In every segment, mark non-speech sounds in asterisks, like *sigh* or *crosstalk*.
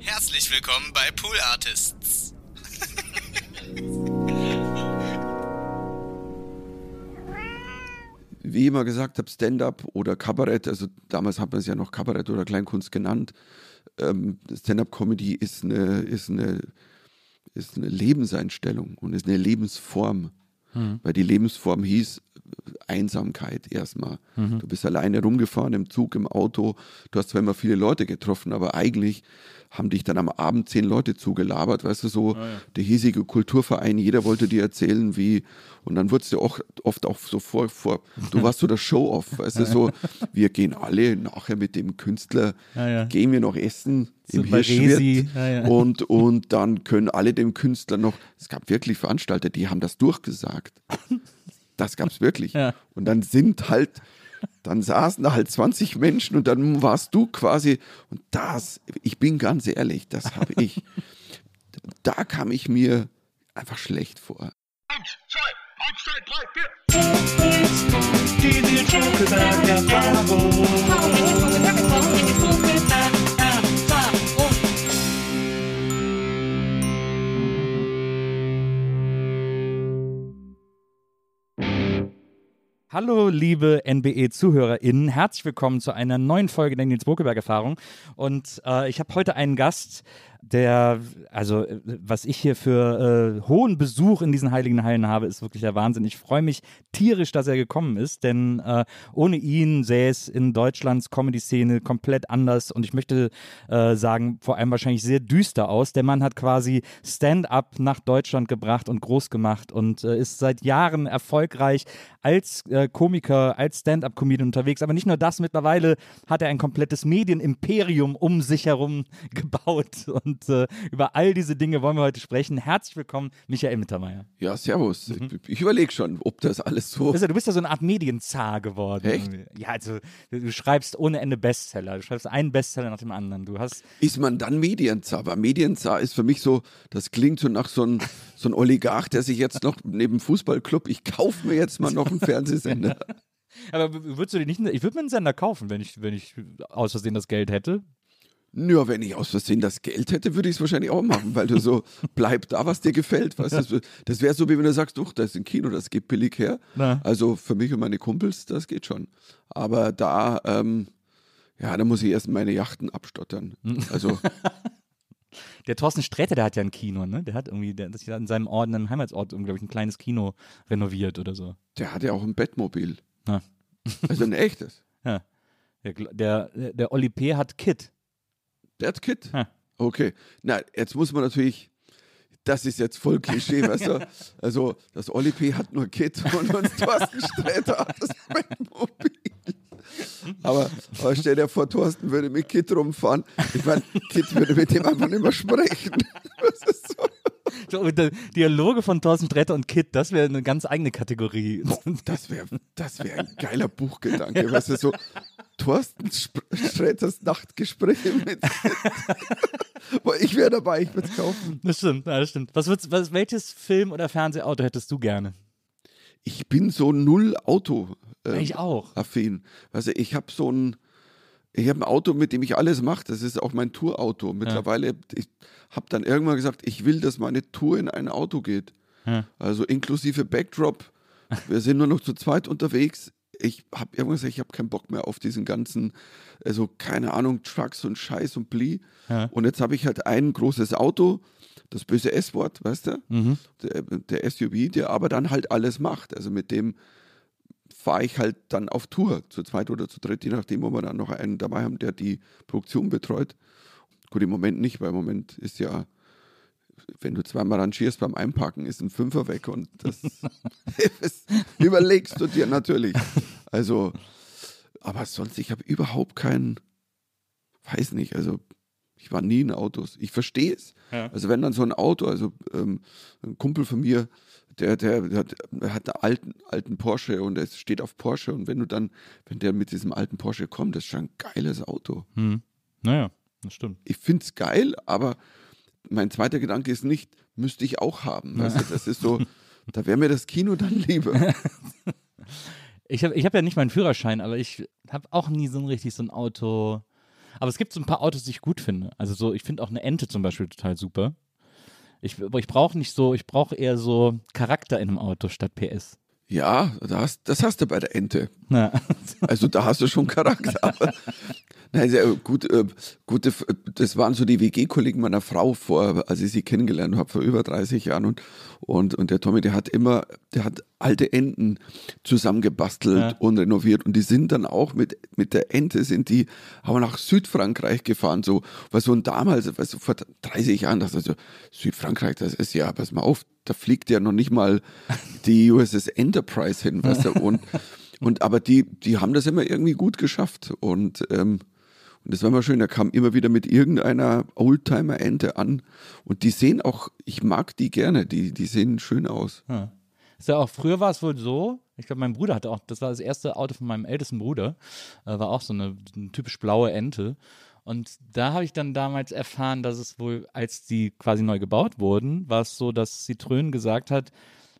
Herzlich willkommen bei Pool Artists. wie ich immer gesagt habe, Stand-up oder Kabarett, also damals hat man es ja noch Kabarett oder Kleinkunst genannt. Ähm, Stand-up-Comedy ist eine, ist, eine, ist eine Lebenseinstellung und ist eine Lebensform. Mhm. Weil die Lebensform hieß Einsamkeit erstmal. Mhm. Du bist alleine rumgefahren im Zug, im Auto. Du hast zwar immer viele Leute getroffen, aber eigentlich haben dich dann am Abend zehn Leute zugelabert, weißt du, so oh ja. der hiesige Kulturverein, jeder wollte dir erzählen, wie, und dann wurdest du auch oft auch so vor, vor du *laughs* warst so der Show-Off, weißt du, so, wir gehen alle nachher mit dem Künstler, ja, ja. gehen wir noch essen so im Hirschwirt und, und dann können alle dem Künstler noch, es gab wirklich Veranstalter, die haben das durchgesagt. *laughs* Das gab es wirklich. *laughs* Und dann sind halt dann saßen da halt 20 Menschen und dann warst du quasi, und das, ich bin ganz ehrlich, das habe ich, *laughs* da kam ich mir einfach schlecht vor. Eins, zwei, eins, zwei, drei, vier. Die, die Hallo, liebe NBE-ZuhörerInnen. Herzlich willkommen zu einer neuen Folge der Nils Bokeberg-Erfahrung. Und äh, ich habe heute einen Gast, der, also was ich hier für äh, hohen Besuch in diesen heiligen Hallen habe, ist wirklich der Wahnsinn. Ich freue mich tierisch, dass er gekommen ist, denn äh, ohne ihn sähe es in Deutschlands Comedy-Szene komplett anders und ich möchte äh, sagen, vor allem wahrscheinlich sehr düster aus. Der Mann hat quasi Stand-up nach Deutschland gebracht und groß gemacht und äh, ist seit Jahren erfolgreich als äh, Komiker, als Stand-up-Comedian unterwegs. Aber nicht nur das, mittlerweile hat er ein komplettes Medienimperium um sich herum *laughs* gebaut und und äh, über all diese Dinge wollen wir heute sprechen. Herzlich willkommen, Michael Mittermeier. Ja, servus. Mhm. Ich, ich überlege schon, ob das alles so. Du bist ja so eine Art Medienzar geworden. Echt? Ja, also du schreibst ohne Ende Bestseller. Du schreibst einen Bestseller nach dem anderen. Du hast. Ist man dann Medienzar? Aber Medienzar ist für mich so, das klingt so nach so einem so ein Oligarch, der sich jetzt noch neben Fußballclub, ich kaufe mir jetzt mal noch einen Fernsehsender. *laughs* Aber würdest du dir nicht, ich würde mir einen Sender kaufen, wenn ich, wenn ich aus Versehen das Geld hätte. Ja, wenn ich aus Versehen das Geld hätte, würde ich es wahrscheinlich auch machen, weil du so, *laughs* bleib da, was dir gefällt. Weißt? Das, das wäre so, wie wenn du sagst, doch, da ist ein Kino, das geht billig her. Na. Also für mich und meine Kumpels, das geht schon. Aber da, ähm, ja, da muss ich erst meine Yachten abstottern. *laughs* Also. Der Thorsten Sträter, der hat ja ein Kino, ne? Der hat irgendwie, der, das ist ja in seinem Ort, in seinem Heimatsort, glaube ich, ein kleines Kino renoviert oder so. Der hat ja auch ein Bettmobil. Na. Also ein echtes. *laughs* Ja. Der, der, der Oli P. hat Kit. Der hat Kit? Hm. Okay. Na, jetzt muss man natürlich, das ist jetzt voll Klischee, weißt du? *laughs* Also, das Oli P. hat nur Kit und uns Thorsten Sträter hat das Mobil. Aber, aber stell dir vor, Thorsten würde mit Kit rumfahren. Ich meine, Kit würde mit dem einfach nicht mehr sprechen. *laughs* Das ist so. Dialoge von Thorsten Sträter und Kit, das wäre eine ganz eigene Kategorie. Das wäre das wär ein geiler Buchgedanke. Weißt du, so Thorsten Sträters Nachtgespräche mit Kit. ich wäre dabei, ich würde es kaufen. Das stimmt, ja, das stimmt. Was würdest, was, welches Film- oder Fernsehauto hättest du gerne? Ich bin so null Auto. Ähm, ich auch. Affin. Also ich habe so ein ich habe ein Auto, mit dem ich alles mache. Das ist auch mein Tourauto. Mittlerweile, ja. ich habe dann irgendwann gesagt, ich will, dass meine Tour in ein Auto geht. Ja. Also inklusive Backdrop. Wir sind nur noch zu zweit unterwegs. ich habe irgendwann gesagt, ich habe keinen Bock mehr auf diesen ganzen, also keine Ahnung, Trucks und Scheiß und Blie. Ja. Und jetzt habe ich halt ein großes Auto, das böse S-Wort, weißt du? Mhm. Der, der SUV, der aber dann halt alles macht. Also mit dem fahre ich halt dann auf Tour, zu zweit oder zu dritt, je nachdem, wo wir dann noch einen dabei haben, der die Produktion betreut. Gut, im Moment nicht, weil im Moment ist ja, wenn du zweimal rangierst beim Einpacken, ist ein Fünfer weg und das, *laughs* das überlegst du dir natürlich. Also, aber sonst, ich habe überhaupt keinen, weiß nicht, also ich war nie in Autos. Ich verstehe es. Ja. Also wenn dann so ein Auto, also ähm, ein Kumpel von mir, der, der, der hat, der hat einen alten, alten Porsche und es steht auf Porsche und wenn du dann, wenn der mit diesem alten Porsche kommt, das ist schon ein geiles Auto. Hm. Naja, das stimmt. Ich finde es geil, aber mein zweiter Gedanke ist nicht, müsste ich auch haben. Weißt du, das ist so, *laughs* da wäre mir das Kino dann lieber. *laughs* Ich habe ich hab ja nicht meinen Führerschein, aber ich habe auch nie so ein richtig so ein Auto. Aber es gibt so ein paar Autos, die ich gut finde. Also so, ich finde auch eine Ente zum Beispiel total super. Ich, ich brauche nicht so, ich brauche eher so Charakter in einem Auto statt PS. Ja, das, hast- das hast du bei der Ente. Na, *laughs* Also da hast du schon Charakter. *laughs* Nein, sehr gut, äh, gute, das waren so die WG-Kollegen meiner Frau vor, als ich sie kennengelernt habe, vor über 30 Jahren. Und, und, und der Tommy, der hat immer, der hat alte Enten zusammengebastelt Ja. und renoviert. Und die sind dann auch mit, mit der Ente sind die, aber nach Südfrankreich gefahren. So, weil so ein damals, weißt du, vor 30 Jahren, das also Südfrankreich, das ist ja, pass mal auf, da fliegt ja noch nicht mal die USS Enterprise hin, weißt du, und, *laughs* und aber die, die haben das immer irgendwie gut geschafft und, ähm, und das war immer schön, da kam immer wieder mit irgendeiner Oldtimer-Ente an und die sehen auch, ich mag die gerne, die, die sehen schön aus. Ja. Ist ja auch, früher war es wohl so, ich glaube, mein Bruder hatte auch, das war das erste Auto von meinem ältesten Bruder, äh, war auch so eine, eine typisch blaue Ente. Und da habe ich dann damals erfahren, dass es wohl, als die quasi neu gebaut wurden, war es so, dass Citroën gesagt hat,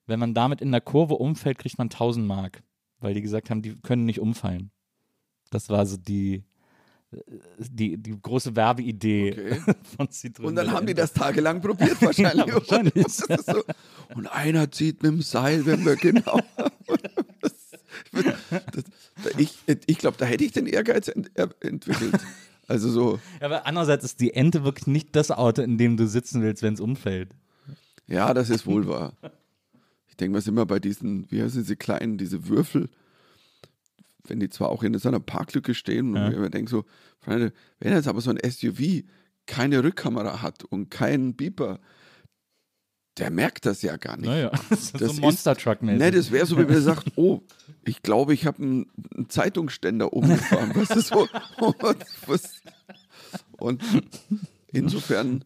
wenn man damit in der Kurve umfällt, kriegt man 1000 Mark. Weil die gesagt haben, die können nicht umfallen. Das war so die, äh, die, die große Werbeidee Okay. *laughs* von Citroën. Und dann haben die das tagelang probiert wahrscheinlich. *laughs* Ja, wahrscheinlich. Ist so. Und einer zieht mit dem Seil, wenn wir genau. *laughs* Das, das, da- ich ich glaube, da hätte ich den Ehrgeiz ent, er- entwickelt. Also so, Ja, aber andererseits ist die Ente wirklich nicht das Auto, in dem du sitzen willst, wenn es umfällt. ja, das ist wohl wahr. Ich denke mal, sind immer bei diesen, wie heißen sie kleinen, diese Würfel, wenn die zwar auch in so einer Parklücke stehen und Ja. ich mir denke so, Freunde, wenn jetzt aber so ein SUV keine Rückkamera hat und keinen Beeper, der merkt das ja gar nicht. Naja, *laughs* das ist Das so Monster Truck mäßig. Ne, das wäre so, wenn man sagt, oh, ich glaube, ich habe einen, einen Zeitungsständer umgefahren. Was ist so? *laughs* Und, was, und insofern,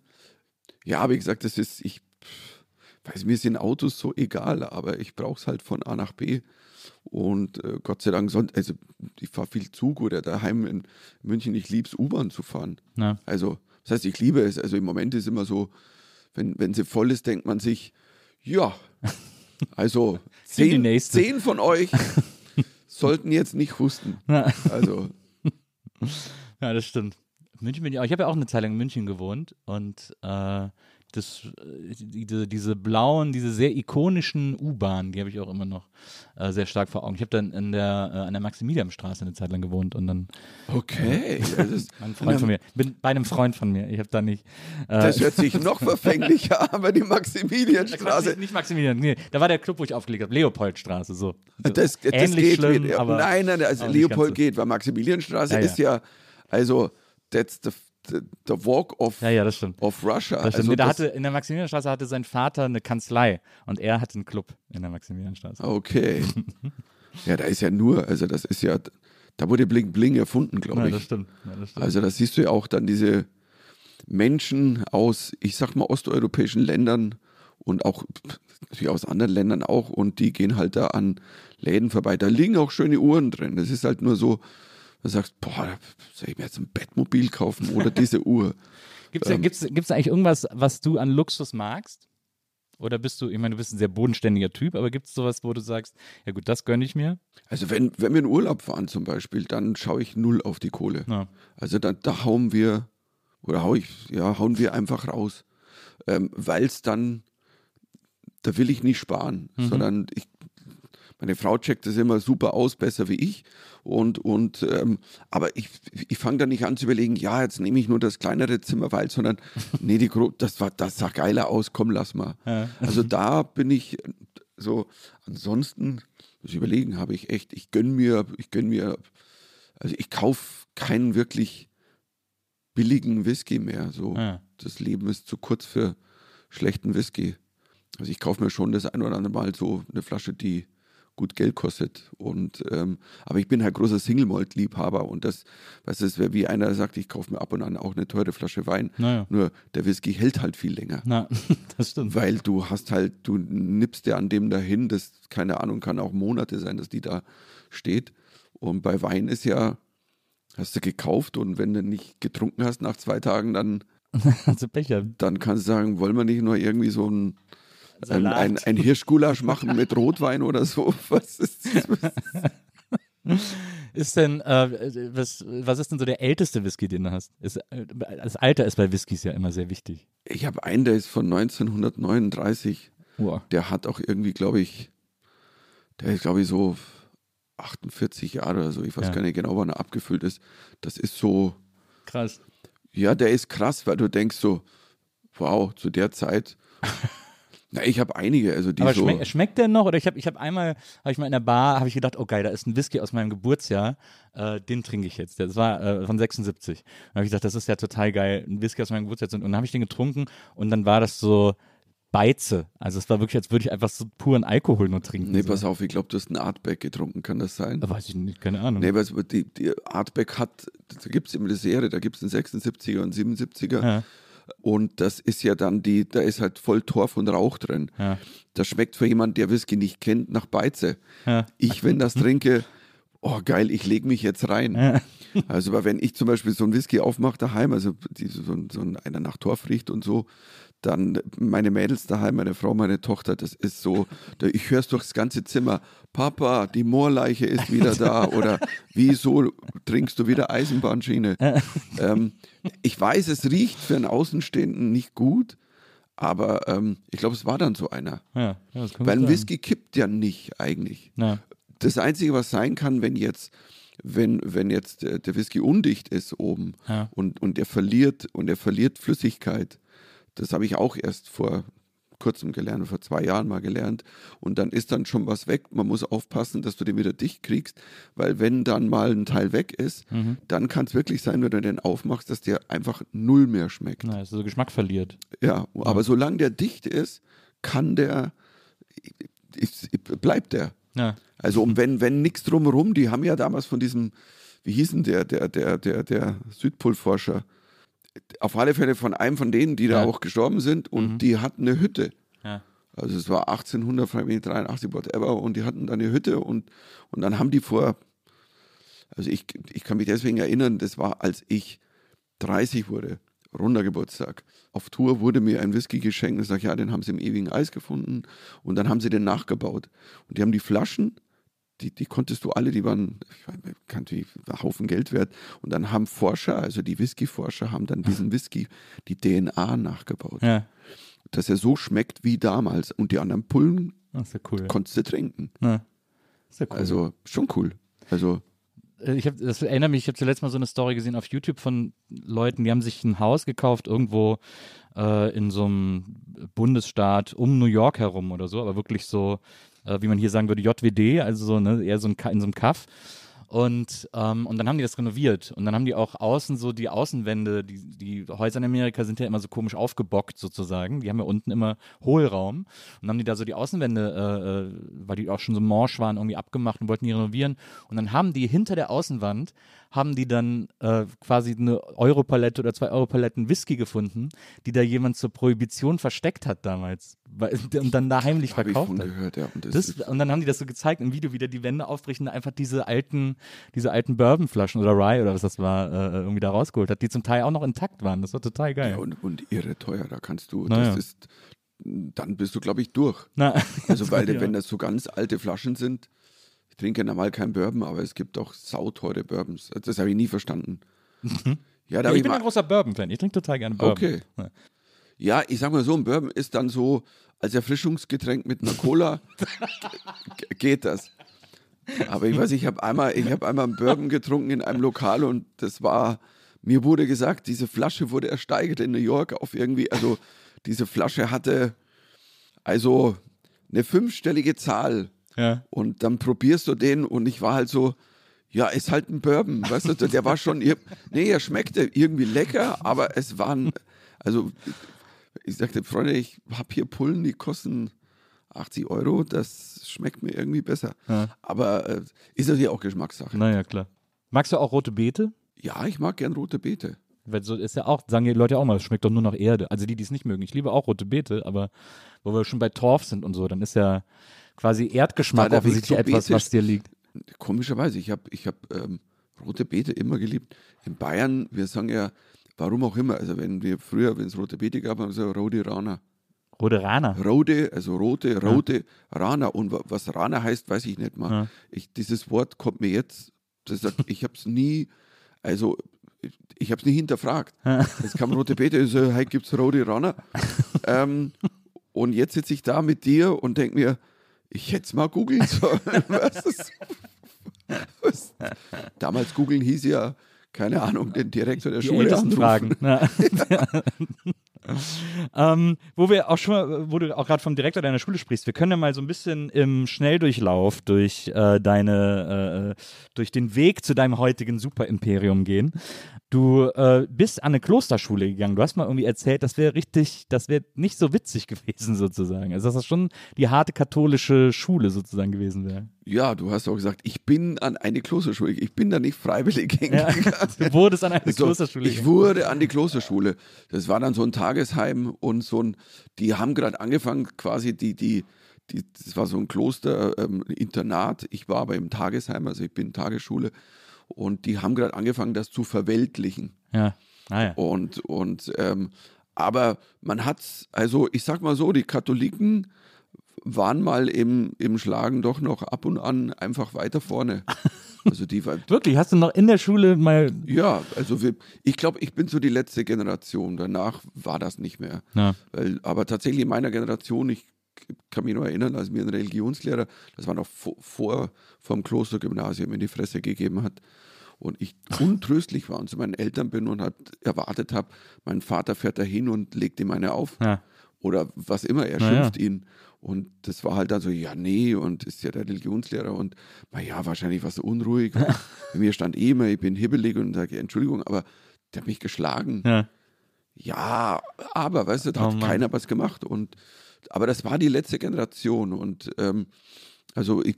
ja, wie gesagt, das ist, ich weiß, mir sind Autos so egal, aber ich brauche es halt von A nach B. Und äh, Gott sei Dank, sonst, also ich fahre viel Zug oder daheim in München, ich liebe es, U-Bahn zu fahren. Na, Also, das heißt, ich liebe es. Also im Moment ist immer so, wenn, wenn sie voll ist, denkt man sich, ja, *laughs* also zehn, zehn von euch *laughs* sollten jetzt nicht husten. Also, Ja, das stimmt. München bin ich auch. Ich habe ja auch eine Zeit lang in München gewohnt und äh, das, äh, diese, diese blauen, diese sehr ikonischen U-Bahnen, die habe ich auch immer noch äh, sehr stark vor Augen. Ich habe dann in der, äh, an der Maximilianstraße eine Zeit lang gewohnt und dann okay. Ist, *laughs* ein Freund von mir, bin bei einem Freund von mir. Ich habe da nicht. Äh, das hört sich noch *laughs* verfänglicher an, aber die Maximilianstraße. nicht, Maximilian, nee, da war der Club, wo ich aufgelegt habe, Leopoldstraße, so. so Das, das ähnlich geht schlimm, aber nein, nein, also Leopold geht, weil Maximilianstraße Ja, ja. ist ja, also, that's the, the, walk of, Ja, ja, das stimmt. of Russia. Das stimmt. also nee, da hatte, in der Maximilianstraße hatte sein Vater eine Kanzlei und er hatte einen Club in der Maximilianstraße. Okay. *laughs* ja, da ist ja nur, also das ist ja, da wurde Bling Bling erfunden, glaube Ja, ich. das stimmt. Ja, das stimmt. Also da siehst du ja auch dann diese Menschen aus, ich sag mal, osteuropäischen Ländern und auch natürlich aus anderen Ländern auch und die gehen halt da an Läden vorbei. Da liegen auch schöne Uhren drin. Das ist halt nur so, du sagst, boah, soll ich mir jetzt ein Bettmobil kaufen oder *laughs* diese Uhr? Gibt's da, gibt's, gibt's da eigentlich irgendwas, was du an Luxus magst? Oder bist du, ich meine, du bist ein sehr bodenständiger Typ, aber gibt es sowas, wo du sagst, ja gut, das gönne ich mir? Also wenn, wenn wir in Urlaub fahren zum Beispiel, dann schaue ich null auf die Kohle. Ja. Also da, da hauen wir, oder hau ich, ja, hauen wir einfach raus. Ähm, Weil es dann, da will ich nicht sparen, Mhm. sondern ich, Meine Frau checkt das immer super aus, besser wie ich. Und, und ähm, aber ich, ich fange da nicht an zu überlegen, ja, jetzt nehme ich nur das kleinere Zimmer, weil, sondern *laughs* nee, die Gro das war, das sah geiler aus, komm, lass mal. Ja. Also *laughs* da bin ich so, ansonsten, das Überlegen habe ich echt, ich gönne mir, ich gönne mir, also ich kaufe keinen wirklich billigen Whisky mehr. So, Ja. das Leben ist zu kurz für schlechten Whisky. Also ich kaufe mir schon das ein oder andere Mal so eine Flasche, die gut Geld kostet. Und ähm, aber ich bin halt großer Single Malt Liebhaber und das, weißt du, es wäre wie einer sagt, ich kaufe mir ab und an auch eine teure Flasche Wein. Naja. Nur der Whisky hält halt viel länger. Na, *laughs* das stimmt. Weil du hast halt, du nippst dir an dem dahin, das, keine Ahnung, kann auch Monate sein, dass die da steht. Und bei Wein ist ja, hast du gekauft und wenn du nicht getrunken hast nach zwei Tagen, dann, *laughs* Also Becher. dann kannst du sagen, wollen wir nicht nur irgendwie so ein, ein, ein, ein Hirschgulasch *laughs* machen mit Rotwein oder so? Was ist *laughs* Ist denn, äh, was, was ist denn so der älteste Whisky, den du hast? Ist, äh, das Alter ist bei Whiskys ja immer sehr wichtig. Ich habe einen, der ist von 1939. Wow. Der hat auch irgendwie, glaube ich, der ist, glaube ich, so 48 Jahre oder so. Ich weiß Ja. gar nicht genau, wann er abgefüllt ist. Das ist so, Krass. Ja, der ist krass, weil du denkst so, wow, zu der Zeit. *laughs* Na, ich habe einige, also die Aber so. schmeck, schmeckt der noch? Oder ich habe ich hab einmal, habe ich mal in der Bar, habe ich gedacht, oh geil, da ist ein Whisky aus meinem Geburtsjahr, äh, den trinke ich jetzt. Das war äh, von 76. Da habe ich gedacht, das ist ja total geil, ein Whisky aus meinem Geburtsjahr. Und dann habe ich den getrunken und dann war das so Beize. Also es war wirklich, als würde ich einfach so puren Alkohol nur trinken. nee, so. pass auf, ich glaube, du hast einen Artback getrunken, kann das sein? Da weiß ich nicht, keine Ahnung. Nee, es, die, die Artback hat, da gibt es immer eine Serie, da gibt es einen 76er und 77er. Ja. Und das ist ja dann die, da ist halt voll Torf und Rauch drin. Ja. Das schmeckt für jemanden, der Whisky nicht kennt, nach Beize. Ja. Ich, wenn das trinke, oh geil, ich lege mich jetzt rein. Also, aber wenn ich zum Beispiel so einen Whisky aufmache daheim, also die, so, so ein- einer nach Torf riecht und so, dann meine Mädels daheim, meine Frau, meine Tochter, das ist so, ich höre es durchs ganze Zimmer. Papa, die Moorleiche ist wieder da *laughs* oder wieso trinkst du wieder Eisenbahnschiene? *laughs* ähm, ich weiß, es riecht für einen Außenstehenden nicht gut, aber ähm, ich glaube, es war dann so einer. Ja, ja, Weil ein. Whisky kippt ja nicht eigentlich. Ja. Das Einzige, was sein kann, wenn jetzt, wenn, wenn jetzt der, der Whisky undicht ist oben und, und er verliert und er verliert Flüssigkeit, das habe ich auch erst vor kurzem gelernt, vor zwei Jahren mal gelernt. Und dann ist dann schon was weg. Man muss aufpassen, dass du den wieder dicht kriegst, weil wenn dann mal ein Teil weg ist, Mhm. dann kann es wirklich sein, wenn du den aufmachst, dass der einfach null mehr schmeckt. Na, also so Geschmack verliert. Ja, aber solange der dicht ist, kann der, bleibt der. Ja. Also um wenn, wenn nichts drumherum, die haben ja damals von diesem, wie hieß denn der, der, der, der, der Südpolforscher, auf alle Fälle von einem von denen, die da Ja. auch gestorben sind und die hatten eine Hütte. Ja. Also es war 1800, frag mich nicht, 83, whatever, und die hatten da eine Hütte und, und dann haben die vor, also ich, ich kann mich deswegen erinnern, das war, als ich 30 wurde, runder Geburtstag. Auf Tour wurde mir ein Whisky geschenkt und ich sage, ja, den haben sie im ewigen Eis gefunden und dann haben sie den nachgebaut. Und die haben die Flaschen, die, die konntest du alle, die waren, ich weiß nicht, kannte wie ein Haufen Geld wert. Und dann haben Forscher, also die Whisky-Forscher, haben dann diesen *laughs* Whisky, die DNA nachgebaut Ja. dass er so schmeckt wie damals. Und die anderen Pullen ja cool. konntest du trinken. Ja. Ist ja cool. Also schon cool. Also Äh, ich hab, das erinnert mich, ich habe zuletzt mal so eine Story gesehen auf YouTube von Leuten, die haben sich ein Haus gekauft irgendwo äh, in so einem Bundesstaat um New York herum oder so, aber wirklich so, äh, wie man hier sagen würde, JWD, also so, ne, eher so ein, in so einem Kaff. Und, ähm, und dann haben die das renoviert. Und dann haben die auch außen so die Außenwände, die, die Häuser in Amerika sind ja immer so komisch aufgebockt sozusagen. Die haben ja unten immer Hohlraum. Und dann haben die da so die Außenwände, äh, äh, weil die auch schon so morsch waren, irgendwie abgemacht und wollten die renovieren. Und dann haben die hinter der Außenwand, haben die dann äh, quasi eine Europalette oder zwei Europaletten Whisky gefunden, die da jemand zur Prohibition versteckt hat damals. *laughs* Und dann da heimlich verkauft hat. gehört, ja. Und das, Das, und dann haben die das so gezeigt im Video, wie der die Wände aufbricht und einfach diese alten, diese alten Bourbonflaschen oder Rye oder was das war, äh, irgendwie da rausgeholt hat, die zum Teil auch noch intakt waren. Das war total geil. ja, und, und irre teuer, da kannst du, Naja. das ist, dann bist du, glaube ich, durch. Na, Also weil, *laughs* wenn das so ganz alte Flaschen sind, ich trinke normal kein Bourbon, aber es gibt auch sauteure Bourbons. Das habe ich nie verstanden. Ja, da ja, ich ich bin mal, ein großer Bourbon-Fan. Ich trinke total gerne Bourbon. Okay. Ja. Ja, ich sag mal so, ein Bourbon ist dann so, als Erfrischungsgetränk mit einer Cola *laughs* geht das. Aber ich weiß, ich habe einmal, ich habe einmal einen Bourbon getrunken in einem Lokal und das war, mir wurde gesagt, diese Flasche wurde ersteigert in New York auf irgendwie, also diese Flasche hatte also eine fünfstellige Zahl. Ja. Und dann probierst du den und ich war halt so, ja, ist halt ein Bourbon, weißt du, der war schon, nee, er schmeckte irgendwie lecker, aber es waren, also ich sagte, Freunde, ich habe hier Pullen, die kosten 80 Euro, das schmeckt mir irgendwie besser. Ja. Aber äh, ist natürlich auch Geschmackssache. Naja, klar. Magst du auch rote Beete? Ja, ich mag gern rote Beete. Weil so ist ja auch, sagen die Leute auch mal, es schmeckt doch nur nach Erde. Also die, die es nicht mögen. Ich liebe auch rote Beete, aber wo wir schon bei Torf sind und so, dann ist ja quasi Erdgeschmack offensichtlich etwas, Beete? was dir liegt. Komischerweise, ich habe ich hab, ähm, rote Beete immer geliebt. In Bayern, wir sagen ja, warum auch immer, also wenn wir früher, wenn es rote Beete gab, haben wir gesagt, rote Rana. Rote Rana. Rote, also rote, rote Rana. Und wa- was Rana heißt, weiß ich nicht mal. Ja. Ich, dieses Wort kommt mir jetzt, sagt, ich habe es nie, also ich, ich habe es nie hinterfragt. Es kam rote Beete, so, hey, gibt es rote Rana? ähm, und jetzt sitze ich da mit dir und denke mir, ich hätte es mal googeln sollen. *laughs* was ist, was, damals googeln hieß ja, keine Ahnung, den Direktor der Die Schule Ältesten anrufen. fragen. Ja. *laughs* *laughs* ähm, wo wir auch schon mal, wo du auch gerade vom Direktor deiner Schule sprichst, wir können ja mal so ein bisschen im Schnelldurchlauf durch äh, deine, äh, durch den Weg zu deinem heutigen Superimperium gehen. Du äh, bist an eine Klosterschule gegangen. Du hast mal irgendwie erzählt, das wäre richtig, das wäre nicht so witzig *laughs* gewesen sozusagen. Also dass das schon die harte katholische Schule sozusagen gewesen wäre. Ja, du hast auch gesagt, ich bin an eine Klosterschule, ich bin da nicht freiwillig Ja, hingegangen. *laughs* du wurdest an eine So, Klosterschule Ich wurde an die Klosterschule. Das war dann so ein Tagesheim und so ein, die haben gerade angefangen, quasi die, die, die, das war so ein Kloster-Internat. ich war aber im Tagesheim, also ich bin Tagesschule. Und die haben gerade angefangen, das zu verweltlichen. Ja. Naja. Und, und ähm, aber man hat's, also ich sag mal so, die Katholiken waren mal im, im Schlagen doch noch ab und an einfach weiter vorne. *laughs* Also die Wirklich, hast du noch in der Schule mal. ja, also wir, ich glaube, ich bin so die letzte Generation. Danach war das nicht mehr. Ja. Weil, aber tatsächlich in meiner Generation, ich kann mich noch erinnern, als mir ein Religionslehrer, das war noch vor, vor vom Klostergymnasium in die Fresse gegeben hat und ich *laughs* untröstlich war und zu meinen Eltern bin und halt erwartet habe, mein Vater fährt da hin und legt ihm eine auf Ja. oder was immer, er Na ja. schimpft ihn. Und das war halt dann so, ja, nee, und ist ja der Religionslehrer und naja, wahrscheinlich warst du unruhig. Bei *laughs* mir stand eh immer, ich bin hibbelig und sage, Entschuldigung, aber der hat mich geschlagen. Ja. Ja, aber, weißt du, da Oh hat keiner was gemacht. Und, aber das war die letzte Generation. Und ähm, also ich,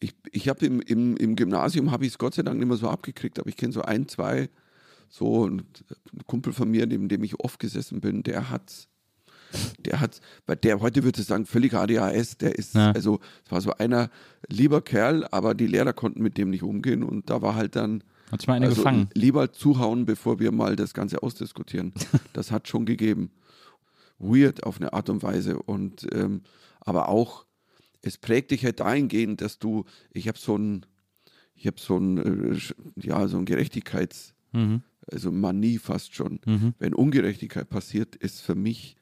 ich, ich habe im, im, im Gymnasium, habe ich es Gott sei Dank nicht mehr so abgekriegt, aber ich kenne so ein, zwei, so ein Kumpel von mir, neben dem ich oft gesessen bin, der hat der hat, bei der heute würde ich sagen, völlig ADHS, der ist, Ja. also es war so einer lieber Kerl, aber die Lehrer konnten mit dem nicht umgehen und da war halt dann Hat sich mal eine also gefangen. lieber zuhauen, bevor wir mal das Ganze ausdiskutieren. *laughs* das hat schon gegeben. Weird auf eine Art und Weise. Und ähm, aber auch, es prägt dich halt dahingehend, dass du, ich habe so ein, ich habe so ein, äh, ja, so ein Gerechtigkeits, Mhm. also Manie fast schon. Mhm. Wenn Ungerechtigkeit passiert, ist für mich,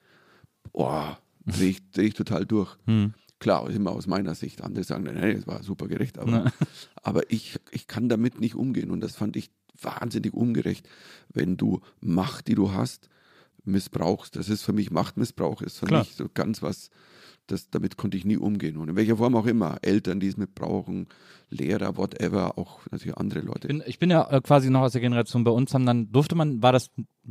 boah, drehe ich, dreh ich total durch. Mhm. Klar, immer aus meiner Sicht. Andere sagen, nein, es war super gerecht, aber, *laughs* aber ich, ich kann damit nicht umgehen. Und das fand ich wahnsinnig ungerecht, wenn du Macht, die du hast, missbrauchst. Das ist für mich Machtmissbrauch, ist für Klar. mich so ganz was, das, damit konnte ich nie umgehen. Und in welcher Form auch immer. Eltern, die es mitbrauchen, Lehrer, whatever, auch natürlich andere Leute. Bin, ich bin ja äh, quasi noch aus der Generation bei uns, haben dann, durfte man, war das,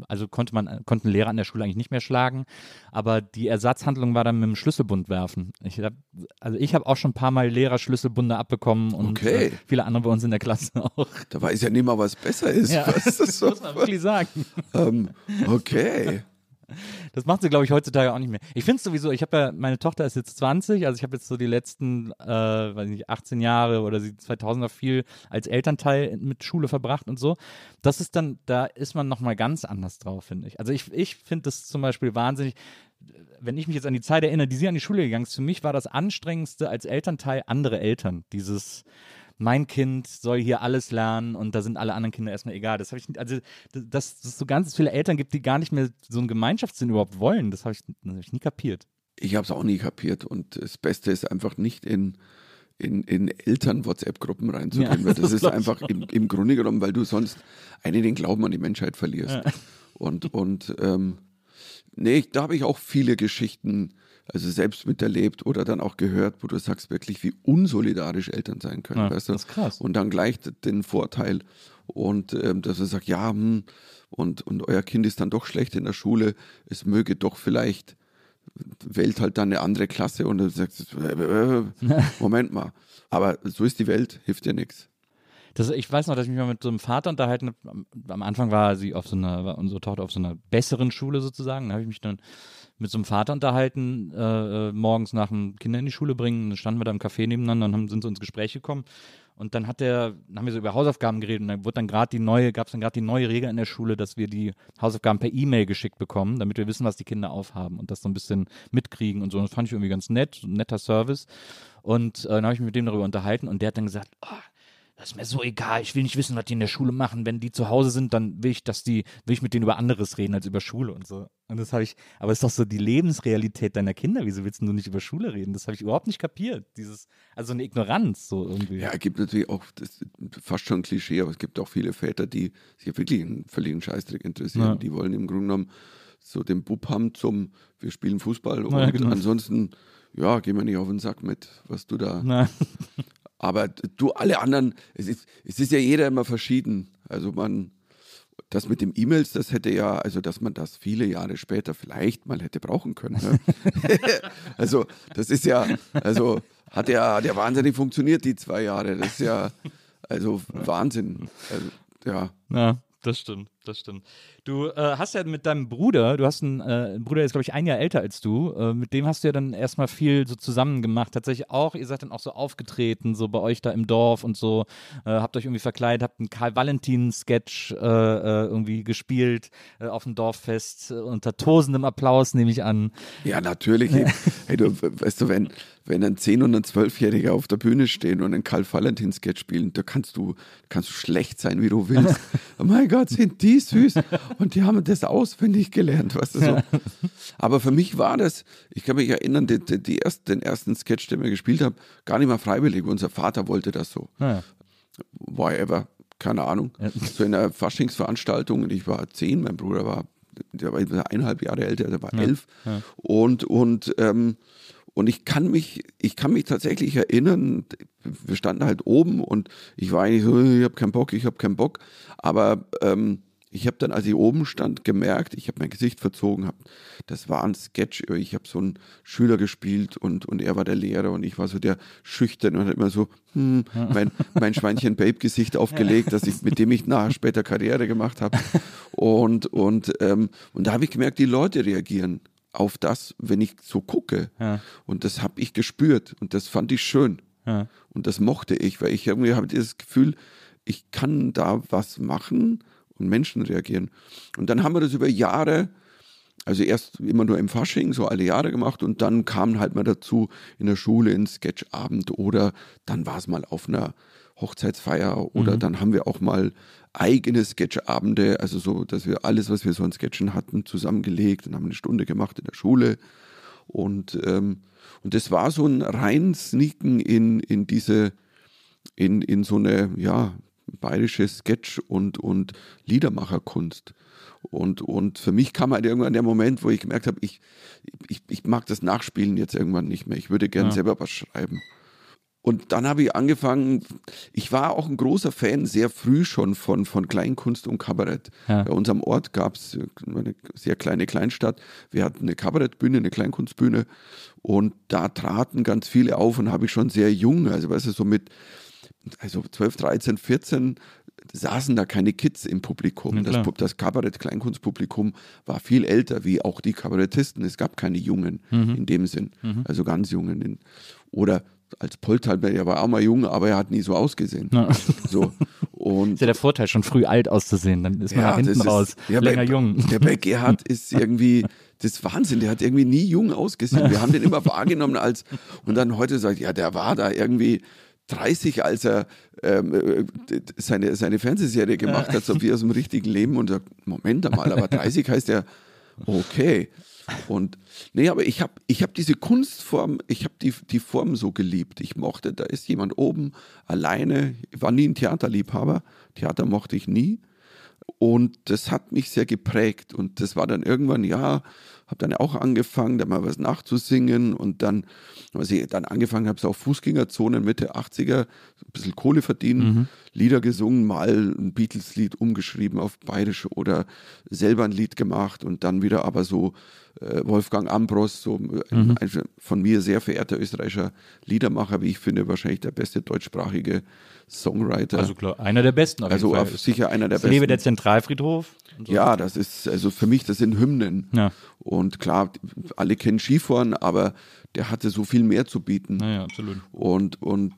also konnte man, konnten Lehrer an der Schule eigentlich nicht mehr schlagen, aber die Ersatzhandlung war dann mit dem Schlüsselbund werfen. Ich hab, also ich habe auch schon ein paar Mal Lehrerschlüsselbunde abbekommen und Okay. äh, viele andere bei uns in der Klasse *laughs* auch. Da weiß ja nicht mal, was besser ist. Ja, Was das so? *laughs* muss man wirklich sagen. ähm, okay. Das macht sie, glaube ich, heutzutage auch nicht mehr. Ich finde es sowieso, ich habe ja, meine Tochter ist jetzt 20, also ich habe jetzt so die letzten, äh, weiß nicht, 18 Jahre oder sie 2000er viel als Elternteil mit Schule verbracht und so. Das ist dann, da ist man nochmal ganz anders drauf, finde ich. Also ich, ich finde das zum Beispiel wahnsinnig, wenn ich mich jetzt an die Zeit erinnere, die sie an die Schule gegangen ist, für mich war das anstrengendste als Elternteil andere Eltern. Dieses, mein Kind soll hier alles lernen und da sind alle anderen Kinder erstmal egal. Das habe ich, also, dass es so ganz viele Eltern gibt, die gar nicht mehr so einen Gemeinschaftssinn überhaupt wollen, das habe ich, das hab ich nie kapiert. Ich habe es auch nie kapiert. Und das Beste ist einfach nicht in, in, in Eltern-WhatsApp-Gruppen reinzugehen, Ja, weil *laughs* das, das ist einfach im, im Grunde genommen, weil du sonst einen den Glauben an die Menschheit verlierst. Ja. Und, und ähm, nee, da habe ich auch viele Geschichten, also selbst miterlebt oder dann auch gehört, wo du sagst wirklich, wie unsolidarisch Eltern sein können. Ja, weißt du? das ist krass. Und dann gleich den Vorteil und ähm, dass er sagt, ja, hm, und, und euer Kind ist dann doch schlecht in der Schule, es möge doch vielleicht wählt halt dann eine andere Klasse und dann sagst du, äh, äh, *laughs* Moment mal. Aber so ist die Welt, hilft dir nichts. Das, ich weiß noch, dass ich mich mal mit so einem Vater unterhalten habe. Am, Anfang war sie auf so einer, war unsere Tochter auf so einer besseren Schule sozusagen. Da habe ich mich dann mit so einem Vater unterhalten, äh, äh, morgens nach dem Kinder in die Schule bringen. Dann standen wir da im Café nebeneinander und haben, sind so ins Gespräch gekommen. Und dann hat der, dann haben wir so über Hausaufgaben geredet und dann wurde dann gerade die neue, gab es dann gerade die neue Regel in der Schule, dass wir die Hausaufgaben per E-Mail geschickt bekommen, damit wir wissen, was die Kinder aufhaben und das so ein bisschen mitkriegen und so. Das fand ich irgendwie ganz nett, ein netter Service. Und äh, dann habe ich mich mit dem darüber unterhalten und der hat dann gesagt, oh, das ist mir so egal, ich will nicht wissen, was die in der Schule machen. Wenn die zu Hause sind, dann will ich, dass die, will ich mit denen über anderes reden als über Schule und so. Und das habe ich, aber es ist doch so die Lebensrealität deiner Kinder. Wieso willst du nicht über Schule reden? Das habe ich überhaupt nicht kapiert. Dieses, also eine Ignoranz so irgendwie. Ja, es gibt natürlich auch, das ist fast schon ein Klischee, aber es gibt auch viele Väter, die sich wirklich einen völligen Scheißdreck interessieren. Ja. Die wollen im Grunde genommen so den Bub haben zum, wir spielen Fußball und Ja, genau. ansonsten, ja, gehen wir nicht auf den Sack mit, was du da. Aber du, alle anderen, es ist, es ist ja jeder immer verschieden. Also man, das mit dem E-Mails, das hätte ja, also dass man das viele Jahre später vielleicht mal hätte brauchen können. Ne? *laughs* also das ist ja, also hat ja, hat ja wahnsinnig funktioniert, die zwei Jahre. Das ist ja, also Wahnsinn. Also, ja. na, das stimmt, das stimmt. Du äh, hast ja mit deinem Bruder, du hast einen, äh, einen Bruder, der ist, glaube ich, ein Jahr älter als du. Äh, mit dem hast du ja dann erstmal viel so zusammen gemacht. Tatsächlich auch, ihr seid dann auch so aufgetreten, so bei euch da im Dorf und so. Äh, habt euch irgendwie verkleidet, habt einen Karl-Valentin-Sketch äh, äh, irgendwie gespielt auf dem Dorffest. Unter tosendem Applaus, nehme ich an. Ja, natürlich. hey, *laughs* du, weißt du, wenn, wenn ein 10- und ein 12-Jähriger auf der Bühne stehen und einen Karl-Valentin-Sketch spielen, da kannst du, kannst du schlecht sein, wie du willst. *laughs* oh mein Gott, sind die süß. Und die haben das auswendig gelernt, weißt du so. Aber für mich war das, ich kann mich erinnern, die, die, die erst, den ersten Sketch, den wir gespielt haben, gar nicht mal freiwillig. Unser Vater wollte das so. Naja. Whatever, keine Ahnung. Ja. So in einer Faschingsveranstaltung und ich war zehn, mein Bruder war, der war eineinhalb Jahre älter, der war elf. ja. Und, und, ähm, und ich kann mich, ich kann mich tatsächlich erinnern, wir standen halt oben und ich war eigentlich so, ich habe keinen Bock, ich habe keinen Bock. Aber ähm, ich habe dann, als ich oben stand, gemerkt, ich habe mein Gesicht verzogen, hab, das war ein Sketch. Ich habe so einen Schüler gespielt und, und er war der Lehrer und ich war so der Schüchtern und hat immer so hm, mein, mein Schweinchen-Babe-Gesicht *laughs* aufgelegt, dass ich, mit dem ich nachher später Karriere gemacht habe. Und, und, ähm, und da habe ich gemerkt, die Leute reagieren auf das, wenn ich so gucke. Ja. Und das habe ich gespürt und das fand ich schön. Ja. Und das mochte ich, weil ich irgendwie habe dieses Gefühl, ich kann da was machen und Menschen reagieren. Und dann haben wir das über Jahre, also erst immer nur im Fasching, so alle Jahre gemacht und dann kam halt mal dazu in der Schule ein Sketchabend oder dann war es mal auf einer Hochzeitsfeier oder dann haben wir auch mal eigene Sketchabende, also so, dass wir alles, was wir so an Sketchen hatten, zusammengelegt und haben eine Stunde gemacht in der Schule. Und, ähm, und das war so ein rein Sneaken in, in diese, in, in so eine, ja, bayerische Sketch- und, und Liedermacherkunst. Und, und für mich kam halt irgendwann der Moment, wo ich gemerkt habe, ich, ich, ich mag das Nachspielen jetzt irgendwann nicht mehr. Ich würde gerne Ja. selber was schreiben. Und dann habe ich angefangen, ich war auch ein großer Fan sehr früh schon von, von Kleinkunst und Kabarett. Ja. Bei unserem Ort gab es eine sehr kleine Kleinstadt. Wir hatten eine Kabarettbühne, eine Kleinkunstbühne und da traten ganz viele auf und habe ich schon sehr jung, also weißt du, so mit also 12, 13, 14 saßen da keine Kids im Publikum. Ja, das, das Kabarett-Kleinkunstpublikum war viel älter, wie auch die Kabarettisten. Es gab keine Jungen Mhm. in dem Sinn, also ganz Jungen. In, oder als Polthalber, er war auch mal jung, aber er hat nie so ausgesehen. Ja. So. Und *laughs* Ist ja der Vorteil, schon früh alt auszusehen. Dann ist man nach hinten ist- raus ja, länger bei, jung. Der bei Gerhard ist irgendwie, das ist Wahnsinn, der hat irgendwie nie jung ausgesehen. Wir haben den immer wahrgenommen als, und dann heute sagt, ja, der war da irgendwie 30, als er ähm, äh, seine, seine Fernsehserie gemacht hat, so wie aus dem richtigen Leben und sagt, Moment einmal, aber 30 heißt ja, Okay. Und nee, aber ich habe ich hab diese Kunstform, ich habe die, die Form so geliebt. Ich mochte, da ist jemand oben alleine. Ich war nie ein Theaterliebhaber. Theater mochte ich nie. Und das hat mich sehr geprägt. Und das war dann irgendwann, ja, habe dann auch angefangen, da mal was nachzusingen. Und dann, als ich dann angefangen habe, so auf Fußgängerzonen Mitte 80er, ein bisschen Kohle verdienen, mhm. Lieder gesungen, mal ein Beatles-Lied umgeschrieben auf Bayerisch oder selber ein Lied gemacht und dann wieder aber so äh, Wolfgang Ambros, so äh, mhm. ein von mir sehr verehrter österreichischer Liedermacher, wie ich finde, wahrscheinlich der beste deutschsprachige Songwriter. Also klar, einer der besten. Also sicher einer der das besten. Lebe der Zentralfriedhof. So ja, das ist also für mich, das sind Hymnen. Ja. Und klar, alle kennen Skifahren, aber der hatte so viel mehr zu bieten. Naja, absolut. Und, und,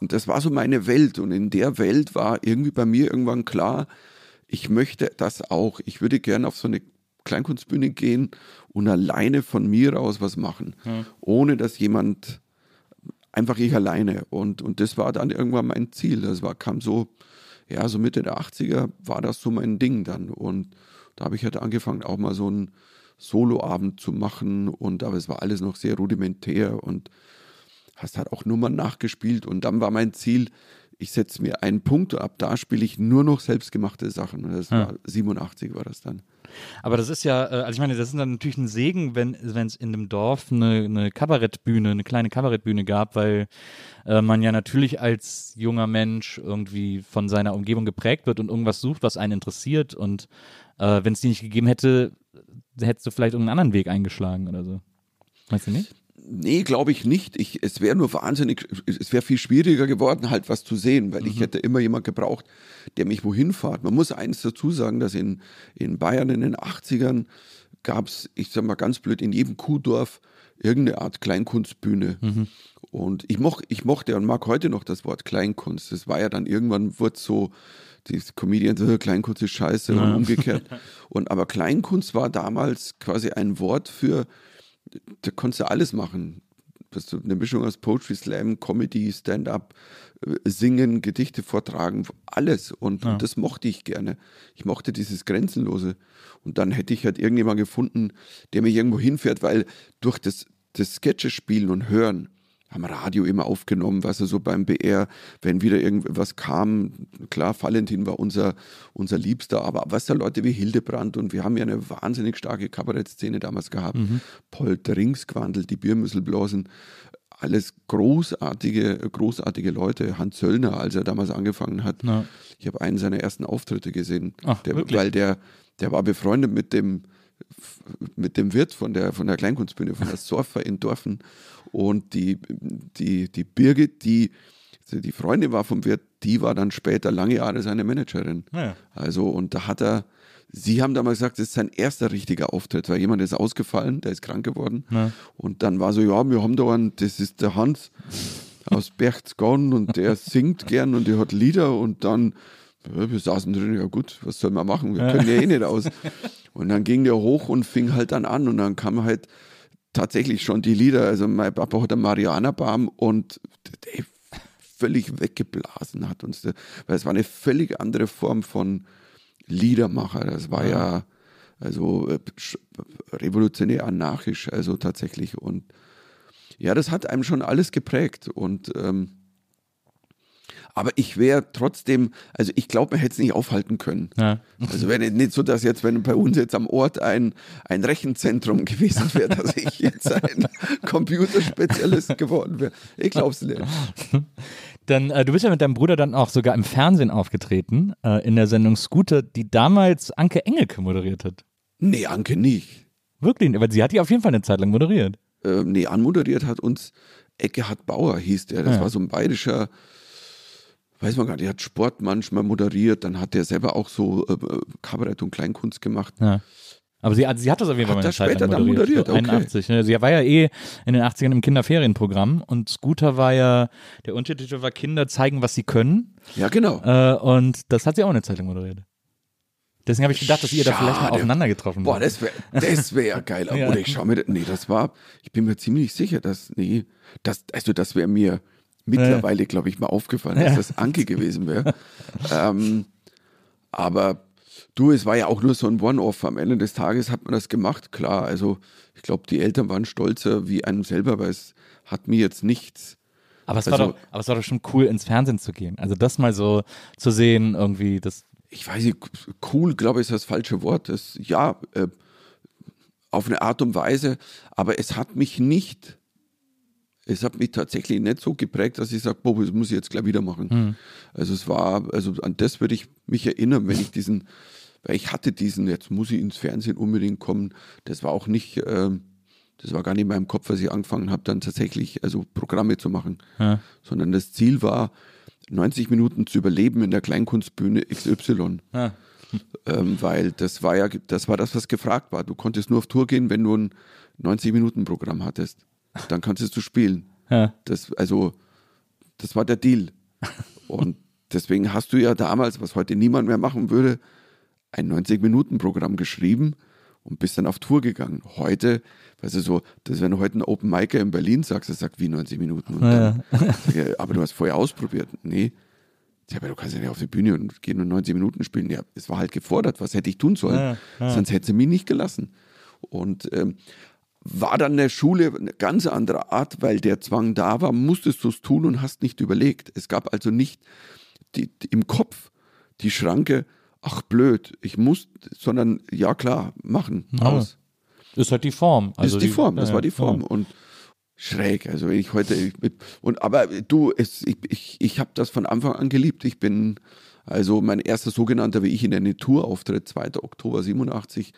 und das war so meine Welt. Und in der Welt war irgendwie bei mir irgendwann klar, ich möchte das auch. Ich würde gerne auf so eine Kleinkunstbühne gehen und alleine von mir aus was machen, ja. ohne dass jemand einfach ich alleine. Und, und das war dann irgendwann mein Ziel. Das war, kam so, ja, so Mitte der 80er war das so mein Ding dann. Und da habe ich halt angefangen, auch mal so einen Soloabend zu machen. Und aber es war alles noch sehr rudimentär und hast halt auch Nummern nachgespielt. Und dann war mein Ziel, ich setze mir einen Punkt ab da spiele ich nur noch selbstgemachte Sachen. Und das ja. war 87 war das dann. Aber das ist ja, äh, also ich meine, das ist dann natürlich ein Segen, wenn es in dem Dorf eine, eine Kabarettbühne, eine kleine Kabarettbühne gab, weil äh, man ja natürlich als junger Mensch irgendwie von seiner Umgebung geprägt wird und irgendwas sucht, was einen interessiert. Und äh, wenn es die nicht gegeben hätte, hättest du vielleicht irgendeinen anderen Weg eingeschlagen oder so. Weißt du nicht? Nee, glaube ich nicht. Ich, es wäre nur wahnsinnig, es wäre viel schwieriger geworden, halt was zu sehen, weil mhm. ich hätte immer jemand gebraucht, der mich wohin fährt. Man muss eins dazu sagen, dass in, in Bayern in den 80ern gab es, ich sag mal ganz blöd, in jedem Kuhdorf irgendeine Art Kleinkunstbühne. Mhm. Und ich, moch, ich mochte und mag heute noch das Wort Kleinkunst. Das war ja dann irgendwann, wird so, die Comedians, äh, Kleinkunst ist scheiße ja. und umgekehrt. *laughs* und aber Kleinkunst war damals quasi ein Wort für da konntest du alles machen. Das eine Mischung aus Poetry Slam, Comedy, Stand-up, äh, Singen, Gedichte vortragen, alles. Und, ja. und, das mochte ich gerne. Ich mochte dieses Grenzenlose. Und dann hätte ich halt irgendjemand gefunden, der mich irgendwo hinfährt, weil durch das, das Sketches spielen und hören, haben Radio immer aufgenommen, was er so beim BR, wenn wieder irgendwas kam, klar, Valentin war unser, unser Liebster, aber was da Leute wie Hildebrand und wir haben ja eine wahnsinnig starke Kabarettszene damals gehabt, mhm. Paul Ringsquandel, die Biermüsselblasen, alles großartige, großartige Leute. Hans Söllner, als er damals angefangen hat, ja. ich habe einen seiner ersten Auftritte gesehen, Ach, der, weil der, der war befreundet mit dem, mit dem Wirt von der, von der Kleinkunstbühne, von der Sorfer in Dorfen. Und die, die, die Birgit, die, die Freundin war vom Wirt, die war dann später lange Jahre seine Managerin. Ja. Also, und da hat er, sie haben damals gesagt, das ist sein erster richtiger Auftritt, weil jemand ist ausgefallen, der ist krank geworden. Ja. Und dann war so, ja, wir haben da einen, das ist der Hans aus Berchtesgaden und der singt gern und der hat Lieder und dann wir saßen drin, ja gut, was soll man machen? Wir können ja eh nicht aus. Und dann ging der hoch und fing halt dann an und dann kam halt tatsächlich schon die Lieder. Also mein Papa hat einen Marianerbaum und der völlig weggeblasen hat uns, weil es war eine völlig andere Form von Liedermacher. Das war ja also äh, revolutionär anarchisch, also tatsächlich. Und ja, das hat einem schon alles geprägt und ähm, aber ich wäre trotzdem, also ich glaube, man hätte es nicht aufhalten können. Ja. Also wäre nicht so, dass jetzt, wenn bei uns jetzt am Ort ein, ein Rechenzentrum *laughs* gewesen wäre, dass ich jetzt ein Computerspezialist geworden wäre. Ich glaube es nicht. Dann, äh, du bist ja mit deinem Bruder dann auch sogar im Fernsehen aufgetreten, äh, in der Sendung Scooter, die damals Anke Engelke moderiert hat. Nee, Anke nicht. Wirklich? Aber sie hat die auf jeden Fall eine Zeit lang moderiert. Äh, nee, anmoderiert hat uns Eckehard Bauer, hieß der. Das ja. war so ein bayerischer weiß man gar nicht, er hat Sport manchmal moderiert, dann hat er selber auch so äh, Kabarett und Kleinkunst gemacht. Ja. Aber sie, sie hat das auf jeden Fall mal eine Zeit später lang moderiert. Dann moderiert. Okay. 81. Ne? Sie war ja eh in den 80ern im Kinderferienprogramm und Scooter war ja, der Untertitel war Kinder zeigen, was sie können. Ja, genau. Äh, und das hat sie auch eine Zeit lang moderiert. Deswegen habe ich gedacht, dass ihr da vielleicht mal aufeinander getroffen Boah, das wäre das wär ja *laughs* geil. ja. Oder ich schau mir, nee, das war, ich bin mir ziemlich sicher, dass, nee, das, also das wäre mir, mittlerweile, glaube ich, mal aufgefallen, dass das Anke gewesen wäre. ähm, aber Du, es war ja auch nur so ein One-Off. Am Ende des Tages hat man das gemacht, klar. Also ich glaube, die Eltern waren stolzer wie einem selber, weil es hat mir jetzt nichts. Aber es, Also- war doch, aber es war doch schon cool, ins Fernsehen zu gehen. Also das mal so zu sehen, irgendwie, das. Ich weiß nicht, cool, glaube ich, ist das falsche Wort. Das, ja, äh, auf eine Art und Weise, aber es hat mich nicht, es hat mich tatsächlich nicht so geprägt, dass ich sage, boah, das muss ich jetzt gleich wieder machen. Also es war, also an das würde ich mich erinnern, wenn ich diesen, weil ich hatte diesen, jetzt muss ich ins Fernsehen unbedingt kommen, das war auch nicht, ähm, das war gar nicht in meinem Kopf, als ich angefangen habe, dann tatsächlich also Programme zu machen, Ja. sondern das Ziel war, 90 Minuten zu überleben in der Kleinkunstbühne XY. Ja. Ähm, weil das war ja, das war das, was gefragt war. Du konntest nur auf Tour gehen, wenn du ein 90-Minuten-Programm hattest. Dann konntest du spielen. Ja. Das, also, das war der Deal. Und deswegen hast du ja damals, was heute niemand mehr machen würde, ein 90-Minuten-Programm geschrieben und bist dann auf Tour gegangen. Heute, weißt du so, dass wenn du heute einen Open Micer in Berlin sagst, das sagt wie 90 Minuten. Dann, ich, aber du hast vorher ausprobiert. Nee. Ja, aber du kannst ja nicht auf die Bühne und gehen und 90 Minuten spielen. Ja, es war halt gefordert. Was hätte ich tun sollen? Ja, ja. Sonst hätte sie mich nicht gelassen. Und ähm, war dann der Schule eine ganz andere Art, weil der Zwang da war, musstest du es tun und hast nicht überlegt. Es gab also nicht die, die, im Kopf die Schranke, ach blöd, ich muss, sondern ja klar, machen, aus. Ist halt die Form. Das ist die Form, das ja, war die ja. Form. Und schräg, also wenn ich heute, ich, und aber du, es, ich, ich, ich habe das von Anfang an geliebt. Ich bin, also mein erster sogenannter, wie ich in der Tour-Auftritt, 2. Oktober 87,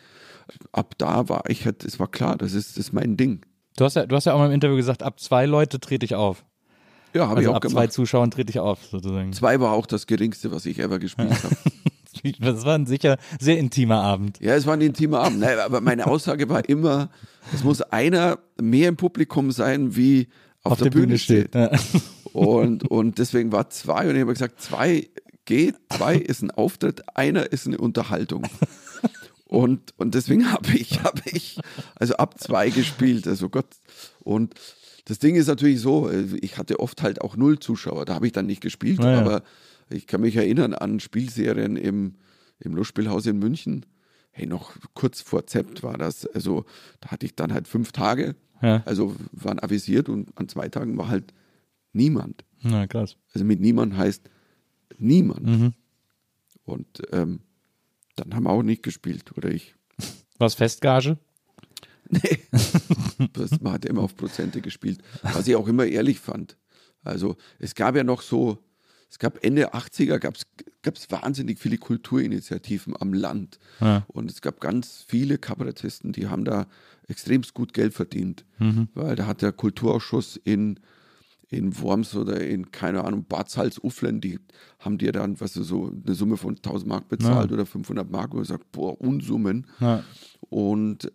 ab da war ich halt, es war klar, das ist, das ist mein Ding. Du hast, ja, du hast ja auch mal im Interview gesagt, ab zwei Leute trete ich auf. Ja, habe Also ich auch ab zwei gemacht. Zuschauern trete ich auf, sozusagen. Zwei war auch das geringste, was ich ever gespielt habe. *laughs* Das war ein sicher sehr intimer Abend. Ja, es war ein intimer Abend. Nein, aber meine Aussage war immer, es muss einer mehr im Publikum sein, wie auf, der, Bühne, steht. Ja. *laughs* Und, und deswegen war zwei und ich habe gesagt, zwei geht, zwei ist ein Auftritt, einer ist eine Unterhaltung. Und, und deswegen *laughs* habe ich, habe ich also ab zwei gespielt. Also Gott. Und das Ding ist natürlich so, äh, ich hatte oft halt auch null Zuschauer, da habe ich dann nicht gespielt, Ja, ja. aber ich kann mich erinnern an Spielserien im, im Lustspielhaus in München. Hey, noch kurz vor Zept war das. Also da hatte ich dann halt fünf Tage, Ja. also waren avisiert und an zwei Tagen war halt niemand. Na, krass. Also mit niemand heißt niemand. Mhm. Und ähm, dann haben wir auch nicht gespielt, oder ich. Was Festgage? Nee. *laughs* das, man hat immer auf Prozente gespielt, was ich auch immer ehrlich fand. Also es gab ja noch so, es gab Ende 80er, gab es wahnsinnig viele Kulturinitiativen am Land. Ja. Und es gab ganz viele Kabarettisten, die haben da extremst gut Geld verdient. Weil da hat der Kulturausschuss in, in Worms oder in, keine Ahnung, Bad Salzuflen, die haben dir dann, was du so, eine Summe von 1000 Mark bezahlt oder 500 Mark und gesagt, boah, Unsummen. Ja. Und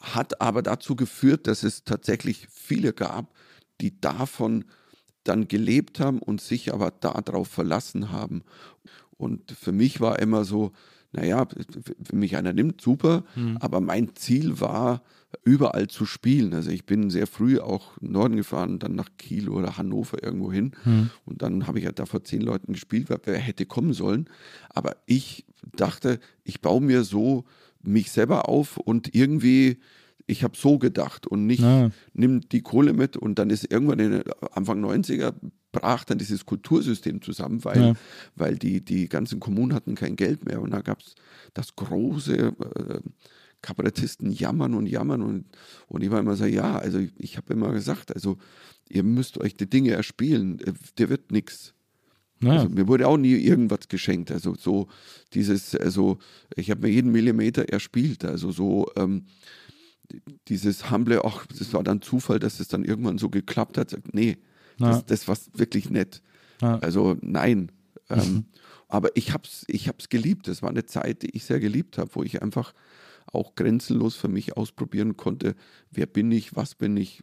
hat aber dazu geführt, dass es tatsächlich viele gab, die davon dann gelebt haben und sich aber darauf verlassen haben. Und für mich war immer so, naja, wenn mich einer nimmt, super, aber mein Ziel war, überall zu spielen. Also ich bin sehr früh auch Norden gefahren, dann nach Kiel oder Hannover irgendwo hin. Und dann habe ich ja da vor zehn Leuten gespielt, wer- hätte kommen sollen. Aber ich dachte, ich baue mir so mich selber auf und irgendwie, ich habe so gedacht und nicht, Ja. nimm die Kohle mit und dann ist irgendwann in Anfang 90er brach dann dieses Kultursystem zusammen, weil, Ja. weil die, die ganzen Kommunen hatten kein Geld mehr und da gab es das große äh, Kabarettisten jammern und jammern und, und ich war immer so, ja, also ich, ich habe immer gesagt, also ihr müsst euch die Dinge erspielen, äh, dir wird nichts. Ja. Also mir wurde auch nie irgendwas geschenkt. Also so dieses, also ich habe mir jeden Millimeter erspielt. Also so ähm, dieses Humble, ach, das war dann Zufall, dass es dann irgendwann so geklappt hat. Sagt, nee, Ja. das, das war wirklich nett. Ja. Also nein. Ähm, aber ich habe es ich hab's geliebt. Das war eine Zeit, die ich sehr geliebt habe, wo ich einfach auch grenzenlos für mich ausprobieren konnte, wer bin ich, was bin ich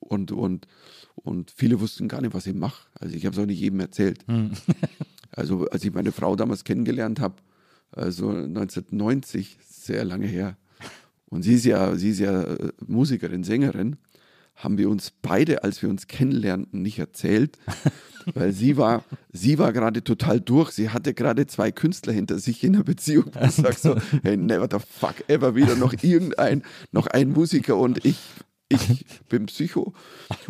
und, und, und viele wussten gar nicht, was ich mache. Also ich habe es auch nicht jedem erzählt. *laughs* Also als ich meine Frau damals kennengelernt habe, also 1990, sehr lange her, und sie ist ja, sie ist ja äh, Musikerin, Sängerin, haben wir uns beide, als wir uns kennenlernten, nicht erzählt, *laughs* weil sie war, sie war gerade total durch. Sie hatte gerade zwei Künstler hinter sich in der Beziehung. *laughs* Ich sag so, hey, never the fuck ever wieder noch irgendein, noch ein Musiker und ich ich bin Psycho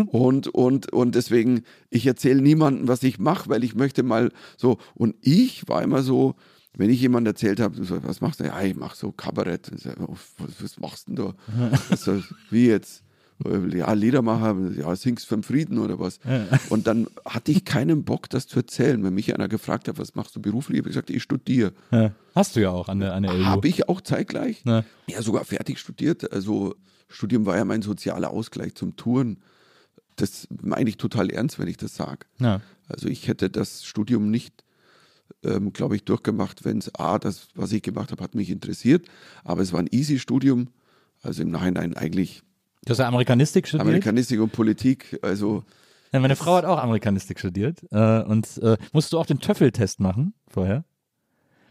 und, und, und deswegen, ich erzähle niemandem, was ich mache, weil ich möchte mal so, und ich war immer so, wenn ich jemand erzählt habe, so, was machst du? Ja, ich mache so Kabarett. So, oh, was, was, machst du denn da? Also, wie jetzt? Ja, Liedermacher, ja, singst für den Frieden oder was. Und dann hatte ich keinen Bock, das zu erzählen. Wenn mich einer gefragt hat, was machst du beruflich, habe ich gesagt, ich studiere. Ja. Hast du ja auch an der, an der LU. Habe ich auch zeitgleich. Ja. ja, sogar fertig studiert. Also Studium war ja mein sozialer Ausgleich zum Touren. Das meine ich total ernst, wenn ich das sage. Ja. Also ich hätte das Studium nicht, ähm, glaube ich, durchgemacht, wenn es A, das, was ich gemacht habe, hat mich interessiert. Aber es war ein easy Studium. Also im Nachhinein eigentlich. Du hast ja Amerikanistik studiert? Amerikanistik und Politik. Also ja, meine Frau hat auch Amerikanistik studiert. Äh, und äh, musst du auch den Töffeltest machen vorher?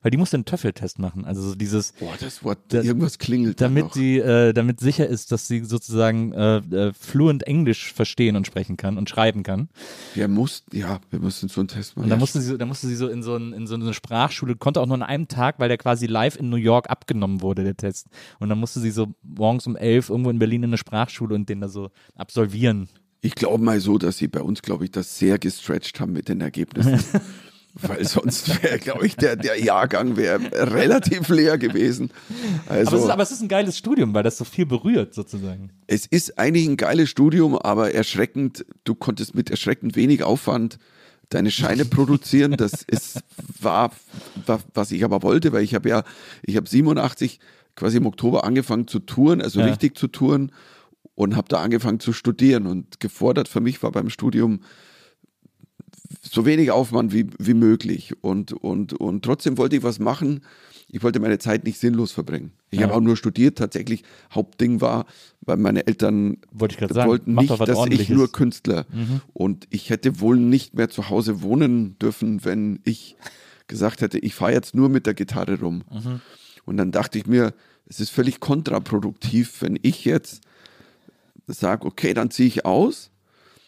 Weil die muss den Töffeltest machen. Also so dieses. Boah, das Wort, da, irgendwas klingelt. Damit da sie, äh, damit sicher ist, dass sie sozusagen äh, äh, fluent Englisch verstehen und sprechen kann und schreiben kann. Wir mussten, ja, wir mussten so einen Test machen. Und da musste sie, da musste sie so in so, ein, in so eine Sprachschule, konnte auch nur an einem Tag, weil der quasi live in New York abgenommen wurde, der Test. Und dann musste sie so morgens um elf irgendwo in Berlin in eine Sprachschule und den da so absolvieren. Ich glaube mal so, dass sie bei uns, glaube ich, das sehr gestretched haben mit den Ergebnissen. *laughs* weil sonst wäre, glaube ich, der, der Jahrgang wäre relativ leer gewesen. Also, aber, es ist, aber es ist ein geiles Studium, weil das so viel berührt sozusagen. Es ist eigentlich ein geiles Studium, aber erschreckend, du konntest mit erschreckend wenig Aufwand deine Scheine produzieren. Das ist, war, war, was ich aber wollte, weil ich habe ja, ich habe 87 quasi im Oktober angefangen zu touren, also ja. richtig zu touren und habe da angefangen zu studieren und gefordert für mich war beim Studium so wenig Aufwand wie, wie möglich. Und, und, und trotzdem wollte ich was machen. Ich wollte meine Zeit nicht sinnlos verbringen. Ich ja. habe auch nur studiert. Tatsächlich, Hauptding war, weil meine Eltern Wollte wollten nicht, dass ich nur Künstler. Mhm. Und ich hätte wohl nicht mehr zu Hause wohnen dürfen, wenn ich gesagt hätte, ich fahre jetzt nur mit der Gitarre rum. Mhm. Und dann dachte ich mir, es ist völlig kontraproduktiv, wenn ich jetzt sage, okay, dann ziehe ich aus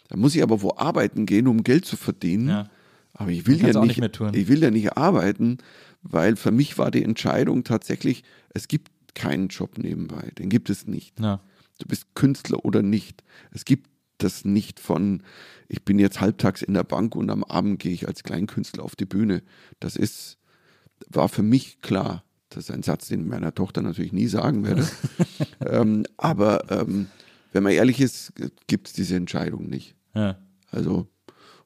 da muss ich aber wo arbeiten gehen, um Geld zu verdienen. Ja. Aber ich will ja nicht, nicht ich will ja nicht arbeiten, weil für mich war die Entscheidung tatsächlich, es gibt keinen Job nebenbei, den gibt es nicht. Ja. Du bist Künstler oder nicht. Es gibt das nicht von, ich bin jetzt halbtags in der Bank und am Abend gehe ich als Kleinkünstler auf die Bühne. Das ist, war für mich klar. Das ist ein Satz, den meiner Tochter natürlich nie sagen werde. *laughs* ähm, aber ähm, wenn man ehrlich ist, gibt es diese Entscheidung nicht. Ja. Also,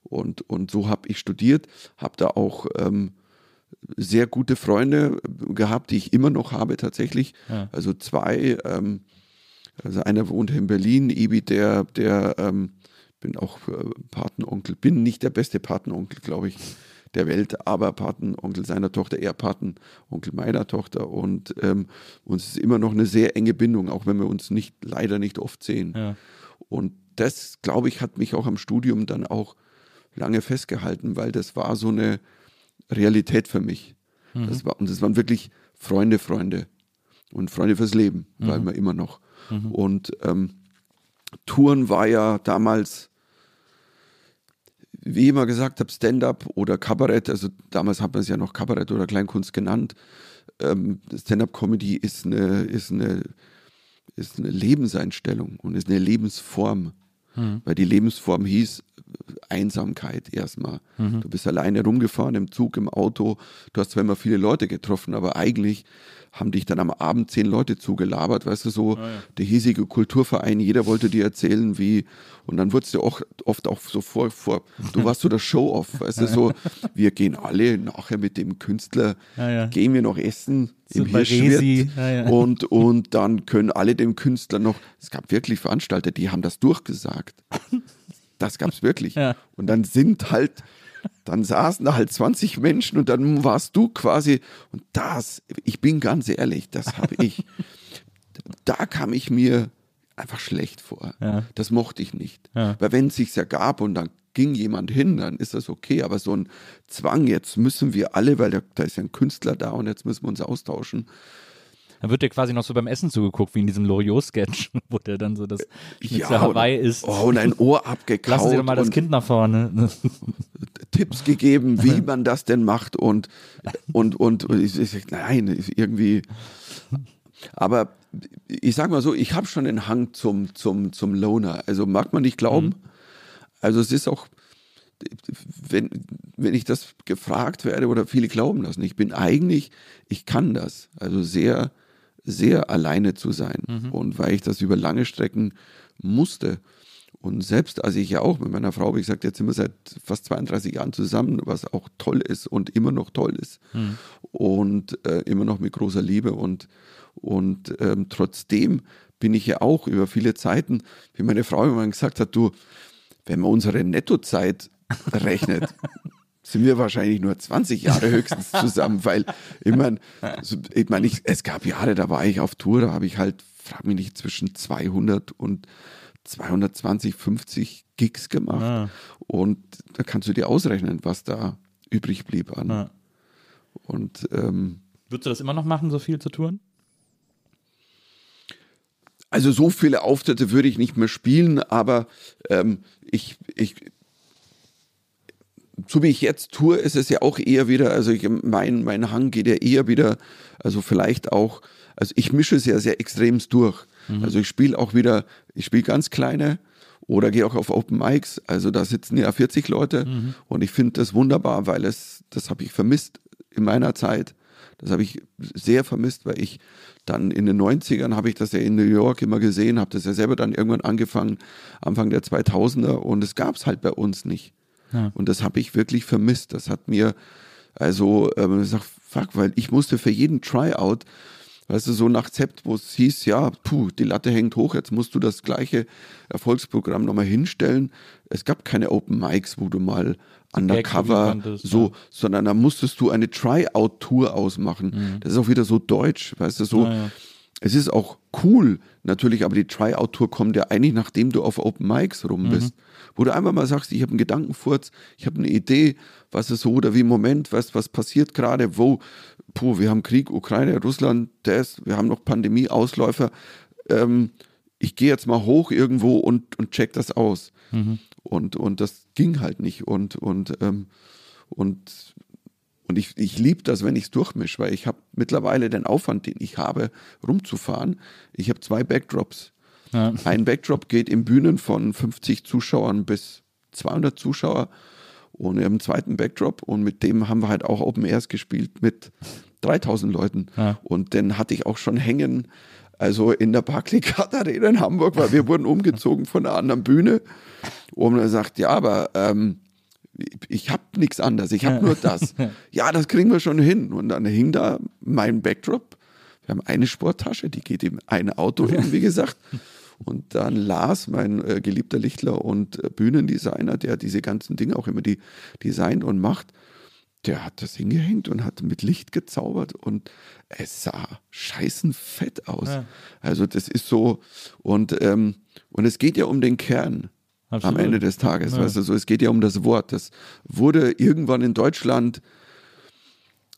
und, und so habe ich studiert, habe da auch ähm, sehr gute Freunde gehabt, die ich immer noch habe tatsächlich. Ja. Also zwei, ähm, also einer wohnt in Berlin, Ibi, der, der ähm, bin auch äh, Patenonkel, bin nicht der beste Patenonkel, glaube ich, der Welt, aber Patenonkel seiner Tochter, eher Patenonkel meiner Tochter. Und ähm, uns ist immer noch eine sehr enge Bindung, auch wenn wir uns nicht leider nicht oft sehen. Ja. Und das, glaube ich, hat mich auch am Studium dann auch lange festgehalten, weil das war so eine Realität für mich. Mhm. Das war, und das waren wirklich Freunde, Freunde und Freunde fürs Leben, mhm. weil wir immer noch. Mhm. Und ähm, Touren war ja damals, wie ich immer gesagt habe, Stand-up oder Kabarett. Also damals hat man es ja noch Kabarett oder Kleinkunst genannt. Ähm, Stand-up-Comedy ist eine, ist, eine, ist eine Lebenseinstellung und ist eine Lebensform. Mhm. Weil die Lebensform hieß Einsamkeit erstmal. Mhm. Du bist alleine rumgefahren im Zug, im Auto. Du hast zwar immer viele Leute getroffen, aber eigentlich haben dich dann am Abend zehn Leute zugelabert, weißt du, so ah, ja. der hiesige Kulturverein, jeder wollte dir erzählen, wie, und dann wurdest du auch oft auch so vor, vor du warst so der Show-Off, *laughs* weißt du, so, wir gehen alle nachher mit dem Künstler, ja, ja. gehen wir noch essen so im Hirschwirt und, *laughs* und dann können alle dem Künstler noch, es gab wirklich Veranstalter, die haben das durchgesagt. Das gab es wirklich. Und dann sind halt dann saßen da halt 20 Menschen und dann warst du quasi, und das, ich bin ganz ehrlich, das habe ich, da kam ich mir einfach schlecht vor. Ja. Das mochte ich nicht. Ja. Weil wenn es sich ja gab und dann ging jemand hin, dann ist das okay. Aber so ein Zwang, jetzt müssen wir alle, weil da, da ist ja ein Künstler da und jetzt müssen wir uns austauschen. Dann wird dir quasi noch so beim Essen zugeguckt, wie in diesem Loriot-Sketch, *laughs* wo der dann so das Ja, Hawaii und, ist. oh, und ein Ohr abgekaut. Lassen Sie doch mal das Kind nach vorne. *laughs* Tipps gegeben, wie *laughs* man das denn macht und und und, und ich, ich nein, irgendwie. Aber ich sag mal so, ich habe schon den Hang zum zum zum Loner. Also mag man nicht glauben. Also es ist auch, wenn wenn ich das gefragt werde oder viele glauben das nicht. Ich bin eigentlich, ich kann das. Also sehr sehr alleine zu sein und weil ich das über lange Strecken musste. Und selbst als ich ja auch mit meiner Frau, wie gesagt, jetzt sind wir seit fast 32 Jahren zusammen, was auch toll ist und immer noch toll ist. Und äh, immer noch mit großer Liebe. Und, und ähm, trotzdem bin ich ja auch über viele Zeiten, wie meine Frau immer gesagt hat, du, wenn man unsere Nettozeit rechnet, *laughs* sind wir wahrscheinlich nur 20 Jahre höchstens zusammen, weil ich meine, ich es gab Jahre, da war ich auf Tour, da habe ich halt, frag mich nicht, zwischen 200 und 220, 50 Gigs gemacht. Ah. Und da kannst du dir ausrechnen, was da übrig blieb an. Ja. Und ähm, Würdest du das immer noch machen, so viel zu touren? also so viele Auftritte würde ich nicht mehr spielen, aber ähm, ich, ich, so wie ich jetzt tue, ist es ja auch eher wieder, also ich, mein, mein Hang geht ja eher wieder, also vielleicht auch, also ich mische es ja sehr extremst durch. Also ich spiele auch wieder, ich spiele ganz kleine oder gehe auch auf Open Mics, also da sitzen ja 40 Leute und ich finde das wunderbar, weil es, das habe ich vermisst in meiner Zeit. Das habe ich sehr vermisst, weil ich dann in den 90ern habe ich das ja in New York immer gesehen, habe das ja selber dann irgendwann angefangen, Anfang der 2000er und es gab es halt bei uns nicht. Und das habe ich wirklich vermisst. Das hat mir, also, ähm, ich sag, fuck, weil ich musste für jeden Tryout, weißt du, so nach Zept, wo es hieß, ja, puh, die Latte hängt hoch, jetzt musst du das gleiche Erfolgsprogramm nochmal hinstellen. Es gab keine Open Mics, wo du mal undercover konntest, so, ja. sondern da musstest du eine Tryout-Tour ausmachen. Das ist auch wieder so deutsch, weißt du, so. Ja. Es ist auch cool, natürlich, aber die Tryout-Tour kommt ja eigentlich, nachdem du auf Open Mics rum bist. Wo du einfach mal sagst, ich habe einen Gedankenfurz, ich habe eine Idee, was ist so oder wie im Moment, was, was passiert gerade, wo, puh, wir haben Krieg, Ukraine, Russland, das, wir haben noch Pandemie, Ausläufer. Ähm, ich gehe jetzt mal hoch irgendwo und, und check das aus. Und, und das ging halt nicht. Und, und, ähm, und und ich, ich liebe das, wenn ich es durchmische, weil ich habe mittlerweile den Aufwand, den ich habe, rumzufahren. Ich habe zwei Backdrops. Ja. Ein Backdrop geht in Bühnen von 50 Zuschauern bis 200 Zuschauer und wir haben einen zweiten Backdrop und mit dem haben wir halt auch Open Airs gespielt mit 3000 Leuten. Ja. Und den hatte ich auch schon hängen, also in der Barclaycard Arena in Hamburg, weil wir wurden umgezogen von einer anderen Bühne. Und er sagt, ja, aber ähm, ich habe nichts anderes, ich habe nur das. *laughs* Ja, das kriegen wir schon hin. Und dann hing da mein Backdrop. Wir haben eine Sporttasche, die geht in ein Auto hin, wie gesagt. Und dann Lars, mein äh, geliebter Lichtler und äh, Bühnendesigner, der diese ganzen Dinge auch immer die designt und macht, der hat das hingehängt und hat mit Licht gezaubert und es sah scheißen fett aus. Ja. Also das ist so und ähm, und es geht ja um den Kern Absolut. am Ende des Tages. Ja. Weißt du, so, es geht ja um das Wort. Das wurde irgendwann in Deutschland,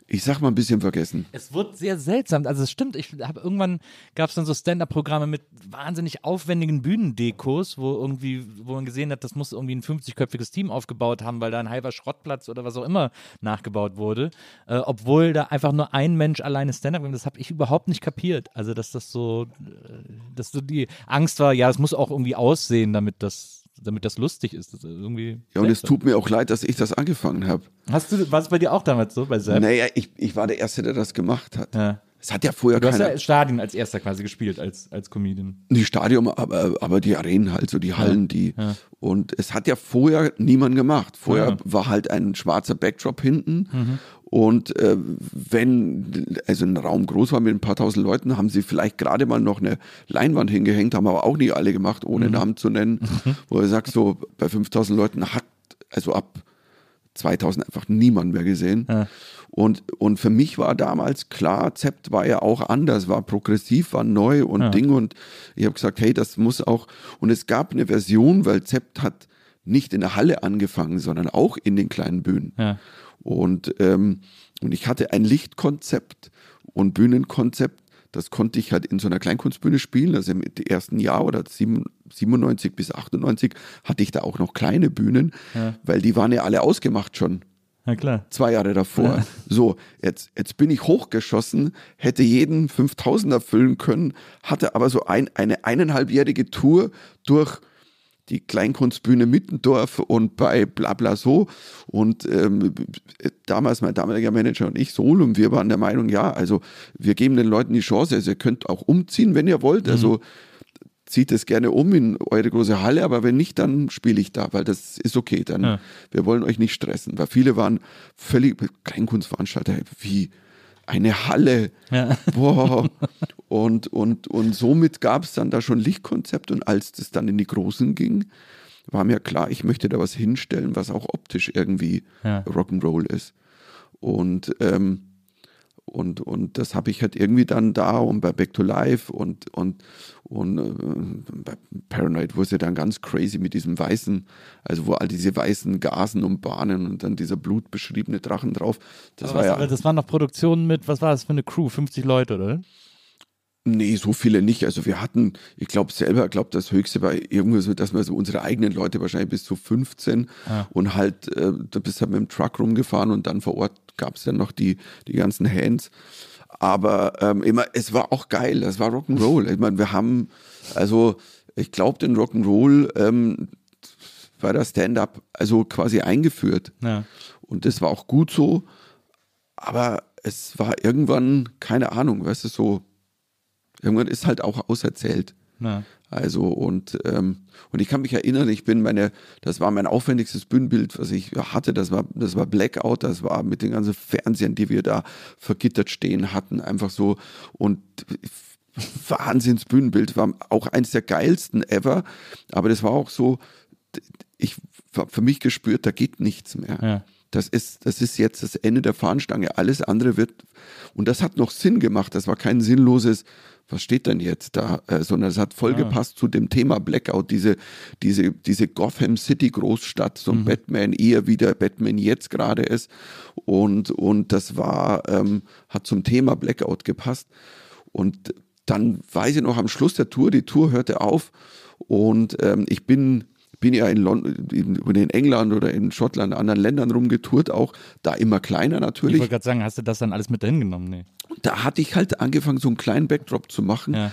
ich sag mal, ein bisschen vergessen. Es wird sehr seltsam. Also es stimmt, ich habe irgendwann gab es dann so Stand-up-Programme mit wahnsinnig aufwendigen Bühnendekos, wo irgendwie, wo man gesehen hat, das muss irgendwie ein 50-köpfiges Team aufgebaut haben, weil da ein halber Schrottplatz oder was auch immer nachgebaut wurde. Äh, obwohl da einfach nur ein Mensch alleine Stand-up gemacht hat. Das habe ich überhaupt nicht kapiert. Also dass das so, äh, dass so die Angst war, ja, es muss auch irgendwie aussehen, damit das damit das lustig ist. Das ist irgendwie Ja, und es tut mir auch leid, dass ich das angefangen habe. Hast du, war es bei dir auch damals so, bei Sepp? Naja, ich, ich war der Erste, der das gemacht hat. Ja. Es hat ja vorher Du hast keiner. ja Stadien als erster quasi gespielt, als, als Comedian. Die Stadion, aber, aber die Arenen halt, so die Hallen, die. Und es hat ja vorher niemand gemacht. Vorher Ja. Mhm. war halt ein schwarzer Backdrop hinten. Und äh, wenn also ein Raum groß war mit ein paar tausend Leuten, haben sie vielleicht gerade mal noch eine Leinwand hingehängt, haben aber auch nicht alle gemacht, ohne Mhm. Namen zu nennen. Wo du sagst, so bei 5000 Leuten hat, also ab 2000 einfach niemand mehr gesehen. Ja. Und, und für mich war damals klar, Zept war ja auch anders, war progressiv, war neu und Ja. Ding. Und ich habe gesagt, hey, das muss auch. Und es gab eine Version, weil Zept hat nicht in der Halle angefangen, sondern auch in den kleinen Bühnen. Ja. Und, ähm, und ich hatte ein Lichtkonzept und Bühnenkonzept, das konnte ich halt in so einer Kleinkunstbühne spielen. Also im ersten Jahr oder 97 bis 98 hatte ich da auch noch kleine Bühnen, ja. weil die waren ja alle ausgemacht schon. Na klar. Zwei Jahre davor. Ja. So, jetzt, jetzt bin ich hochgeschossen, hätte jeden 5000er füllen können, hatte aber so ein, eine eineinhalbjährige Tour durch die Kleinkunstbühne Mittendorf und bei Blabla so. Und ähm, damals mein damaliger Manager und ich, Sol, und wir waren der Meinung, ja, also wir geben den Leuten die Chance, also ihr könnt auch umziehen, wenn ihr wollt. Also mhm. zieht es gerne um in eure große Halle, aber wenn nicht, dann spiele ich da, weil das ist okay. Dann, ja. wir wollen euch nicht stressen. Weil viele waren völlig Kleinkunstveranstalter, wie eine Halle. Ja. Boah. *laughs* Und, und, und somit gab es dann da schon Lichtkonzept und als das dann in die Großen ging, war mir klar, ich möchte da was hinstellen, was auch optisch irgendwie ja. Rock'n'Roll ist. Und ähm, und, und das habe ich halt irgendwie dann da und bei Back to Life und, und, und äh, bei Paranoid wurde es ja dann ganz crazy mit diesem weißen, also wo all diese weißen Gasen und Bahnen und dann dieser blutbeschriebene Drachen drauf. Das aber war was, ja. Das waren noch Produktionen mit, was war das für eine Crew? 50 Leute, oder? Nee, so viele nicht. Also wir hatten, ich glaube selber, ich glaube das höchste war irgendwie so, dass wir so unsere eigenen Leute wahrscheinlich bis zu 15 ah. und halt, äh, da bist halt mit dem Truck rumgefahren und dann vor Ort gab es dann noch die, die ganzen Hands. Aber ähm, immer, es war auch geil, das war Rock'n'Roll. Ich meine, wir haben, also ich glaube, den Rock'n'Roll ähm, war das Stand-up also quasi eingeführt. Ja. Und das war auch gut so. Aber es war irgendwann, keine Ahnung, weißt du, so Irgendwann ist halt auch auserzählt. Ja. Also und, ähm, und ich kann mich erinnern, ich bin meine, das war mein aufwendigstes Bühnenbild, was ich hatte, das war, das war Blackout, das war mit den ganzen Fernsehern, die wir da vergittert stehen hatten, einfach so und Wahnsinnsbühnenbild, war auch eins der geilsten ever, aber das war auch so, ich für mich gespürt, da geht nichts mehr. Ja. Das ist, das ist jetzt das Ende der Fahnenstange. Alles andere wird, und das hat noch Sinn gemacht. Das war kein sinnloses, was steht denn jetzt da, äh, sondern es hat voll ah. gepasst zu dem Thema Blackout, diese, diese, diese Gotham City Großstadt, so mhm. Batman eher wie der Batman jetzt gerade ist. Und, und das war, ähm, hat zum Thema Blackout gepasst. Und dann weiß ich noch am Schluss der Tour, die Tour hörte auf und ähm, ich bin bin ja in, London, in England oder in Schottland, anderen Ländern rumgetourt, auch da immer kleiner natürlich. Ich wollte gerade sagen, hast du das dann alles mit drin genommen? Nee. Da hatte ich halt angefangen, so einen kleinen Backdrop zu machen. Ja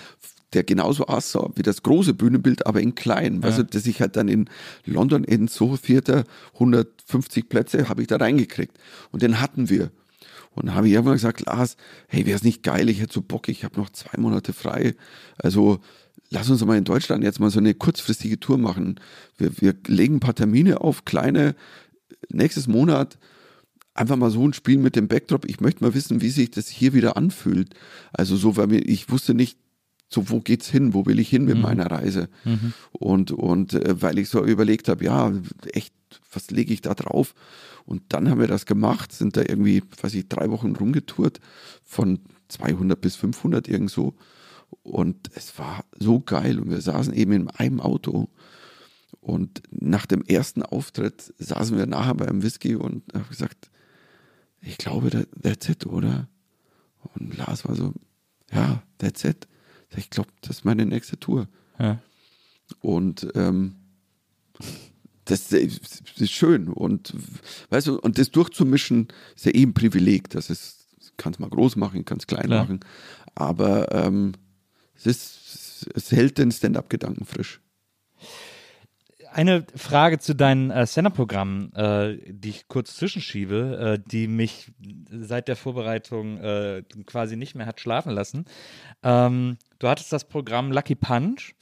der genauso aussah wie das große Bühnenbild, aber in klein. Ja. Also, dass ich halt dann in London in so vierter 150 Plätze habe ich da reingekriegt. Und den hatten wir. Und habe ich irgendwann gesagt, Lars, hey, wäre es nicht geil, ich hätte so Bock, ich habe noch zwei Monate frei. Also lass uns mal in Deutschland jetzt mal so eine kurzfristige Tour machen. Wir, wir legen ein paar Termine auf, kleine, nächstes Monat einfach mal so ein Spiel mit dem Backdrop. Ich möchte mal wissen, wie sich das hier wieder anfühlt. Also so, weil mir, ich wusste nicht, so wo geht's hin, wo will ich hin mit mhm. meiner Reise? Mhm. Und, und äh, weil ich so überlegt habe, ja, echt, was lege ich da drauf? Und dann haben wir das gemacht, sind da irgendwie, weiß ich, drei Wochen rumgetourt, von 200 bis 500 irgend so. Und es war so geil. Und wir saßen eben in einem Auto. Und nach dem ersten Auftritt saßen wir nachher beim Whisky und habe gesagt, ich glaube, that's it, oder? Und Lars war so, ja, that's it. Ich glaube, das ist meine nächste Tour. Ja. Und ähm, das ist schön. Und weißt du, und das durchzumischen ist ja eben ein Privileg. Das ist, kann es mal groß machen, kann es klein Klar. machen. Aber ähm, es, ist, es hält den Stand-up-Gedanken frisch. Eine Frage zu deinen äh, Stand-up-Programmen, äh, die ich kurz zwischenschiebe, äh, die mich seit der Vorbereitung äh, quasi nicht mehr hat schlafen lassen. Ähm, du hattest das Programm Lucky Punch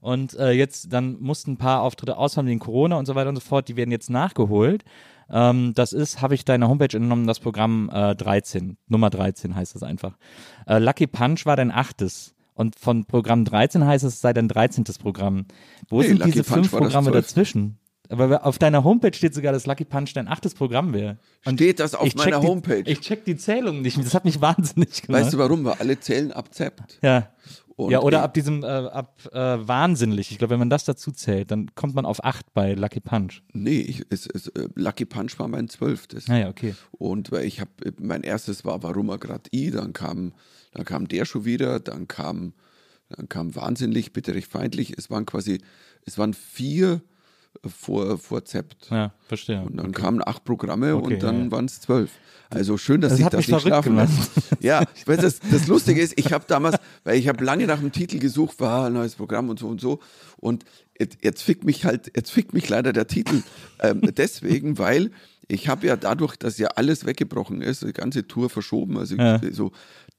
und äh, jetzt dann mussten ein paar Auftritte ausfallen wegen Corona und so weiter und so fort. Die werden jetzt nachgeholt. Ähm, das ist, habe ich deiner Homepage entnommen, das Programm 13. Äh, Nummer 13 heißt das einfach. Lucky Punch war dein achtes. Und von Programm 13 heißt es, es sei dein 13. Programm. Wo nee, sind Lucky diese Punch fünf Programme dazwischen? Aber auf deiner Homepage steht sogar, dass Lucky Punch dein achtes Programm wäre. Und Steht das auf meiner die, Homepage? Ich check die Zählung nicht. Das hat mich wahnsinnig gemacht. Weißt du warum? Weil alle zählen ab Zept. Ja. Und ja, oder ab diesem, äh, ab äh, wahnsinnig. Ich glaube, wenn man das dazu zählt, dann kommt man auf 8 bei Lucky Punch. Nee, ich, es, es, äh, Lucky Punch war mein zwölftes. Naja, okay. Und weil ich habe, mein erstes war Warum er grad I, dann kam, dann kam der schon wieder, dann kam, dann kam Wahnsinnig, bitterig feindlich. Es waren quasi, es waren vier äh, vor, vor Zept. Ja, verstehe. Und dann kamen acht Programme Okay, und dann ja, ja. waren es zwölf. Also schön, dass Das ich das nicht schlafen lasse. *laughs* Ja, weil das, das Lustige ist, ich habe damals, weil ich habe lange nach dem Titel gesucht, war ein neues Programm und so und so. Und jetzt, jetzt fickt mich halt, jetzt fickt mich leider der Titel ähm, *laughs* deswegen, weil ich habe ja dadurch, dass ja alles weggebrochen ist, die ganze Tour verschoben, also Ja. so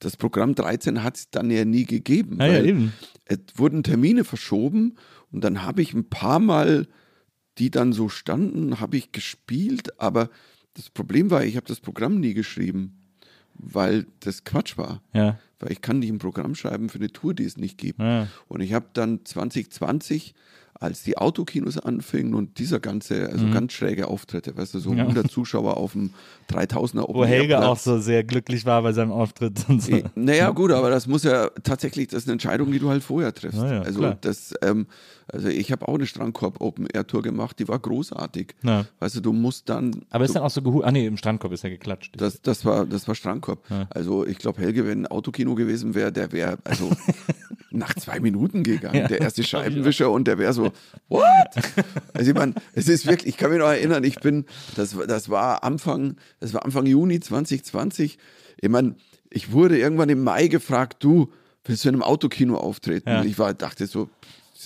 das Programm 13 hat es dann ja nie gegeben. Ja, ja, weil eben. Es wurden Termine verschoben und dann habe ich ein paar Mal, die dann so standen, habe ich gespielt, aber das Problem war, ich habe das Programm nie geschrieben, weil das Quatsch war. Ja. Weil ich kann nicht ein Programm schreiben für eine Tour, die es nicht gibt. Ja. Und ich habe dann 2020, als die Autokinos anfingen und dieser ganze, also ganz schräge Auftritte, weißt du, so Mhm. Ja. 100 Zuschauer auf dem 3000er Wo Helge auch so sehr glücklich war bei seinem Auftritt und so. Eh, Naja, gut, aber das muss ja tatsächlich, das ist eine Entscheidung, die du halt vorher triffst. Ja, also klar. das, ähm, also ich habe auch eine Strandkorb Open Air Tour gemacht, die war großartig. Ja. Weißt du, du musst dann. Aber ist dann auch so gehu... Ah nee, im Strandkorb ist er geklatscht. das, das war, das war Strandkorb. Also ich glaube, Helge, wenn ein Autokino gewesen wäre, der wäre also *laughs* nach zwei Minuten gegangen. Der erste *laughs* Scheibenwischer und der wäre so, what? Also ich meine, es ist wirklich, ich kann mich noch erinnern, ich bin, das, war- das war Anfang, das war Anfang Juni 2020. Ich meine, ich wurde irgendwann im Mai gefragt, du, willst du in einem Autokino auftreten? Ja. Und ich war, dachte so,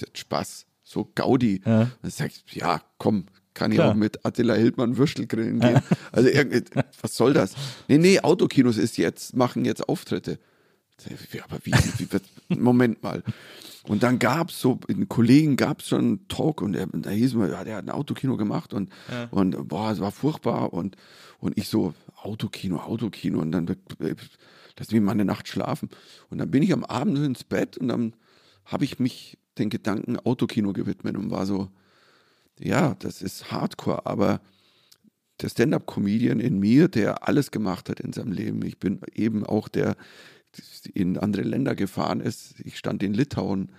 das jetzt Spaß, so Gaudi. Ja. Dann sag ich, ja, komm, kann ich Klar. auch mit Attila Hildmann Würstel grillen gehen. Also irgendwie, was soll das? Nee, nee, Autokinos ist jetzt, machen jetzt Auftritte. Ich, Ja, aber wie, wie wird, Moment mal. Und dann gab es so, einen Kollegen gab es schon einen Talk und er, da hieß mir, ja, der hat ein Autokino gemacht und, und boah, es war furchtbar und, und ich so, Autokino, Autokino und dann lass mich mal eine Nacht schlafen. Und dann bin ich am Abend ins Bett und dann habe ich mich den Gedanken Autokino gewidmet und war so, ja, das ist Hardcore, aber der Stand-up-Comedian in mir, der alles gemacht hat in seinem Leben. Ich bin eben auch der, der in andere Länder gefahren ist. Ich stand in Litauen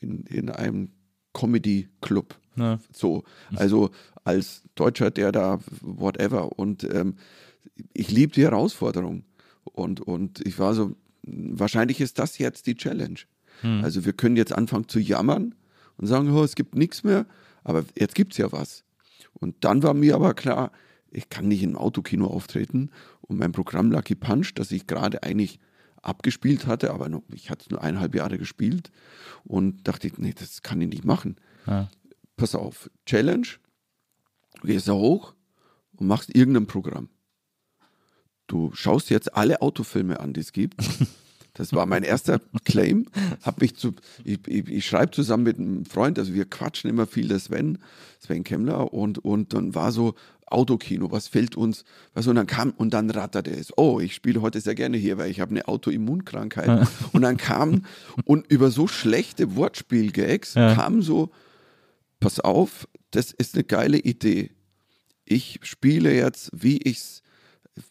in, in einem Comedy-Club. Ja. So, also als Deutscher, der da whatever. Und ähm, ich liebe die Herausforderung. Und, und ich war so, wahrscheinlich ist das jetzt die Challenge. Also wir können jetzt anfangen zu jammern und sagen, oh, es gibt nichts mehr, aber jetzt gibt es ja was. Und dann war mir aber klar, ich kann nicht im Autokino auftreten und mein Programm Lucky Punch, das ich gerade eigentlich abgespielt hatte, aber noch, ich hatte es nur eineinhalb Jahre gespielt und dachte, nee, das kann ich nicht machen. Ja. Pass auf, Challenge, gehst da hoch und machst irgendein Programm. Du schaust jetzt alle Autofilme an, die es gibt. *laughs* Das war mein erster Claim. Hab mich zu, ich, ich, ich schreibe zusammen mit einem Freund, also wir quatschen immer viel, der Sven, Sven Kemmler, und, und dann war so Autokino, was fällt uns, was und dann kam, und dann ratterte es, oh, ich spiele heute sehr gerne hier, weil ich habe eine Autoimmunkrankheit. und dann kam, und über so schlechte Wortspielgags Ja. kam so, pass auf, das ist eine geile Idee. Ich spiele jetzt, wie ich's,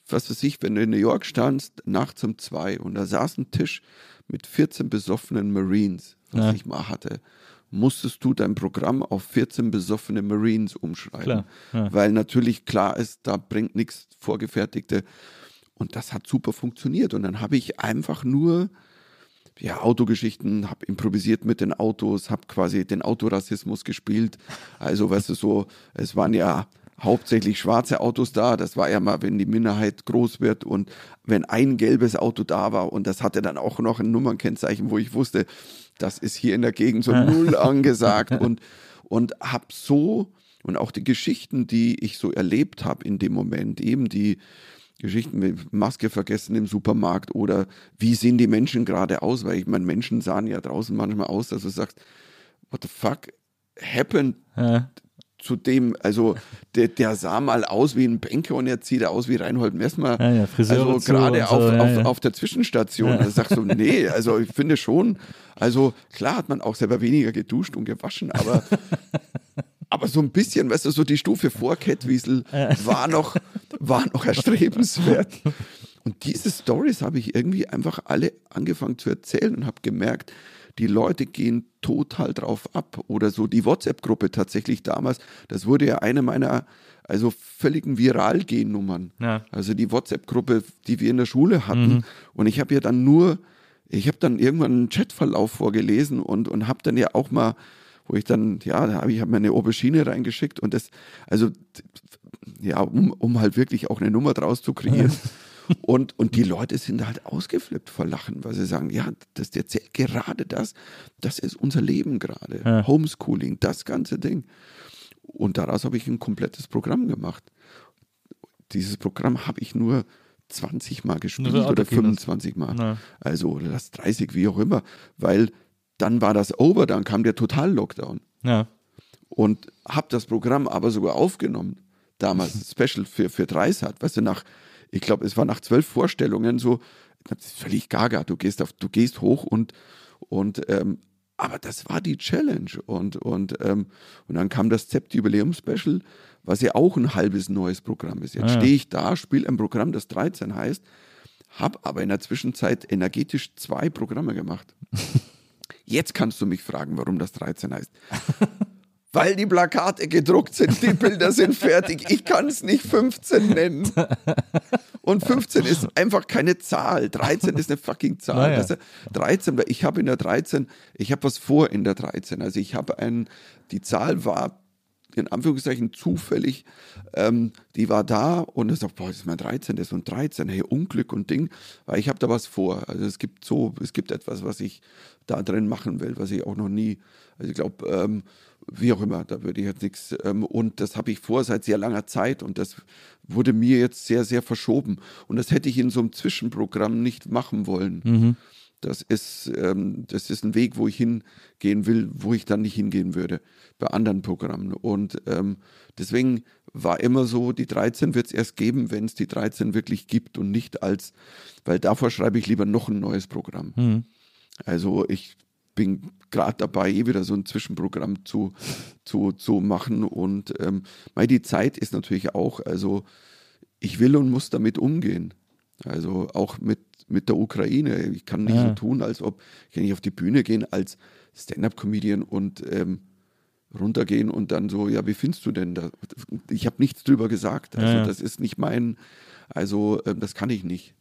was weiß ich, wenn du in New York standst, nachts um zwei und da saß ein Tisch mit 14 besoffenen Marines, was Ja. ich mal hatte, musstest du dein Programm auf 14 besoffene Marines umschreiben. Ja. Weil natürlich klar ist, da bringt nichts Vorgefertigte. Und das hat super funktioniert. Und dann habe ich einfach nur ja, Autogeschichten, habe improvisiert mit den Autos, habe quasi den Autorassismus gespielt. Also, weißt du, so, es waren ja hauptsächlich schwarze Autos da. Das war ja mal, wenn die Minderheit groß wird und wenn ein gelbes Auto da war und das hatte dann auch noch ein Nummernkennzeichen, wo ich wusste, das ist hier in der Gegend so null angesagt und, und habe so und auch die Geschichten, die ich so erlebt habe in dem Moment, eben die Geschichten mit Maske vergessen im Supermarkt oder wie sehen die Menschen gerade aus, weil ich meine, Menschen sahen ja draußen manchmal aus, dass du sagst, what the fuck happened Ja. Zu dem, also der, der sah mal aus wie ein Banker und jetzt sieht er aus wie Reinhold Messmer. Ja, ja, also gerade so, auf, ja, auf, ja. auf der Zwischenstation. Da sagst du, *laughs* nee, also ich finde schon, also klar hat man auch selber weniger geduscht und gewaschen, aber, aber *laughs* aber so ein bisschen, weißt du, so die Stufe vor Kettwiesel war noch, war noch erstrebenswert. *laughs* Und diese Stories habe ich irgendwie einfach alle angefangen zu erzählen und habe gemerkt, die Leute gehen total drauf ab. Oder so die WhatsApp-Gruppe tatsächlich damals, das wurde ja eine meiner also völligen Viral-Gehen-Nummern. Ja. Also die WhatsApp-Gruppe, die wir in der Schule hatten. Mhm. Und ich habe ja dann nur, ich habe dann irgendwann einen Chatverlauf vorgelesen und, und habe dann ja auch mal, wo ich dann, ja, da habe ich hab meine Aubergine reingeschickt und das, also ja, um, um halt wirklich auch eine Nummer draus zu kreieren. *laughs* Und, und die Leute sind halt ausgeflippt vor Lachen, weil sie sagen, ja, das erzählt gerade das, das ist unser Leben gerade. Ja. Homeschooling, das ganze Ding. Und daraus habe ich ein komplettes Programm gemacht. Dieses Programm habe ich nur 20 Mal gespielt oder Autokinos. 25 Mal. Ja. Also oder das 30, wie auch immer, weil dann war das over, dann kam der Total-Lockdown Ja. und habe das Programm aber sogar aufgenommen. Damals *laughs* Special für, für Dreisat, weißt du, nach, ich glaube, es war nach zwölf Vorstellungen so, das ist völlig gaga, du gehst auf, du gehst hoch und, und ähm, aber das war die Challenge und, und, ähm, und dann kam das Zept Jubiläum-Special, was ja auch ein halbes neues Programm ist. Jetzt Ah, ja. stehe ich da, spiele ein Programm, das 13 heißt, habe aber in der Zwischenzeit energetisch zwei Programme gemacht. *laughs* Jetzt kannst du mich fragen, warum das 13 heißt. Weil die Plakate gedruckt sind, die Bilder sind fertig. Ich kann es nicht 15 nennen. Und 15 ist einfach keine Zahl. 13 ist eine fucking Zahl. Naja. Also 13, weil ich habe in der 13, ich habe was vor in der 13. Also ich habe ein, die Zahl war in Anführungszeichen zufällig, ähm, die war da und ich sag, boah, das ist mein 13. und 13, hey, Unglück und Ding, weil ich habe da was vor. Also es gibt so, es gibt etwas, was ich da drin machen will, was ich auch noch nie, also ich glaube, ähm, wie auch immer, da würde ich jetzt nichts, ähm, und das habe ich vor seit sehr langer Zeit und das wurde mir jetzt sehr, sehr verschoben und das hätte ich in so einem Zwischenprogramm nicht machen wollen. Das ist, ähm, das ist ein Weg, wo ich hingehen will, wo ich dann nicht hingehen würde bei anderen Programmen. Und ähm, deswegen war immer so, die 13 wird es erst geben, wenn es die 13 wirklich gibt und nicht als, weil davor schreibe ich lieber noch ein neues Programm. Also ich bin gerade dabei, eh wieder so ein Zwischenprogramm zu, zu, zu machen. Und ähm, die Zeit ist natürlich auch, also ich will und muss damit umgehen. Also auch mit, mit der Ukraine. Ich kann nicht Ja. so tun, als ob ich kann nicht auf die Bühne gehen als Stand-up-Comedian und ähm, runtergehen und dann so, ja, wie findest du denn das? Ich habe nichts drüber gesagt. Also Ja, das ist nicht mein, also ähm, das kann ich nicht.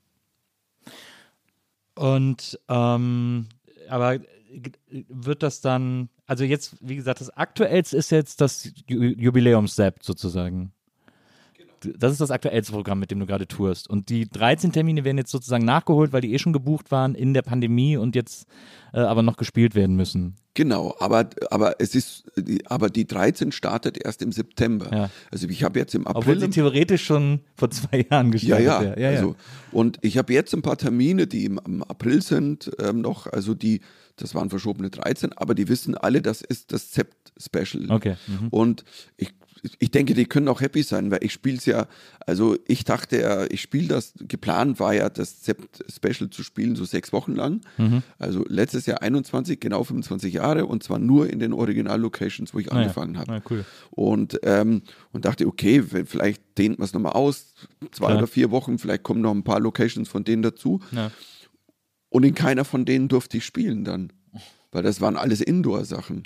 Und ähm, aber wird das dann, also jetzt, wie gesagt, das aktuellste ist jetzt das Ju Jubiläums-Sept sozusagen. Das ist das aktuellste Programm, mit dem du gerade tourst. Und die 13 Termine werden jetzt sozusagen nachgeholt, weil die eh schon gebucht waren in der Pandemie und jetzt äh, aber noch gespielt werden müssen. Genau, aber, aber es ist, die- aber die 13 startet erst im September. Ja. Also ich habe jetzt im Obwohl April. sie theoretisch schon vor zwei Jahren ja, gestartet ja, wäre. ja, ja. Also, und ich habe jetzt ein paar Termine, die im, im April sind, ähm, noch, also die, das waren verschobene 13, aber die wissen alle, das ist das Zept-Special. Okay, mhm. Und ich, ich denke, die können auch happy sein, weil ich spiele es ja, also ich dachte ja, ich spiele das, geplant war ja, das Zept-Special zu spielen, so sechs Wochen lang. Mhm. Also letztes Jahr 21, genau 25 Jahre und zwar nur in den Original-Locations, wo ich Ah ja. angefangen habe. Ah, cool. Und, ähm, und dachte, okay, vielleicht dehnt man es nochmal aus, zwei Klar. oder vier Wochen, vielleicht kommen noch ein paar Locations von denen dazu. Ja. Und in keiner von denen durfte ich spielen dann, weil das waren alles Indoor-Sachen.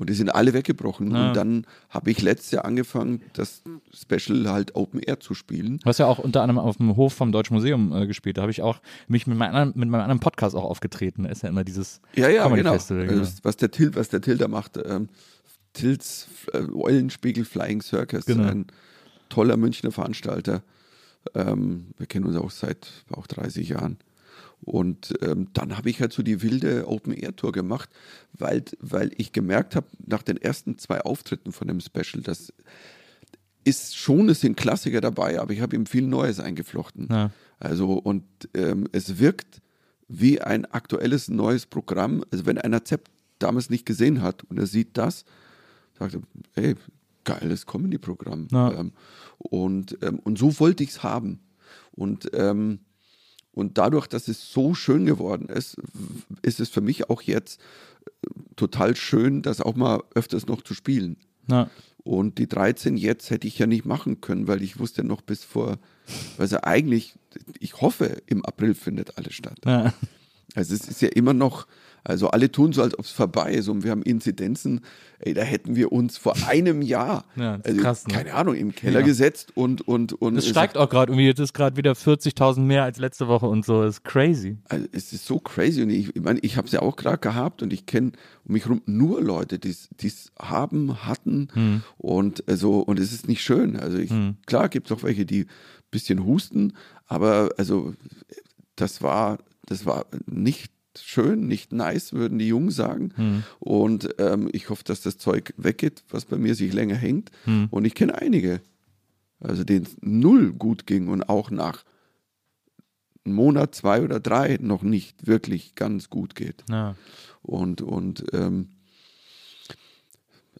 Und die sind alle weggebrochen. Ja. Und dann habe ich letztes Jahr angefangen, das Special halt Open Air zu spielen. Du hast ja auch unter anderem auf dem Hof vom Deutschen Museum äh, gespielt. Da habe ich auch mich mit meinem, anderen, mit meinem anderen Podcast auch aufgetreten. Da ist ja immer dieses Ja, ja, Comedy genau. Festival. Also, Genau. was der Til, was der Til da macht, ähm, Tils äh, Eulenspiegel Flying Circus, Genau. ein toller Münchner Veranstalter. Ähm, wir kennen uns auch seit auch 30 Jahren. Und ähm, dann habe ich halt so die wilde Open Air Tour gemacht, weil, weil ich gemerkt habe, nach den ersten zwei Auftritten von dem Special, das ist schon, es sind Klassiker dabei, aber ich habe ihm viel Neues eingeflochten. Ja. Also, und ähm, es wirkt wie ein aktuelles neues Programm. Also, wenn einer Zepp damals nicht gesehen hat und er sieht das, sagt er, hey, geiles Comedy-Programm. Ja. Ähm, und, ähm, und so wollte ich es haben. Und, ähm, und dadurch, dass es so schön geworden ist, ist es für mich auch jetzt äh, total schön, das auch mal öfters noch zu spielen. Na, Und die 13 jetzt hätte ich ja nicht machen können, weil ich wusste noch bis vor, also eigentlich, ich hoffe, im April findet alles statt. Ja. Also es ist ja immer noch, also alle tun so, als ob es vorbei ist und wir haben Inzidenzen, ey, da hätten wir uns vor einem Jahr, *laughs* Ja, das also, krass, ne? keine Ahnung, im Keller Ja. gesetzt und und und Das es- steigt auch gerade irgendwie. Jetzt ist gerade wieder 40.000 mehr als letzte Woche und so. Das ist crazy. Also es ist so crazy und ich, ich meine, ich habe es ja auch gerade gehabt und ich kenne um mich herum nur Leute, die es haben, hatten Hm. und also und es ist nicht schön. Also ich, klar gibt es auch welche, die ein bisschen husten, aber also das war das war nicht schön, nicht nice, würden die Jungen sagen. Hm. Und ähm, ich hoffe, dass das Zeug weggeht, was bei mir sich länger hängt. Hm. Und ich kenne einige, also denen es null gut ging und auch nach einem Monat, zwei oder drei noch nicht wirklich ganz gut geht. Ja. Und, und ähm,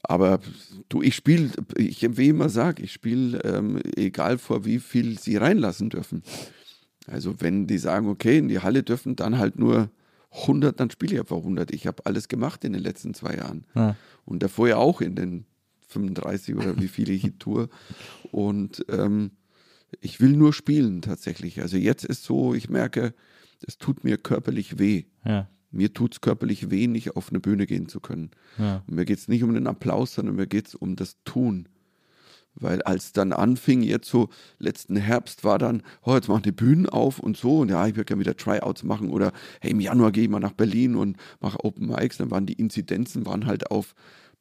aber du, ich spiele, ich wie immer sage, ich spiele, ähm, egal vor wie viel sie reinlassen dürfen. Also wenn die sagen, okay, in die Halle dürfen dann halt nur 100, dann spiele ich einfach 100. Ich habe alles gemacht in den letzten zwei Jahren. Ja. Und davor ja auch in den 35 oder wie viele ich *laughs* tour. Und ähm, ich will nur spielen tatsächlich. Also jetzt ist so, ich merke, es tut mir körperlich weh. Ja. Mir tut es körperlich weh, nicht auf eine Bühne gehen zu können. Ja. Und mir geht es nicht um den Applaus, sondern mir geht es um das Tun. Weil als dann anfing, jetzt so letzten Herbst war dann, oh, jetzt machen die Bühnen auf und so, und ja, ich würde gerne wieder Tryouts machen oder hey, im Januar gehe ich mal nach Berlin und mache Open Mics, dann waren die Inzidenzen, waren halt auf,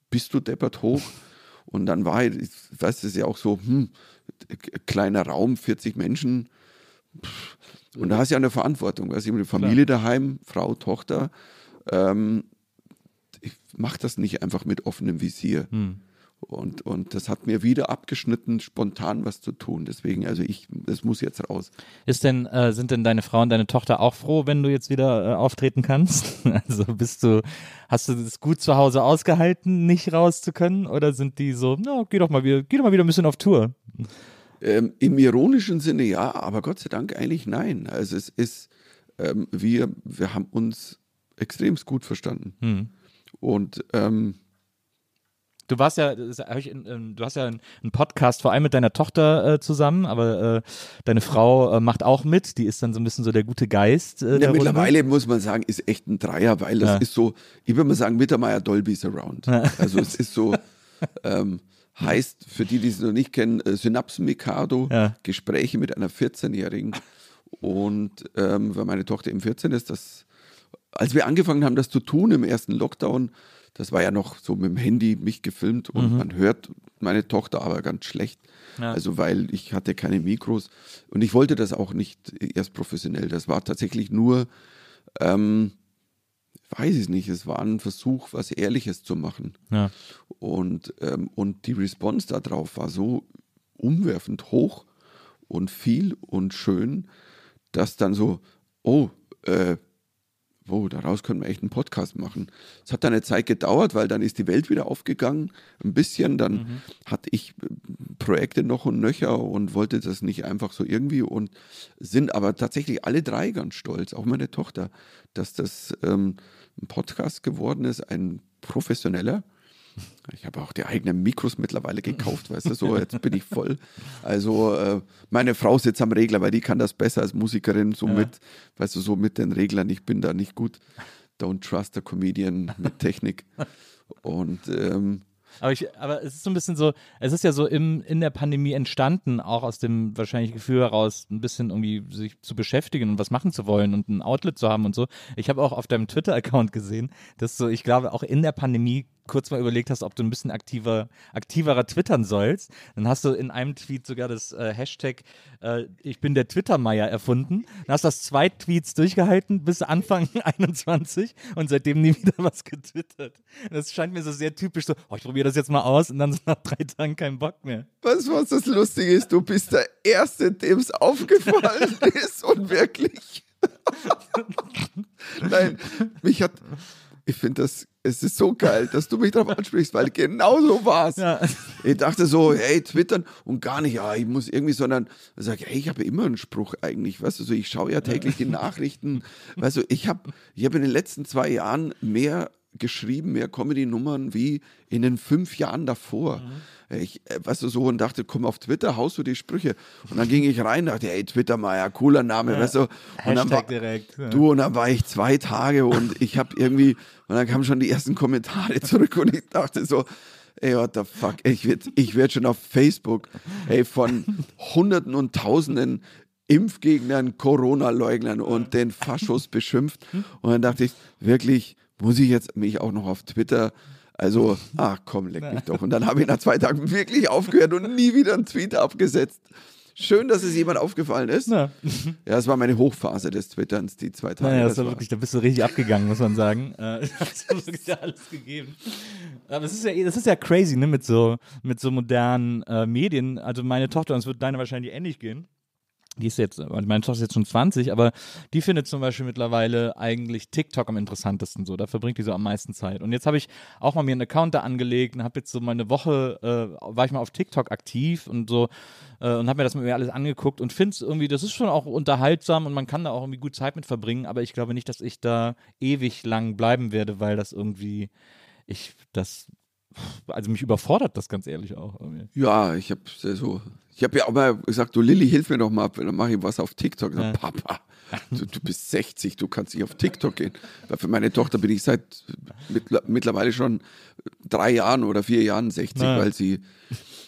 bist du deppert hoch? *laughs* Und dann war, ich weiß, das ist ja auch so, hm, kleiner Raum, 40 Menschen, und da hast du ja eine Verantwortung, weißt du, die Familie daheim, Frau, Tochter, ähm, ich mache das nicht einfach mit offenem Visier. Und, und das hat mir wieder abgeschnitten, spontan was zu tun. Deswegen, also ich, das muss jetzt raus. Ist denn, äh, sind denn deine Frau und deine Tochter auch froh, wenn du jetzt wieder äh, auftreten kannst? *laughs* Also bist du, hast du das gut zu Hause ausgehalten, nicht raus zu können? Oder sind die so, na, geh doch mal wieder, geh doch mal wieder ein bisschen auf Tour? Ähm, Im ironischen Sinne ja, aber Gott sei Dank eigentlich nein. Also es ist, ähm, wir, wir haben uns extremst gut verstanden. Und ähm, Du warst ja, ich ähm, du hast ja einen Podcast vor allem mit deiner Tochter äh, zusammen, aber äh, deine Frau äh, macht auch mit. Die ist dann so ein bisschen so der gute Geist. Äh, ja, mittlerweile muss man sagen, ist echt ein Dreier, weil das Ja. ist so, ich würde mal sagen, Mittermeier Dolby Surround. Also es ist so, *laughs* ähm, heißt, für die, die es noch nicht kennen, äh, Synapsen Mikado, Ja. Gespräche mit einer 14-Jährigen. Und ähm, weil meine Tochter eben 14 ist, das, als wir angefangen haben, das zu tun im ersten Lockdown, das war ja noch so mit dem Handy mich gefilmt und man hört meine Tochter aber ganz schlecht. Ja. Also weil ich hatte keine Mikros und ich wollte das auch nicht erst professionell. Das war tatsächlich nur, ähm, weiß ich nicht, es war ein Versuch, was Ehrliches zu machen. Ja. Und, ähm, und die Response darauf war so umwerfend hoch und viel und schön, dass dann so, oh, äh, wow, daraus können wir echt einen Podcast machen. Es hat dann eine Zeit gedauert, weil dann ist die Welt wieder aufgegangen, ein bisschen. Dann hatte ich äh, Projekte noch und nöcher und wollte das nicht einfach so irgendwie und sind aber tatsächlich alle drei ganz stolz, auch meine Tochter, dass das ähm, ein Podcast geworden ist, ein professioneller. Ich habe auch die eigenen Mikros mittlerweile gekauft, weißt du, so jetzt bin ich voll. Also äh, meine Frau sitzt am Regler, weil die kann das besser als Musikerin, so mit, weißt du, so mit den Reglern. Ich bin da nicht gut. Don't trust a comedian mit Technik. Und ähm, Aber, ich, aber es ist so ein bisschen so, es ist ja so im, in der Pandemie entstanden, auch aus dem wahrscheinlich Gefühl heraus, ein bisschen irgendwie sich zu beschäftigen und was machen zu wollen und ein Outlet zu haben und so. Ich habe auch auf deinem Twitter-Account gesehen, dass du, ich glaube, auch in der Pandemie kurz mal überlegt hast, ob du ein bisschen aktiver, aktiverer twittern sollst. Dann hast du in einem Tweet sogar das äh, Hashtag äh, Ich bin der Twitter-Meier erfunden. Dann hast du das zwei Tweets durchgehalten bis Anfang *laughs* 21 und seitdem nie wieder was getwittert. Das scheint mir so sehr typisch so, oh, ich probiere das jetzt mal aus und dann nach drei Tagen kein Bock mehr. was, was das Lustige ist, du bist der Erste, dem es aufgefallen *laughs* ist und wirklich. *laughs* Nein, mich hat. Ich finde das, es ist so geil, dass du mich darauf *laughs* ansprichst, weil genau so war es. Ja. Ich dachte so, hey, twittern und gar nicht, ja, ich muss irgendwie, sondern sage, hey, ich habe immer einen Spruch eigentlich, weißt du, so, ich schaue ja täglich die Nachrichten, weißt du, ich habe ich hab in den letzten zwei Jahren mehr geschrieben, mehr Comedy-Nummern wie in den fünf Jahren davor. Mhm. Ich, äh, weißt du, so und dachte, komm auf Twitter, haust du die Sprüche. Und dann ging ich rein, dachte, ey, Twitter ja, cooler Name, weißt du. Und dann war, direkt. Ja. Du, und dann war ich zwei Tage und ich habe irgendwie, und dann kamen schon die ersten Kommentare zurück und ich dachte so, ey, what the fuck, ich werde ich werd schon auf Facebook, ey, von Hunderten und Tausenden Impfgegnern, Corona-Leugnern und den Faschos beschimpft. Und dann dachte ich, wirklich, muss ich jetzt mich auch noch auf Twitter also, *laughs* ach komm, leck mich doch. Und dann habe ich nach zwei Tagen wirklich aufgehört und nie wieder einen Tweet abgesetzt. Schön, dass es jemand aufgefallen ist. Ja. Ja, es war meine Hochphase des Twitterns, die zwei Tage. Naja, das das war wirklich, da bist du richtig abgegangen, muss man sagen. Äh, *laughs* hast du wirklich alles gegeben. Aber es ist ja, das ist ja crazy, ne, mit so, mit so modernen äh, Medien. Also meine Tochter, und es wird deine wahrscheinlich ähnlich gehen. Die ist jetzt, also meine Tochter ist jetzt schon 20, aber die findet zum Beispiel mittlerweile eigentlich TikTok am interessantesten so. Da verbringt die so am meisten Zeit. Und jetzt habe ich auch mal mir einen Account da angelegt und habe jetzt so mal eine Woche, äh, war ich mal auf TikTok aktiv und so äh, und habe mir das mit mir alles angeguckt und finde es irgendwie, das ist schon auch unterhaltsam und man kann da auch irgendwie gut Zeit mit verbringen, aber ich glaube nicht, dass ich da ewig lang bleiben werde, weil das irgendwie, ich, das, also mich überfordert das ganz ehrlich auch. Ja, ich habe so, ich habe ja auch mal gesagt, du Lilly, hilf mir doch mal, dann mache ich was auf TikTok. Ja. Ja. Papa, du, du bist 60, du kannst nicht auf TikTok gehen. Weil für meine Tochter bin ich seit mittler- mittlerweile schon drei Jahren oder vier Jahren 60, Ja. weil sie,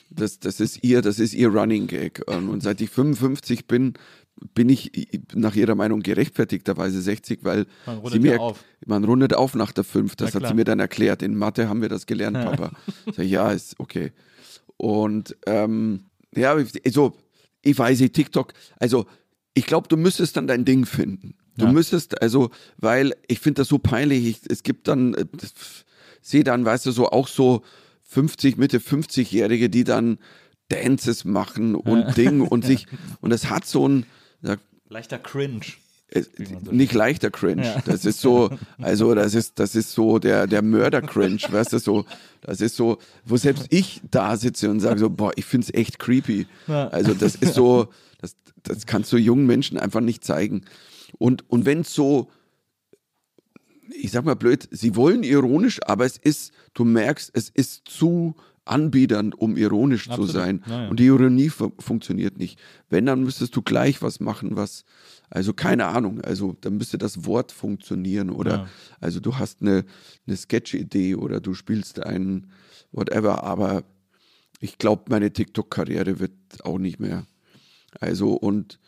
das, das ist ihr, das ist ihr Running Gag. Und und seit ich 55 bin, bin ich nach ihrer Meinung gerechtfertigterweise 60, weil Man rundet sie ja auf. man rundet auf nach der 5. Das hat sie mir dann erklärt. In Mathe haben wir das gelernt, Papa. *laughs* Sag ja, ist okay. Und ähm, ja, also ich weiß nicht, TikTok, also ich glaube, du müsstest dann dein Ding finden. Du Ja. müsstest, also, weil ich finde das so peinlich. Ich, es gibt dann, äh, sehe dann, weißt du, so auch so 50, Mitte 50-Jährige, die dann Dances machen und Ding und *laughs* sich, und das hat so ein, Leichter Cringe. es, nicht leichter Cringe. Das ist so, also das ist, das ist so der, der Mörder-Cringe, *laughs* weißt du, so, das ist so, wo selbst ich da sitze und sage so, boah, ich finde es echt creepy. Also das ist so, das, das kannst du jungen Menschen einfach nicht zeigen. Und, und wenn es so, ich sag mal blöd, sie wollen ironisch, aber es ist, du merkst, es ist zu anbiedernd, um ironisch Absolut. zu sein. Ja. Und die Ironie fu funktioniert nicht. Wenn, dann müsstest du gleich was machen, was, also keine Ahnung, also dann müsste das Wort funktionieren oder, Ja. also du hast eine, eine Sketch-Idee oder du spielst einen, whatever, aber ich glaube, meine TikTok-Karriere wird auch nicht mehr. Also und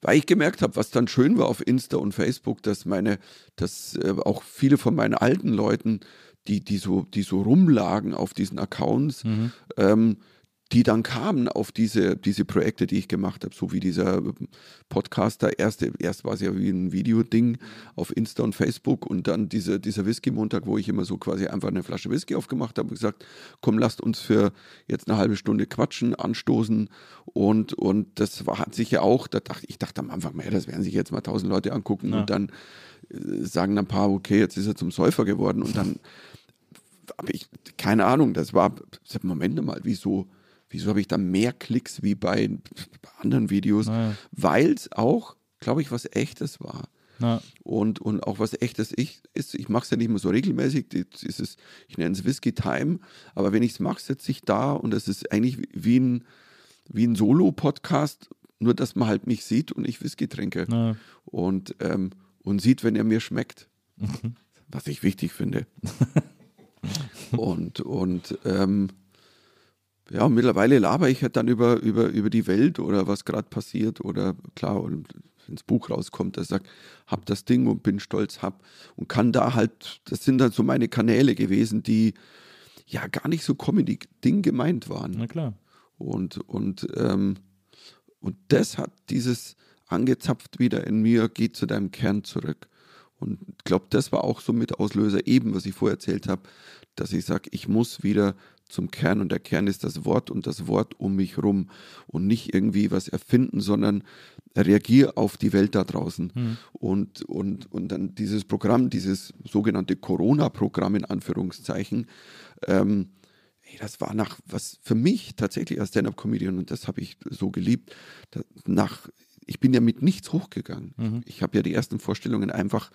weil ich gemerkt habe, was dann schön war auf Insta und Facebook, dass meine, dass äh, auch viele von meinen alten Leuten, die, die so, die so rumlagen auf diesen Accounts, ähm, die dann kamen auf diese, diese Projekte, die ich gemacht habe, so wie dieser ähm, Podcaster. Erst, erst war es ja wie ein Videoding auf Insta und Facebook und dann diese, dieser Whisky-Montag, wo ich immer so quasi einfach eine Flasche Whisky aufgemacht habe und gesagt, komm, lasst uns für jetzt eine halbe Stunde quatschen, anstoßen. Und, und das war, hat sich ja auch, da dachte, ich dachte am Anfang, naja, das werden sich jetzt mal tausend Leute angucken. Und dann äh, sagen ein paar, okay, jetzt ist er zum Säufer geworden. Und dann habe ich, keine Ahnung, das war, Moment mal, wieso, wieso habe ich da mehr Klicks wie bei, bei anderen Videos? Ja. Weil es auch, glaube ich, was Echtes war. Na, Und, und auch was echtes ich, ist, ich mache es ja nicht mehr so regelmäßig, ist es, ich nenne es Whisky Time, aber wenn ich es mache, sitze ich da und es ist eigentlich wie ein, wie ein Solo-Podcast, nur dass man halt mich sieht und ich Whisky trinke und, ähm, und sieht, wenn er mir schmeckt, was ich wichtig finde. *laughs* und und ähm, ja, und mittlerweile laber ich halt dann über, über, über die Welt oder was gerade passiert oder klar, und wenn das Buch rauskommt, das sagt, hab das Ding und bin stolz, hab und kann da halt, das sind dann so meine Kanäle gewesen, die ja gar nicht so Comedy-Ding gemeint waren. Na klar. Und, und, ähm, und das hat dieses angezapft wieder in mir, geht zu deinem Kern zurück. Und ich glaube, das war auch so mit Auslöser, eben was ich vorher erzählt habe, dass ich sage, ich muss wieder zum Kern und der Kern ist das Wort und das Wort um mich rum und nicht irgendwie was erfinden, sondern reagiere auf die Welt da draußen. Und, und, und dann dieses Programm, dieses sogenannte Corona-Programm in Anführungszeichen, ähm, Ey, das war nach, was für mich tatsächlich als Stand-Up-Comedian, und das habe ich so geliebt, nach, ich bin ja mit nichts hochgegangen. Ich habe ja die ersten Vorstellungen einfach,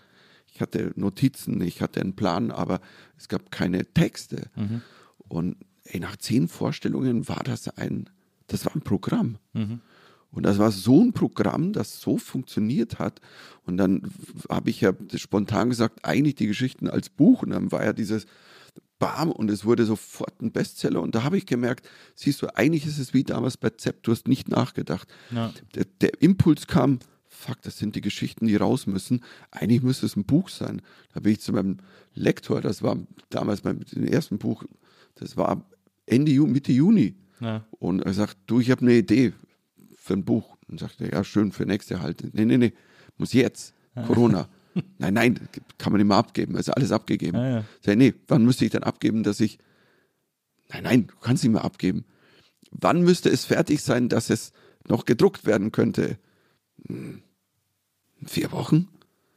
ich hatte Notizen, ich hatte einen Plan, aber es gab keine Texte. Mhm. Und ey, nach zehn Vorstellungen war das ein, das war ein Programm. Und das war so ein Programm, das so funktioniert hat. Und dann habe ich ja spontan gesagt, eigentlich die Geschichten als Buch. Und dann war ja dieses Bam und es wurde sofort ein Bestseller. Und da habe ich gemerkt, siehst du, eigentlich ist es wie damals bei Zepp, du hast nicht nachgedacht. Ja. Der, der Impuls kam, fuck, das sind die Geschichten, die raus müssen. Eigentlich müsste es ein Buch sein. Da bin ich zu meinem Lektor, das war damals beim ersten Buch, das war Ende Juni, Mitte Juni. Ja. Und er sagt, du, ich habe eine Idee für ein Buch. Und sagt er, ja, schön, für nächste halt. Nee, nee, nee, muss jetzt. Corona. *laughs* nein, nein, kann man nicht mehr abgeben. Also alles abgegeben. Ja, ja. Sag nee, wann müsste ich dann abgeben, dass ich. Nein, nein, du kannst nicht mehr abgeben. Wann müsste es fertig sein, dass es noch gedruckt werden könnte? Hm, vier Wochen?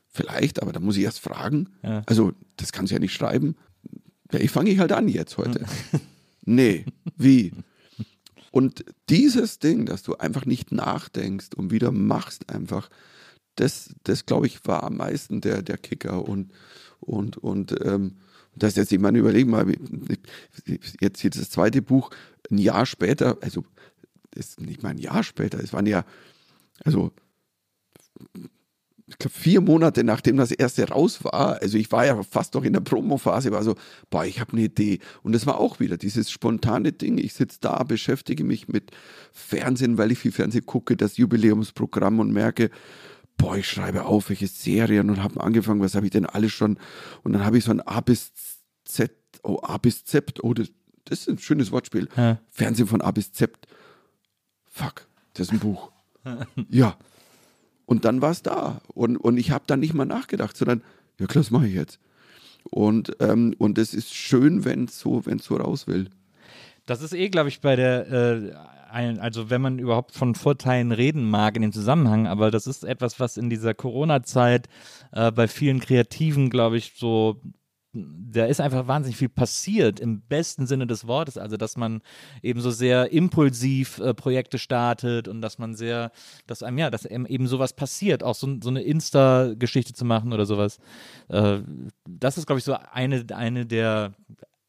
Vielleicht, aber da muss ich erst fragen. Ja. Also, das kannst du ja nicht schreiben. Ja, ich fange ich halt an jetzt heute. *laughs* nee, wie? Und dieses Ding, dass du einfach nicht nachdenkst und wieder machst einfach, das, das glaube ich, war am meisten der, der Kicker. Und, und, und ähm, das jetzt, ich meine, überleg mal, jetzt, jetzt das zweite Buch, ein Jahr später, also ist nicht mal ein Jahr später, es waren ja, also ich glaube, vier Monate nachdem das erste raus war, also ich war ja fast noch in der Promo-Phase, war so, boah, ich habe eine Idee. Und das war auch wieder dieses spontane Ding. Ich sitze da, beschäftige mich mit Fernsehen, weil ich viel Fernsehen gucke, das Jubiläumsprogramm und merke, boah, ich schreibe auf, welche Serien und habe angefangen, was habe ich denn alles schon? Und dann habe ich so ein A bis Z, oh, A bis Z, oh, das, das ist ein schönes Wortspiel. Ja. Fernsehen von A bis Z. Fuck, das ist ein Buch. ja. Und dann war es da. Und, und ich habe dann nicht mal nachgedacht, sondern, ja klar, das mache ich jetzt. Und, ähm, und es ist schön, wenn es so, wenn's so raus will. Das ist eh, glaube ich, bei der, äh, also wenn man überhaupt von Vorteilen reden mag in dem Zusammenhang, aber das ist etwas, was in dieser Corona-Zeit äh, bei vielen Kreativen, glaube ich, so da ist einfach wahnsinnig viel passiert im besten Sinne des Wortes, also dass man eben so sehr impulsiv äh, Projekte startet und dass man sehr, dass einem ja, dass eben sowas passiert, auch so, so eine Insta-Geschichte zu machen oder sowas. Äh, das ist, glaube ich, so eine, eine der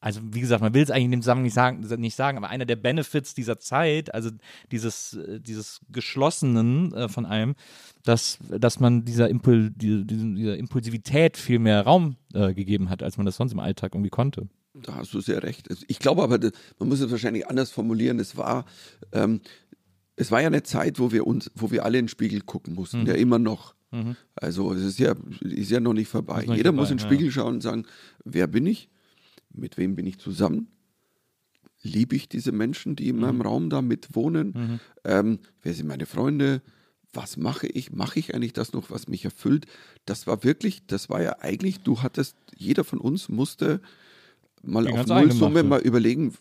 also wie gesagt, man will es eigentlich in dem Zusammenhang nicht sagen, nicht sagen, aber einer der Benefits dieser Zeit, also dieses, äh, dieses Geschlossenen äh, von allem, dass, dass man dieser, Impul, die, dieser Impulsivität viel mehr Raum äh, gegeben hat, als man das sonst im Alltag irgendwie konnte. Da hast du sehr recht. Also Ich glaube aber, man muss es wahrscheinlich anders formulieren. Es war, ähm, es war ja eine Zeit, wo wir uns, wo wir alle in den Spiegel gucken mussten, ja immer noch. Also es ist ja, ist ja noch nicht vorbei. Noch nicht Jeder vorbei, muss in den ja. Spiegel schauen und sagen, wer bin ich? Mit wem bin ich zusammen? Liebe ich diese Menschen, die in meinem Raum da mitwohnen? Ähm, wer sind meine Freunde? Was mache ich? Mache ich eigentlich das noch, was mich erfüllt? Das war wirklich, das war ja eigentlich, du hattest, jeder von uns musste mal Die auf Nullsumme Eingemachte. mal überlegen,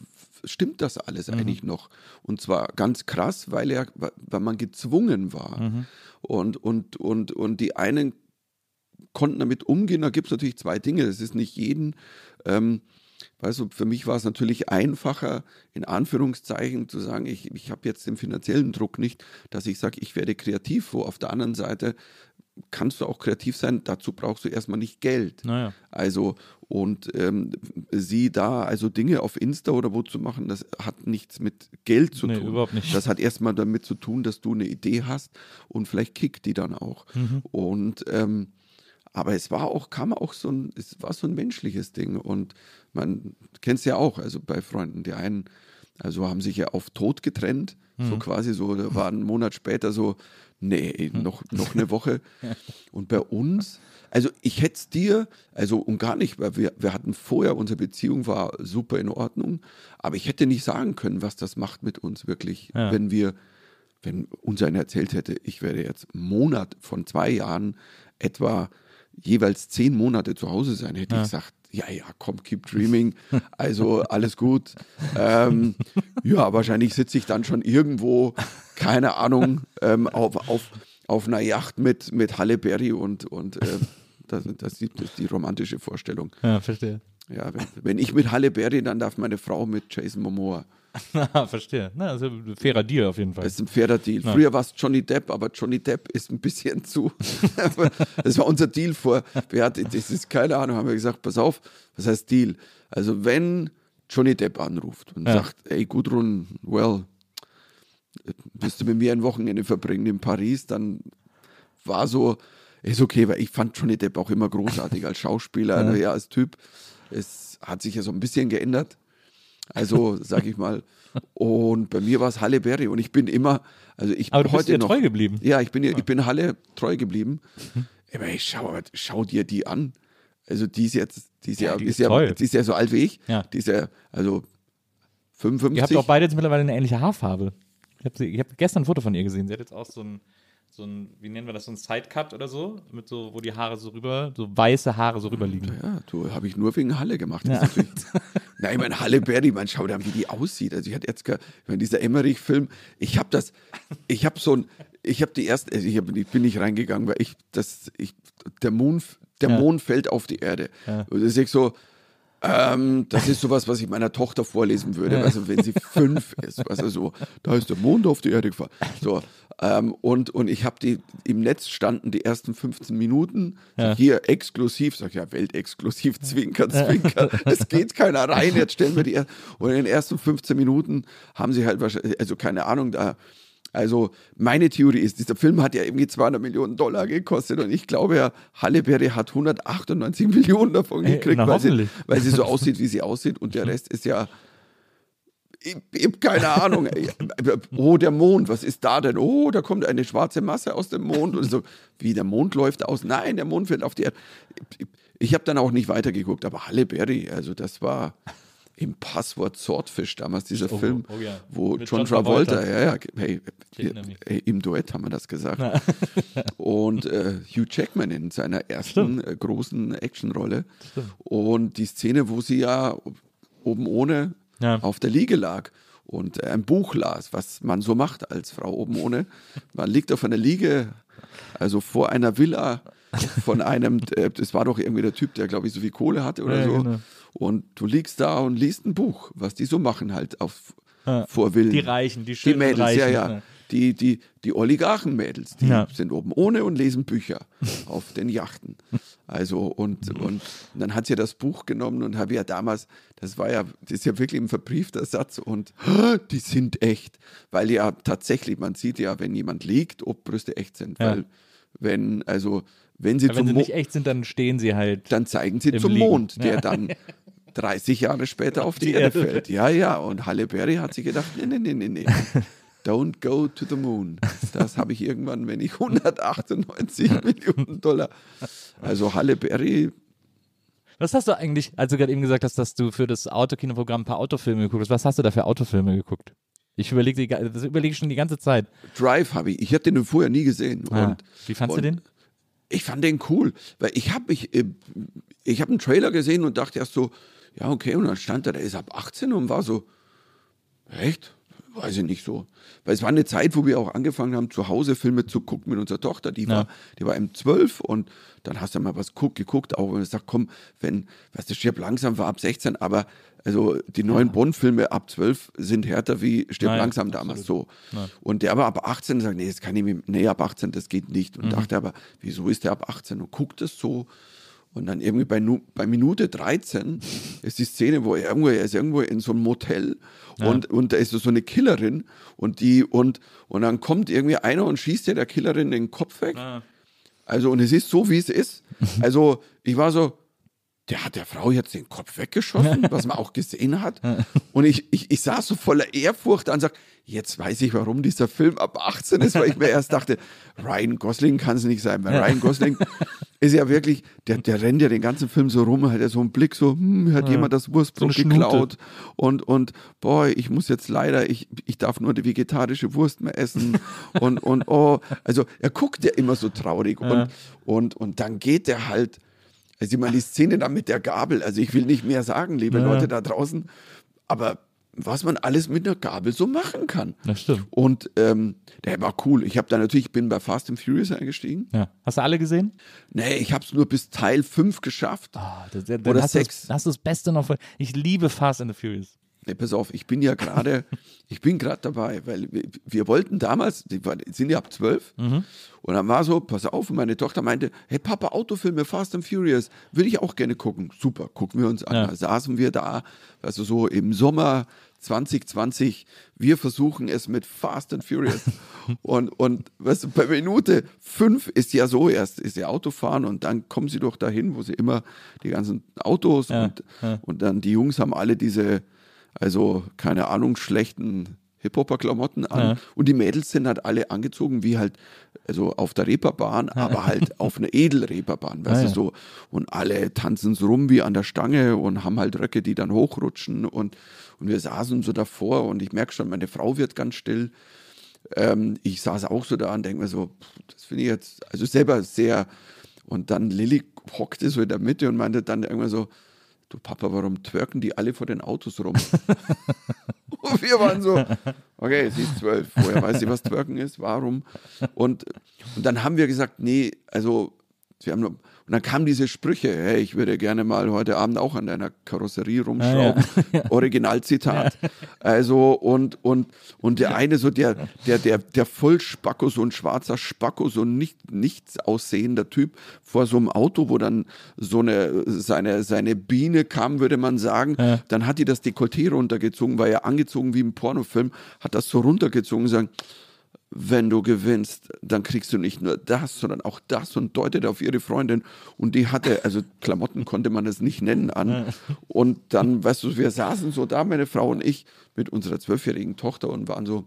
stimmt das alles Mhm. eigentlich noch? Und zwar ganz krass, weil er, weil man gezwungen war. Mhm. Und, und, und, und die einen konnten damit umgehen. Da gibt es natürlich zwei Dinge. Es ist nicht jeden, ähm, weißt du, für mich war es natürlich einfacher, in Anführungszeichen zu sagen, ich, ich habe jetzt den finanziellen Druck nicht, dass ich sage, ich werde kreativ. Wo auf der anderen Seite kannst du auch kreativ sein, dazu brauchst du erstmal nicht Geld. Naja. Also, und ähm, sie da, also Dinge auf Insta oder wo zu machen, das hat nichts mit Geld zu Nee, tun. überhaupt nicht. Das hat erstmal damit zu tun, dass du eine Idee hast und vielleicht kickt die dann auch. Mhm. Und ähm, aber es war auch, kam auch so ein, es war so ein menschliches Ding. Und man kennt es ja auch, also bei Freunden, die einen, also haben sich ja auf Tod getrennt, Mhm. so quasi so, da war ein Monat später so, nee, noch, noch eine Woche. *laughs* Und bei uns, also ich hätte es dir, also und gar nicht, weil wir, wir hatten vorher, unsere Beziehung war super in Ordnung, aber ich hätte nicht sagen können, was das macht mit uns wirklich, Ja. wenn wir, wenn uns einer erzählt hätte, ich werde jetzt einen Monat von zwei Jahren etwa jeweils zehn Monate zu Hause sein, hätte ich gesagt, ja, ja, komm, keep dreaming. Also alles gut. *laughs* Ähm, ja, wahrscheinlich sitze ich dann schon irgendwo, keine Ahnung, ähm, auf, auf, auf einer Yacht mit, mit Halle Berry und, und äh, das, das, ist die, das ist die romantische Vorstellung. Ja, verstehe. Ja, wenn, wenn ich mit Halle Berry, dann darf meine Frau mit Jason Momoa. *laughs* Ah, Verstehe. Na, also ein fairer Deal auf jeden Fall. Das ist ein fairer Deal. Früher war es Johnny Depp, aber Johnny Depp ist ein bisschen *laughs* zu. das war unser Deal vor. Wir hatten, das ist keine Ahnung, haben wir gesagt, pass auf, was heißt Deal? Also wenn Johnny Depp anruft und Ja. sagt, ey Gudrun, well, willst du mit mir ein Wochenende verbringen in Paris, dann war so, ist okay, weil ich fand Johnny Depp auch immer großartig als Schauspieler, *laughs* ja. als Typ. Es hat sich ja so ein bisschen geändert. Also, sag ich mal. Und bei mir war es Halle Berry und ich bin immer, also ich Aber du bist heute noch, treu geblieben. Ja, ich bin, ich bin Halle treu geblieben. Aber ich schau, schau dir die an. Also die ist jetzt, die ist ja, Ja, die ist ist ja, die ist ja so alt wie ich. Ja. Die ist ja, also 55. Ihr habt auch beide jetzt mittlerweile eine ähnliche Haarfarbe. Ich habe hab gestern ein Foto von ihr gesehen. Sie hat jetzt auch so ein, so ein, wie nennen wir das, so ein Sidecut oder so, mit so, wo die Haare so rüber, so weiße Haare so rüberliegen. Ja, du habe ich nur wegen Halle gemacht. Natürlich- *laughs* Nein, ich meine, Halle Berry, man schaut an, wie die aussieht. Also ich hatte jetzt, ich meine, dieser Emmerich-Film, ich habe das, ich habe so ein, ich habe die erste, also ich, hab, ich bin nicht reingegangen, weil ich, das, ich, der Mond, der Ja. Mond fällt auf die Erde. Und das ist so, ähm, das ist sowas, was ich meiner Tochter vorlesen würde, also wenn sie fünf ist, also so, da ist der Mond auf die Erde gefallen. So, ähm, und, und ich habe die, im Netz standen die ersten 15 Minuten, so hier exklusiv, sag ich ja, weltexklusiv, Zwinker, Zwinker, es geht keiner rein, jetzt stellen wir die, und in den ersten 15 Minuten haben sie halt wahrscheinlich, also keine Ahnung, da, also meine Theorie ist, dieser Film hat ja irgendwie 200 Millionen Dollar gekostet und ich glaube ja, Halle Berry hat 198 *laughs* Millionen davon Ey, gekriegt, na, weil, sie, weil sie so *laughs* aussieht, wie sie aussieht und der Rest ist ja, ich, ich habe keine Ahnung. ey. Oh, der Mond, was ist da denn? Oh, da kommt eine schwarze Masse aus dem Mond und so. Wie, der Mond läuft aus? Nein, der Mond fällt auf die Erde. Ich, ich habe dann auch nicht weitergeguckt, aber Halle Berry, also das war im Passwort Swordfish damals, dieser Film, oh ja. wo John John Travolta, Travolta. ja, ja, hey, hey, im Duett haben wir das gesagt. *laughs* und äh, Hugh Jackman in seiner ersten äh, großen Actionrolle. Und die Szene, wo sie ja oben ohne Ja. auf der Liege lag und ein Buch las, was man so macht als Frau oben ohne. Man liegt auf einer Liege, also vor einer Villa von einem, äh, das war doch irgendwie der Typ, der glaube ich so viel Kohle hatte oder Ja, so. genau. Und du liegst da und liest ein Buch, was die so machen halt auf Ja. vor Villen. Die Reichen, die Die schönen Mädels, Reichen. ja, ja. ne? Die, die, die Oligarchen-Mädels, die Ja. sind oben ohne und lesen Bücher *laughs* auf den Yachten. Also, und, und dann hat sie das Buch genommen und habe ja damals, das war ja, das ist ja wirklich ein verbriefter Satz und "Ah, die sind echt. Weil ja tatsächlich, man sieht ja, wenn jemand liegt, ob Brüste echt sind. Ja. Weil, wenn, also, wenn sie Ja, wenn sie nicht echt sind, dann stehen sie halt. dann zeigen sie zum Liegen. Mond, der Ja. dann *laughs* 30 Jahre später auf die, Die Erde, Erde fällt. Ja, ja. Und Halle Berry hat sich gedacht, nee, nee, nee, nee, nee. *laughs* Don't go to the moon. Das habe ich irgendwann, wenn ich 198 *laughs* Millionen Dollar. Also Halle Berry, Was hast du eigentlich, als du gerade eben gesagt hast, dass du für das Autokinoprogramm ein paar Autofilme geguckt hast, was hast du da für Autofilme geguckt? Ich überlege das überlege ich schon die ganze Zeit. Drive habe ich. Ich habe den vorher nie gesehen. Ah, Und, wie fandst du den? Ich fand den cool, weil ich habe mich, äh, ich habe einen Trailer gesehen und dachte erst so, ja okay, und dann stand da, der ist ab 18 und war so, echt? Weiß ich nicht so. Weil es war eine Zeit, wo wir auch angefangen haben, zu Hause Filme zu gucken mit unserer Tochter. Die war, die war im 12 und dann hast du mal was guck, geguckt, auch wenn du sagst, komm, wenn, weißt du, Stirb langsam war ab 16, aber also die neuen Bond-Filme ab 12 sind härter wie Stirb Nein, langsam damals so. Und der war ab 18 und sagt, nee, das kann ich mir, nee, ab 18, das geht nicht. Mhm. Und dachte aber, wieso ist der ab 18? Und guckt es so. Und dann irgendwie bei, bei Minute 13 ist die Szene, wo er irgendwo, er ist irgendwo in so einem Motel und, und da ist so eine Killerin und die, und, und dann kommt irgendwie einer und schießt ja der Killerin den Kopf weg. Also, und es ist so, wie es ist. Also, ich war so, der hat der Frau jetzt den Kopf weggeschossen, was man auch gesehen hat. Und ich, ich, ich saß so voller Ehrfurcht da und sag, jetzt weiß ich, warum dieser Film ab 18 ist, weil ich mir erst dachte, Ryan Gosling kann es nicht sein, weil Ryan Gosling ist ja wirklich, der, der rennt ja den ganzen Film so rum, hat ja so einen Blick so, hm, hat jemand das Wurstbrot So geklaut? Und, und boah, ich muss jetzt leider, ich, ich darf nur die vegetarische Wurst mehr essen. Und, und oh, also er guckt ja immer so traurig. Und, und, und dann geht er halt, also ich meine, die Szene da mit der Gabel, also ich will nicht mehr sagen, liebe Leute da draußen, aber was man alles mit einer Gabel so machen kann. Das stimmt. Und ähm, der war cool. Ich habe da natürlich, bin bei Fast and Furious eingestiegen. Ja. Hast du alle gesehen? Nee, ich habe es nur bis Teil 5 geschafft. Ah, das, dann Oder hast du sechs. Das, hast du das Beste noch. von- Ich liebe Fast and the Furious. Nee, pass auf, ich bin ja gerade, *laughs* ich bin gerade dabei, weil wir, wir wollten damals, die sind ja ab zwölf, Mhm. und dann war so, pass auf, und meine Tochter meinte, hey Papa, Autofilme, Fast and Furious, würde ich auch gerne gucken. Super, gucken wir uns an. Ja. Da saßen wir da, du, so im Sommer 2020, wir versuchen es mit Fast and Furious. *laughs* und, und weißt du, bei Minute fünf ist ja so, erst ist ja Autofahren und dann kommen sie doch dahin, wo sie immer die ganzen Autos Ja, und, ja. und dann die Jungs haben alle diese, also keine Ahnung, schlechten Hip-Hopper-Klamotten an. Ja. Und die Mädels sind halt alle angezogen wie halt, also auf der Reeperbahn, aber halt *laughs* auf einer Edelreeperbahn, weißt Ah, du ja. so. Und alle tanzen so rum wie an der Stange und haben halt Röcke, die dann hochrutschen. Und, und wir saßen so davor und ich merke schon, meine Frau wird ganz still. Ähm, ich saß auch so da und denke mir so, pff, das finde ich jetzt, also selber sehr. Und dann Lilly hockte so in der Mitte und meinte dann irgendwann so, du Papa, warum twerken die alle vor den Autos rum? und *laughs* wir waren so, okay, sie ist zwölf, woher weiß sie, was twerken ist, warum? Und, und dann haben wir gesagt, nee, also wir haben nur, und dann kamen diese Sprüche, hey, ich würde gerne mal heute Abend auch an deiner Karosserie rumschrauben. *laughs* *laughs* Originalzitat. Also, und, und, und der eine, so der, der, der, der Vollspacko, so ein schwarzer Spacko, so ein nicht, nichts aussehender Typ vor so einem Auto, wo dann so eine, seine, seine Biene kam, würde man sagen. Dann hat die das Dekolleté runtergezogen, war ja angezogen wie im Pornofilm, hat das so runtergezogen und sagen, wenn du gewinnst, dann kriegst du nicht nur das, sondern auch das und deutet auf ihre Freundin. Und die hatte, also Klamotten konnte man es nicht nennen an. Und dann, weißt du, wir saßen so da, meine Frau und ich, mit unserer zwölfjährigen Tochter und waren so,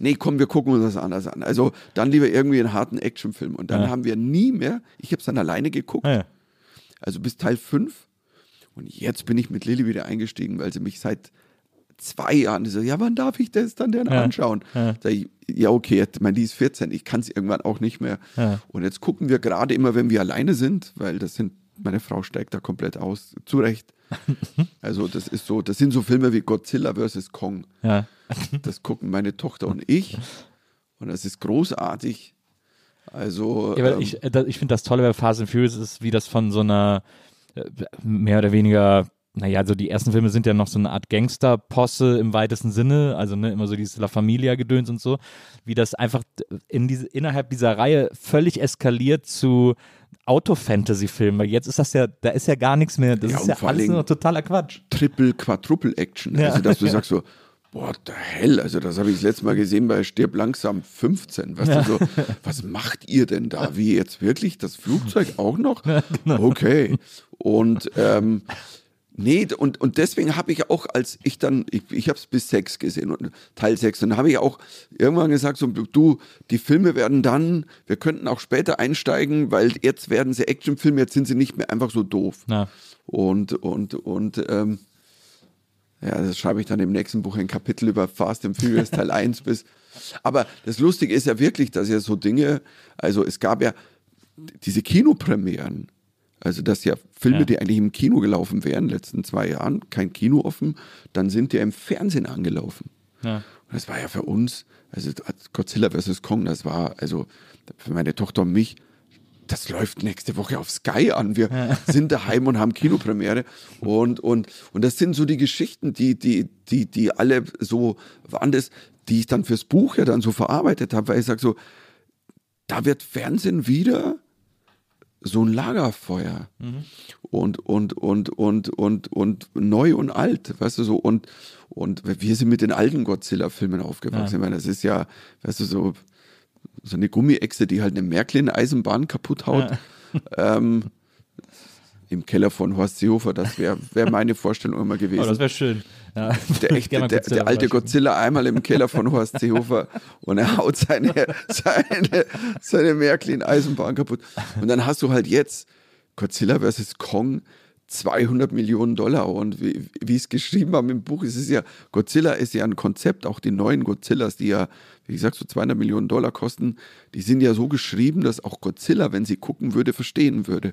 nee, komm, wir gucken uns das anders an. Also dann lieber irgendwie einen harten Actionfilm. Und dann haben wir nie mehr, ich habe es dann alleine geguckt, ja. also bis Teil 5. Und jetzt bin ich mit Lilly wieder eingestiegen, weil sie mich seit zwei Jahren die so, ja, wann darf ich das dann denn Ja. anschauen? Ja. Sag ich, ja, okay, jetzt- mein, die ist 14, ich kann es irgendwann auch nicht mehr. Ja. Und jetzt gucken wir gerade immer, wenn wir alleine sind, weil das sind, meine Frau steigt da komplett aus, zu Recht. *laughs* Also das ist so, das sind so Filme wie Godzilla vs. Kong. Das gucken meine Tochter und ich. Und das ist großartig. Also, Ja, ähm, ich, äh, ich finde das Tolle bei Fast and Furious ist, wie das von so einer äh, mehr oder weniger, naja, also die ersten Filme sind ja noch so eine Art Gangster-Posse im weitesten Sinne, also ne, immer so dieses La Familia-Gedöns und so, wie das einfach in diese, innerhalb dieser Reihe völlig eskaliert zu Auto-Fantasy-Filmen, weil jetzt ist das ja, da ist ja gar nichts mehr, das Ja, ist ja alles nur totaler Quatsch. Triple, Quadruple Action. Ja. Also, dass du *laughs* sagst so, what the hell? Also, das habe ich das letzte Mal gesehen bei Stirb langsam 15. Weißt du, so, was macht ihr denn da? Wie jetzt wirklich? Das Flugzeug auch noch? *laughs* genau. Okay. Und, ähm, Nee, und, und deswegen habe ich auch, als ich dann, ich, ich habe es bis sechs gesehen, und Teil sechs, und dann habe ich auch irgendwann gesagt, so, du, die Filme werden dann, wir könnten auch später einsteigen, weil jetzt werden sie Actionfilme, jetzt sind sie nicht mehr einfach so doof. Ja. Und, und, und, ähm, ja, das schreibe ich dann im nächsten Buch ein Kapitel über Fast and Furious *laughs* Teil 1 bis. Aber das Lustige ist ja wirklich, dass ja so Dinge, also es gab ja diese Kinopremieren, also dass ja Filme, Ja. die eigentlich im Kino gelaufen wären, in den letzten zwei Jahren, kein Kino offen, dann sind die ja im Fernsehen angelaufen. Ja. Und das war ja für uns, also Godzilla vs. Kong, das war, also für meine Tochter und mich, das läuft nächste Woche auf Sky an. Wir *laughs* sind daheim und haben Kinopremiere. Und, und, und das sind so die Geschichten, die, die, die, die alle so waren das, die ich dann fürs Buch ja dann so verarbeitet habe, weil ich sage so, da wird Fernsehen wieder so ein Lagerfeuer. Und, und, und, und, und, und neu und alt, weißt du so, und, und wir sind mit den alten Godzilla-Filmen aufgewachsen. Ich meine, das ist ja, weißt du, so, so eine Gummiechse, die halt eine Märklin-Eisenbahn kaputt haut. *laughs* Ähm, Im Keller von Horst Seehofer, das wäre wär meine Vorstellung immer gewesen Oh, das wäre schön. Ja. *laughs* der, echte, der, der alte Godzilla einmal im Keller von Horst Seehofer *laughs* und er haut seine, seine, seine Märklin-Eisenbahn kaputt. Und dann hast du halt jetzt Godzilla vs. Kong 200 Millionen Dollar und wie, wie es geschrieben haben im Buch, es ist ja, Godzilla ist ja ein Konzept, auch die neuen Godzillas, die ja, wie gesagt, so 200 Millionen Dollar kosten, die sind ja so geschrieben, dass auch Godzilla, wenn sie gucken würde, verstehen würde.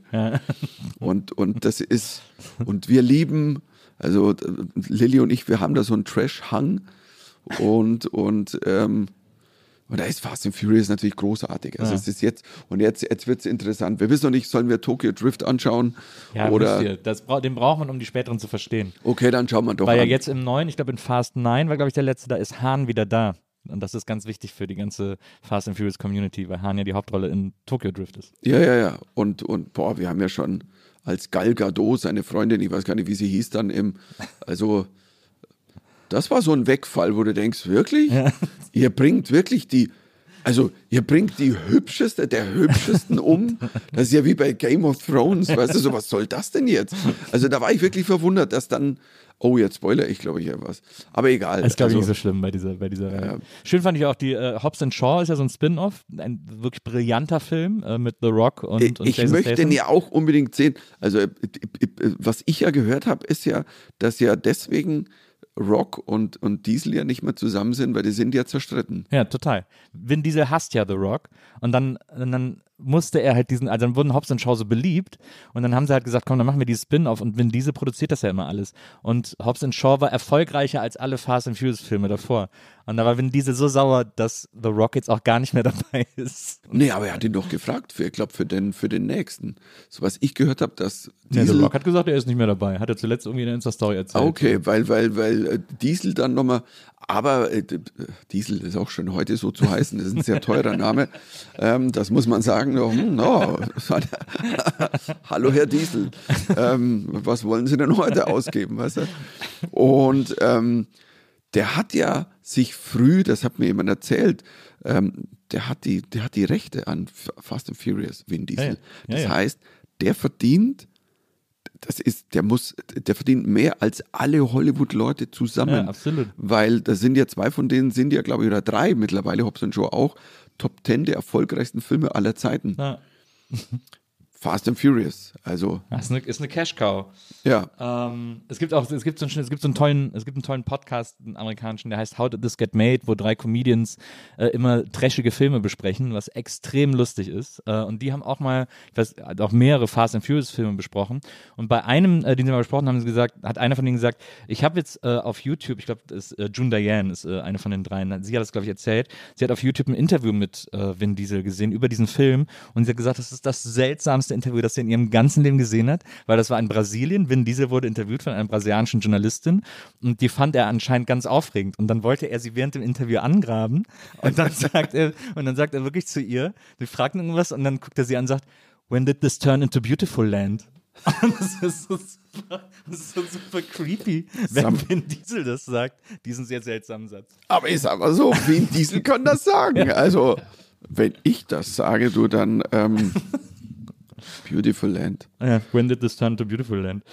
Und, und das ist, und wir lieben, Also d- Lilly und ich, wir haben da so einen Trash-Hang und, und, ähm, und da ist Fast and Furious natürlich großartig. Also Ja. es ist jetzt, und jetzt, jetzt wird es interessant. Wir wissen noch nicht, sollen wir Tokyo Drift anschauen? Ja, oder. Das, den braucht man, um die späteren zu verstehen. okay, dann schauen wir doch Weil ja an. jetzt im neuen, ich glaube in Fast 9 war, glaube ich, der letzte, da ist Hahn wieder da. Und das ist ganz wichtig für die ganze Fast and Furious Community, weil Hahn ja die Hauptrolle in Tokyo Drift ist. Ja, ja, ja. Und, und boah, wir haben ja schon als Gal Gadot, seine Freundin, ich weiß gar nicht, wie sie hieß, dann im, also das war so ein Wegfall, wo du denkst, wirklich? Ihr bringt wirklich die, also ihr bringt die hübscheste der hübschesten um. Das ist ja wie bei Game of Thrones, weißt du, so was soll das denn jetzt? Also da war ich wirklich verwundert, dass dann, oh, jetzt spoiler ich, glaube ich, ja was. Aber egal. Das ist, glaube ich, also, nicht so schlimm bei dieser, bei dieser Reihe. Schön fand ich auch die äh, Hobbs and Shaw ist ja so ein Spin-off, ein wirklich brillanter Film äh, mit The Rock und, und ich Jason möchte Statham. den ja auch unbedingt sehen. Also, äh, äh, was ich ja gehört habe, ist ja, dass ja deswegen Rock und, und Diesel ja nicht mehr zusammen sind, weil die sind ja zerstritten. Ja, total. Vin Diesel hasst ja The Rock und dann, und dann musste er halt diesen, also dann wurden Hobbs und Shaw so beliebt und dann haben sie halt gesagt, komm, dann machen wir die Spin-off und Vin Diesel produziert das ja immer alles und Hobbs und Shaw war erfolgreicher als alle Fast and Furious Filme davor und da war Vin Diesel so sauer, dass The Rock jetzt auch gar nicht mehr *laughs* dabei ist. Nee, aber er hat ihn doch gefragt, für, ich glaube, für den, für den nächsten. So was ich gehört habe, dass Ja, Diesel. The Rock hat gesagt, er ist nicht mehr dabei, hat er zuletzt irgendwie in der Insta-Story erzählt. Ah, okay, weil, weil, weil äh, Diesel dann nochmal, aber äh, Diesel ist auch schön heute so zu heißen, das ist ein sehr teurer Name. *laughs* Ähm, das muss man sagen. Oh, hm, oh. *laughs* Hallo Herr Diesel, ähm, was wollen Sie denn heute ausgeben? Weißt du? Und ähm, der hat ja sich früh, das hat mir jemand erzählt, ähm, der, hat die, der hat die Rechte an Fast and Furious, Vin Diesel. Ja, ja. Ja, das heißt, der verdient das ist, der muss, der verdient mehr als alle Hollywood-Leute zusammen. Ja, absolut. Weil da sind ja zwei von denen, sind ja, glaube ich, oder drei mittlerweile, Hobbs und Shaw auch, Top Ten der erfolgreichsten Filme aller Zeiten. Ja, *laughs* Fast and Furious. Also, das ist eine, ist eine Cash-Cow. ja. Ähm, es gibt auch, es gibt so einen, es gibt so einen tollen, es gibt einen tollen Podcast, einen amerikanischen, der heißt How Did This Get Made, wo drei Comedians äh, immer trashige Filme besprechen, was extrem lustig ist. Äh, und die haben auch mal, ich weiß, auch mehrere Fast and Furious Filme besprochen. Und bei einem, äh, den sie mal besprochen haben, haben sie gesagt, hat einer von denen gesagt, ich habe jetzt äh, auf YouTube, ich glaube, äh, June Diane ist äh, eine von den dreien, sie hat das glaube ich erzählt. Sie hat auf YouTube ein Interview mit Vin Diesel gesehen über diesen Film und sie hat gesagt, das ist das seltsamste Interview, das sie in ihrem ganzen Leben gesehen hat, weil das war in Brasilien. Vin Diesel wurde interviewt von einer brasilianischen Journalistin und die fand er anscheinend ganz aufregend und dann wollte er sie während dem Interview angraben und dann *laughs* sagt er und dann sagt er wirklich zu ihr, sie fragt irgendwas und dann guckt er sie an und sagt, When did this turn into beautiful land? *laughs* Das ist so super, das ist so super creepy, wenn Vin Diesel das sagt, diesen sehr seltsamen Satz. Aber ich sag mal so, Vin Diesel kann das sagen. *laughs* Also, wenn ich das sage, du dann ähm, Beautiful Land. Ja, when did this turn to beautiful land?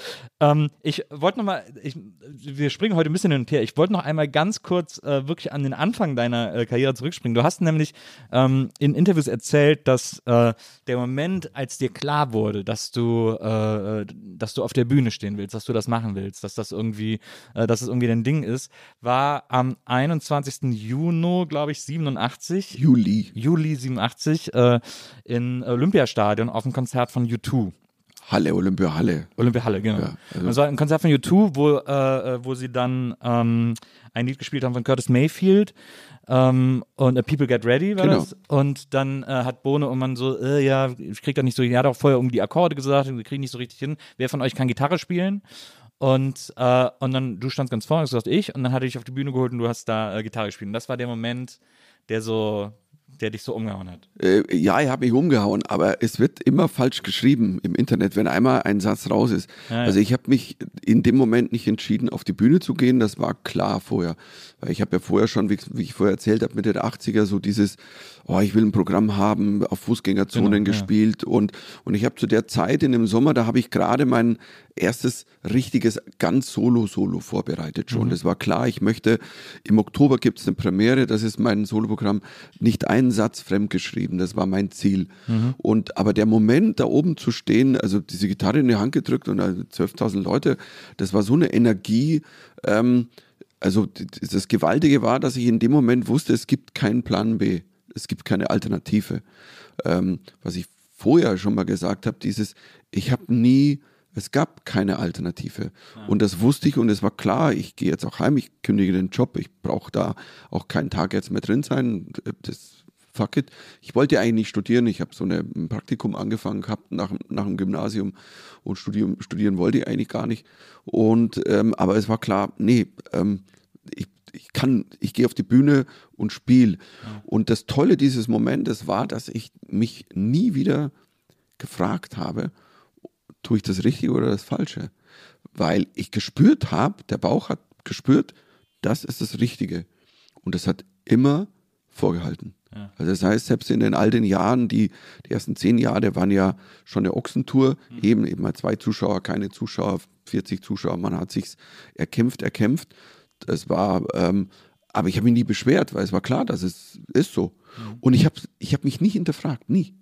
Ähm, ich wollte noch mal, ich, wir springen heute ein bisschen hin und her. Ich wollte noch einmal ganz kurz äh, wirklich an den Anfang deiner äh, Karriere zurückspringen. Du hast nämlich ähm, in Interviews erzählt, dass äh, der Moment, als dir klar wurde, dass du, äh, dass du auf der Bühne stehen willst, dass du das machen willst, dass das irgendwie, äh, dass es irgendwie dein Ding ist, war am 21. Juni, glaube ich, 87. Juli. Juli 87 äh, in Olympiastadion auf dem Konzert von U2. Halle, Olympia Halle. Olympiahalle, genau. Ja, also- das war ein Konzert von U2, wo, äh, äh, wo sie dann ähm, ein Lied gespielt haben von Curtis Mayfield ähm, und äh, People Get Ready war Genau. das. Und dann äh, hat Bohne und man so, äh, ja, ich krieg da nicht so, er hat auch vorher um die Akkorde gesagt, wir kriegen nicht so richtig hin. Wer von euch kann Gitarre spielen? Und, äh, und dann, du standst ganz vorne, hast gesagt, ich, und dann hatte ich auf die Bühne geholt und du hast da äh, Gitarre gespielt. Und das war der Moment, der so, der dich so umgehauen hat. Äh, ja, ich habe mich umgehauen, aber es wird immer falsch geschrieben im Internet, wenn einmal ein Satz raus ist. Ja, ja. Also ich habe mich in dem Moment nicht entschieden, auf die Bühne zu gehen, das war klar vorher. Weil ich habe ja vorher schon, wie, wie ich vorher erzählt habe, Mitte der 80er so dieses, oh, ich will ein Programm haben, auf Fußgängerzonen Genau, ja. gespielt und, und ich habe zu der Zeit in dem Sommer, da habe ich gerade mein erstes richtiges ganz Solo-Solo vorbereitet schon. Das war klar, ich möchte, im Oktober gibt es eine Premiere, das ist mein Soloprogramm, nicht einen Satz fremdgeschrieben, das war mein Ziel. Und aber der Moment, da oben zu stehen, also diese Gitarre in die Hand gedrückt und also 12.000 Leute, das war so eine Energie, ähm, also das Gewaltige war, dass ich in dem Moment wusste, es gibt keinen Plan B, es gibt keine Alternative. Ähm, was ich vorher schon mal gesagt habe, dieses, ich habe nie Es gab keine Alternative. Und das wusste ich und es war klar, ich gehe jetzt auch heim, ich kündige den Job, ich brauche da auch keinen Tag jetzt mehr drin sein. Das fuck it. Ich wollte eigentlich nicht studieren, ich habe so eine, ein Praktikum angefangen gehabt nach, nach dem Gymnasium und studieren, studieren wollte ich eigentlich gar nicht. Und ähm, aber es war klar, nee, ähm, ich, ich kann, ich gehe auf die Bühne und spiele. Ja. Und das Tolle dieses Momentes war, dass ich mich nie wieder gefragt habe, tue ich das Richtige oder das Falsche? Weil ich gespürt habe, der Bauch hat gespürt, das ist das Richtige. Und das hat immer vorgehalten. Ja. Also das heißt, selbst in den all den Jahren, die, die ersten zehn Jahre waren ja schon eine Ochsentour, mhm. eben, eben mal zwei Zuschauer, keine Zuschauer, 40 Zuschauer, man hat sich erkämpft, erkämpft. Das war, ähm, aber ich habe mich nie beschwert, weil es war klar, dass es ist so. Mhm. Und ich habe ich hab mich nie hinterfragt, nie.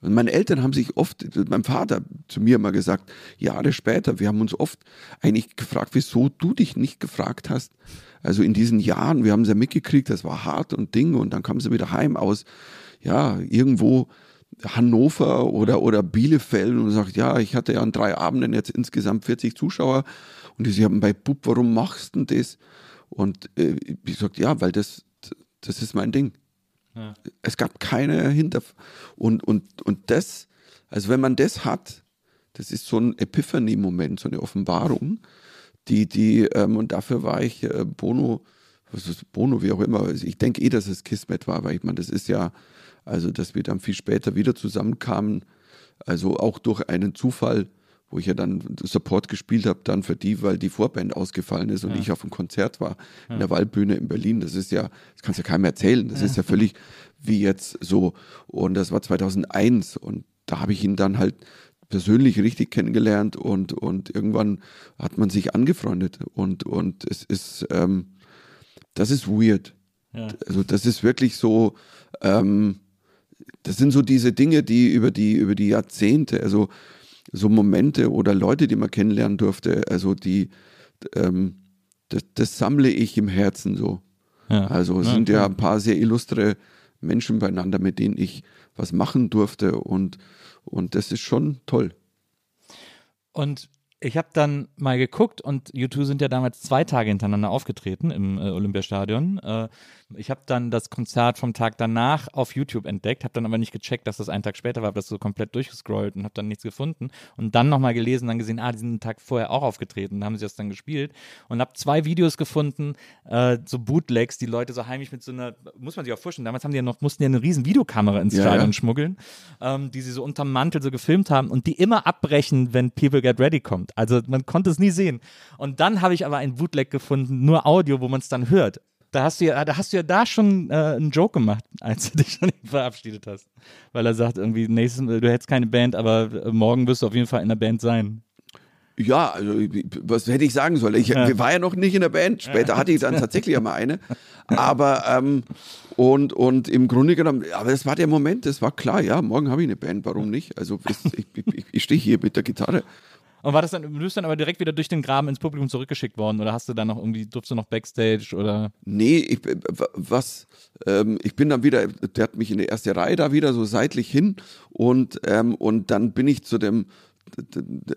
Und meine Eltern haben sich oft, mein Vater zu mir mal gesagt, Jahre später, wir haben uns oft eigentlich gefragt, wieso du dich nicht gefragt hast. Also in diesen Jahren, wir haben es ja mitgekriegt, das war hart und Ding und dann kam sie wieder heim aus, ja, irgendwo Hannover oder, oder Bielefeld und sagt, ja, ich hatte ja an drei Abenden jetzt insgesamt 40 Zuschauer und sie haben bei Bub, warum machst du denn das? Und äh, ich sagte, ja, weil das, das ist mein Ding. Ja. Es gab keine Hinter... Und, und, und das, also wenn man das hat, das ist so ein Epiphany-Moment, so eine Offenbarung, die, die, ähm, und dafür war ich äh, Bono, was ist Bono, wie auch immer. Ich denke eh, dass es Kismet war, weil ich meine, das ist ja, also dass wir dann viel später wieder zusammenkamen, also auch durch einen Zufall, wo ich ja dann Support gespielt habe, dann für die, weil die Vorband ausgefallen ist und ja. ich auf einem Konzert war ja. in der Waldbühne in Berlin. Das ist ja, das kannst du ja keinem erzählen. Das ja. ist ja völlig wie jetzt so. Und das war 2001 und da habe ich ihn dann halt persönlich richtig kennengelernt und, und irgendwann hat man sich angefreundet und, und es ist, ähm, das ist weird. Also das ist wirklich so, ähm, das sind so diese Dinge, die über die, über die Jahrzehnte, also so Momente oder Leute, die man kennenlernen durfte, also die, ähm, das, das, sammle ich im Herzen so. Ja. Also es ja, sind ja ein paar sehr illustre Menschen beieinander, mit denen ich was machen durfte und, und das ist schon toll. Und ich habe dann mal geguckt und U2 sind ja damals zwei Tage hintereinander aufgetreten im äh, Olympiastadion. Äh, ich habe dann das Konzert vom Tag danach auf YouTube entdeckt, habe dann aber nicht gecheckt, dass das einen Tag später war, habe das so komplett durchgescrollt und habe dann nichts gefunden und dann nochmal gelesen, dann gesehen, ah, die sind einen Tag vorher auch aufgetreten, dann haben sie das dann gespielt und habe zwei Videos gefunden, äh, so Bootlegs, die Leute so heimlich mit so einer, muss man sich auch vorstellen, damals haben die ja noch, mussten ja eine riesen Videokamera ins Stadion ja. schmuggeln, ähm, die sie so unterm Mantel so gefilmt haben und die immer abbrechen, wenn People Get Ready kommt. Also man konnte es nie sehen. Und dann habe ich aber ein Bootleg gefunden, nur Audio, wo man es dann hört. Da hast du ja, da hast du ja da schon äh, einen Joke gemacht, *laughs* als du dich schon verabschiedet hast. Weil er sagt irgendwie, nächstes, du hättest keine Band, aber äh, morgen wirst du auf jeden Fall in der Band sein. Ja, also was hätte ich sagen sollen? Ich ja. war ja noch nicht in der Band. Später hatte ich dann tatsächlich einmal eine. Aber ähm, und, und im Grunde genommen, aber das war der Moment, das war klar, ja, morgen habe ich eine Band, warum nicht? Also ich, ich, ich stehe hier mit der Gitarre und war das dann, du bist dann aber direkt wieder durch den Graben ins Publikum zurückgeschickt worden oder hast du dann noch irgendwie, durfst du noch Backstage oder? Nee, ich, was, ähm, ich bin dann wieder, der hat mich in die erste Reihe da wieder so seitlich hin und, ähm, und dann bin ich zu dem,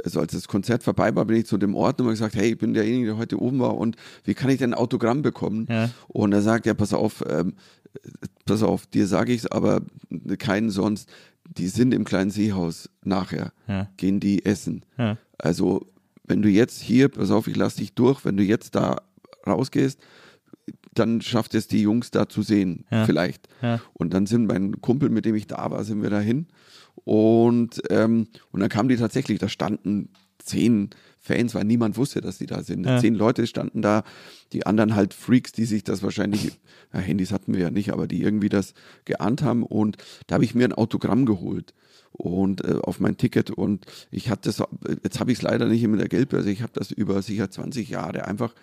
also als das Konzert vorbei war, bin ich zu dem Ort und habe gesagt, hey, ich bin derjenige, der heute oben war und wie kann ich denn ein Autogramm bekommen? Ja. Und er sagt, ja, pass auf, ähm, pass auf, dir sage ich es, aber keinen sonst. Die sind im kleinen Seehaus nachher, ja. gehen die essen. Ja. Also, wenn du jetzt hier, pass auf, ich lass dich durch, wenn du jetzt da rausgehst, dann schafft es die Jungs da zu sehen, ja. vielleicht. Ja. Und dann sind mein Kumpel, mit dem ich da war, sind wir dahin. Und, ähm, und dann kamen die tatsächlich, da standen zehn Fans, weil niemand wusste, dass die da sind. Ja. Zehn Leute standen da, die anderen halt Freaks, die sich das wahrscheinlich, ja, Handys hatten wir ja nicht, aber die irgendwie das geahnt haben. Und da habe ich mir ein Autogramm geholt und äh, auf mein Ticket und ich hatte das, jetzt habe ich es leider nicht in der Geldbörse, ich habe das über sicher 20 Jahre einfach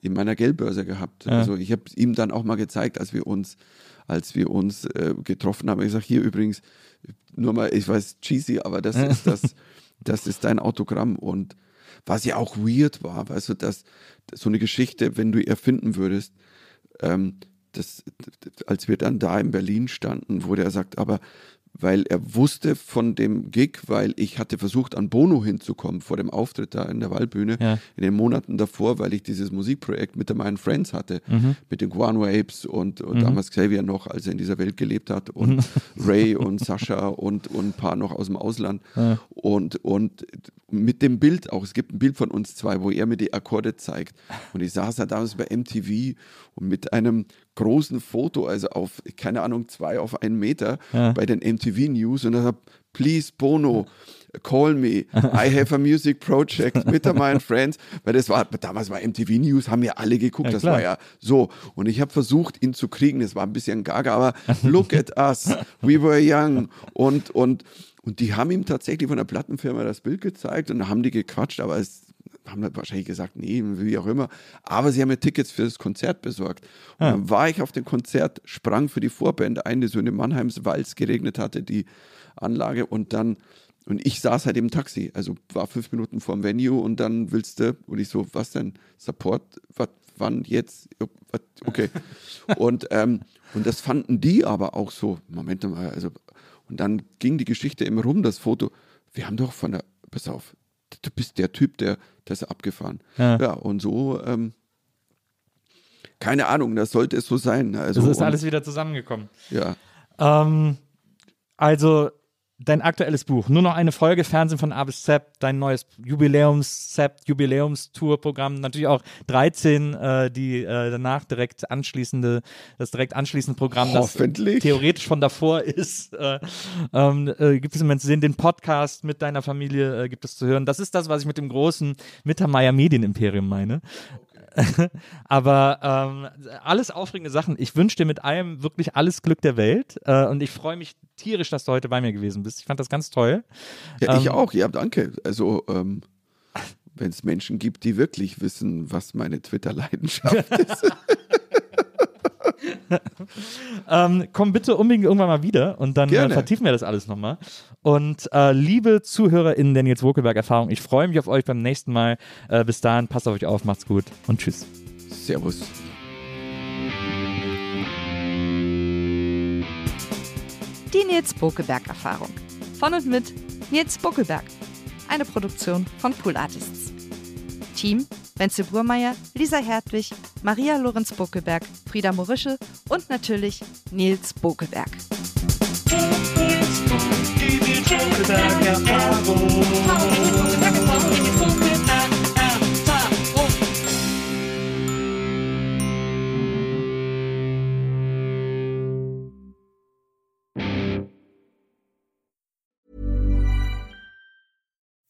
in meiner Geldbörse gehabt. Ja. Also ich habe ihm dann auch mal gezeigt, als wir uns, als wir uns äh, getroffen haben. Ich sage hier übrigens, nur mal, ich weiß cheesy, aber das ist das, das ist dein Autogramm und was ja auch weird war, weißt du, dass so eine Geschichte, wenn du erfinden würdest, ähm, das, als wir dann da in Berlin standen, wo der sagt, aber weil er wusste von dem Gig, weil ich hatte versucht, an Bono hinzukommen vor dem Auftritt da in der Waldbühne Ja. in den Monaten davor, weil ich dieses Musikprojekt mit meinen Friends hatte, mit den Guano Apes und, und damals Xavier noch, als er in dieser Welt gelebt hat und *laughs* Ray und Sascha und, und ein paar noch aus dem Ausland. Und, und mit dem Bild auch, es gibt ein Bild von uns zwei, wo er mir die Akkorde zeigt. Und ich saß da damals bei MTV und mit einem großen Foto, also auf, keine Ahnung, zwei auf einen Meter bei den MTV News und sagt, please Bono, call me, *laughs* I have a music project mit meinen Friends, weil das war, damals war MTV News, haben ja alle geguckt, Ja, das war ja so. Und ich habe versucht, ihn zu kriegen, das war ein bisschen gaga, aber *laughs* look at us, we were young. Und, und, und die haben ihm tatsächlich von der Plattenfirma das Bild gezeigt und haben die gequatscht, aber es haben dann wahrscheinlich gesagt, nee, wie auch immer. Aber sie haben mir Tickets für das Konzert besorgt. Und dann war ich auf dem Konzert, sprang für die Vorband ein, die so in Mannheims Walz geregnet hatte, die Anlage. Und dann, und ich saß halt im Taxi, also war fünf Minuten vorm Venue und dann willst du, und ich so, was denn? Support? Was, wann jetzt? Okay. *laughs* und, ähm, und das fanden die aber auch so, Moment mal, also, und dann ging die Geschichte immer rum, das Foto. Wir haben doch von der, pass auf, du bist der Typ, der das abgefahren. Ja. Ja, und so, ähm, keine Ahnung, das sollte es so sein. Also, Das ist und, alles wieder zusammengekommen. Ja, Ähm, also dein aktuelles Buch, nur noch eine Folge Fernsehen von A bis Z, dein neues Jubiläums-Z, Jubiläumstour-Programm, natürlich auch 13, äh, die äh, danach direkt anschließende, das direkt anschließende Programm, das theoretisch von davor ist. Äh, ähm, äh, gibt es im Moment zu sehen, den Podcast mit deiner Familie äh, gibt es zu hören. Das ist das, was ich mit dem großen Mittermeier Medienimperium meine. *laughs* Aber ähm, alles aufregende Sachen. Ich wünsche dir mit allem wirklich alles Glück der Welt. Äh, und ich freue mich tierisch, dass du heute bei mir gewesen bist. Ich fand das ganz toll. ja ich Ähm, auch, ja, danke. Also, ähm, wenn es Menschen gibt, die wirklich wissen, was meine Twitter-Leidenschaft *laughs* ist. *laughs* Ähm, komm bitte unbedingt irgendwann mal wieder und dann äh, vertiefen wir das alles nochmal. Und äh, liebe ZuhörerInnen der Nils Wokelberg-Erfahrung, ich freue mich auf euch beim nächsten Mal. Äh, bis dahin, passt auf euch auf, macht's gut und tschüss. Servus. Die Nils Bokelberg-Erfahrung. Von und mit Nils Bokelberg. Eine Produktion von Pool Artists. Team: Wenzel Burmeier, Lisa Hertwig, Maria Lorenz Bokelberg, Frieda Morische und natürlich Nils Bokelberg.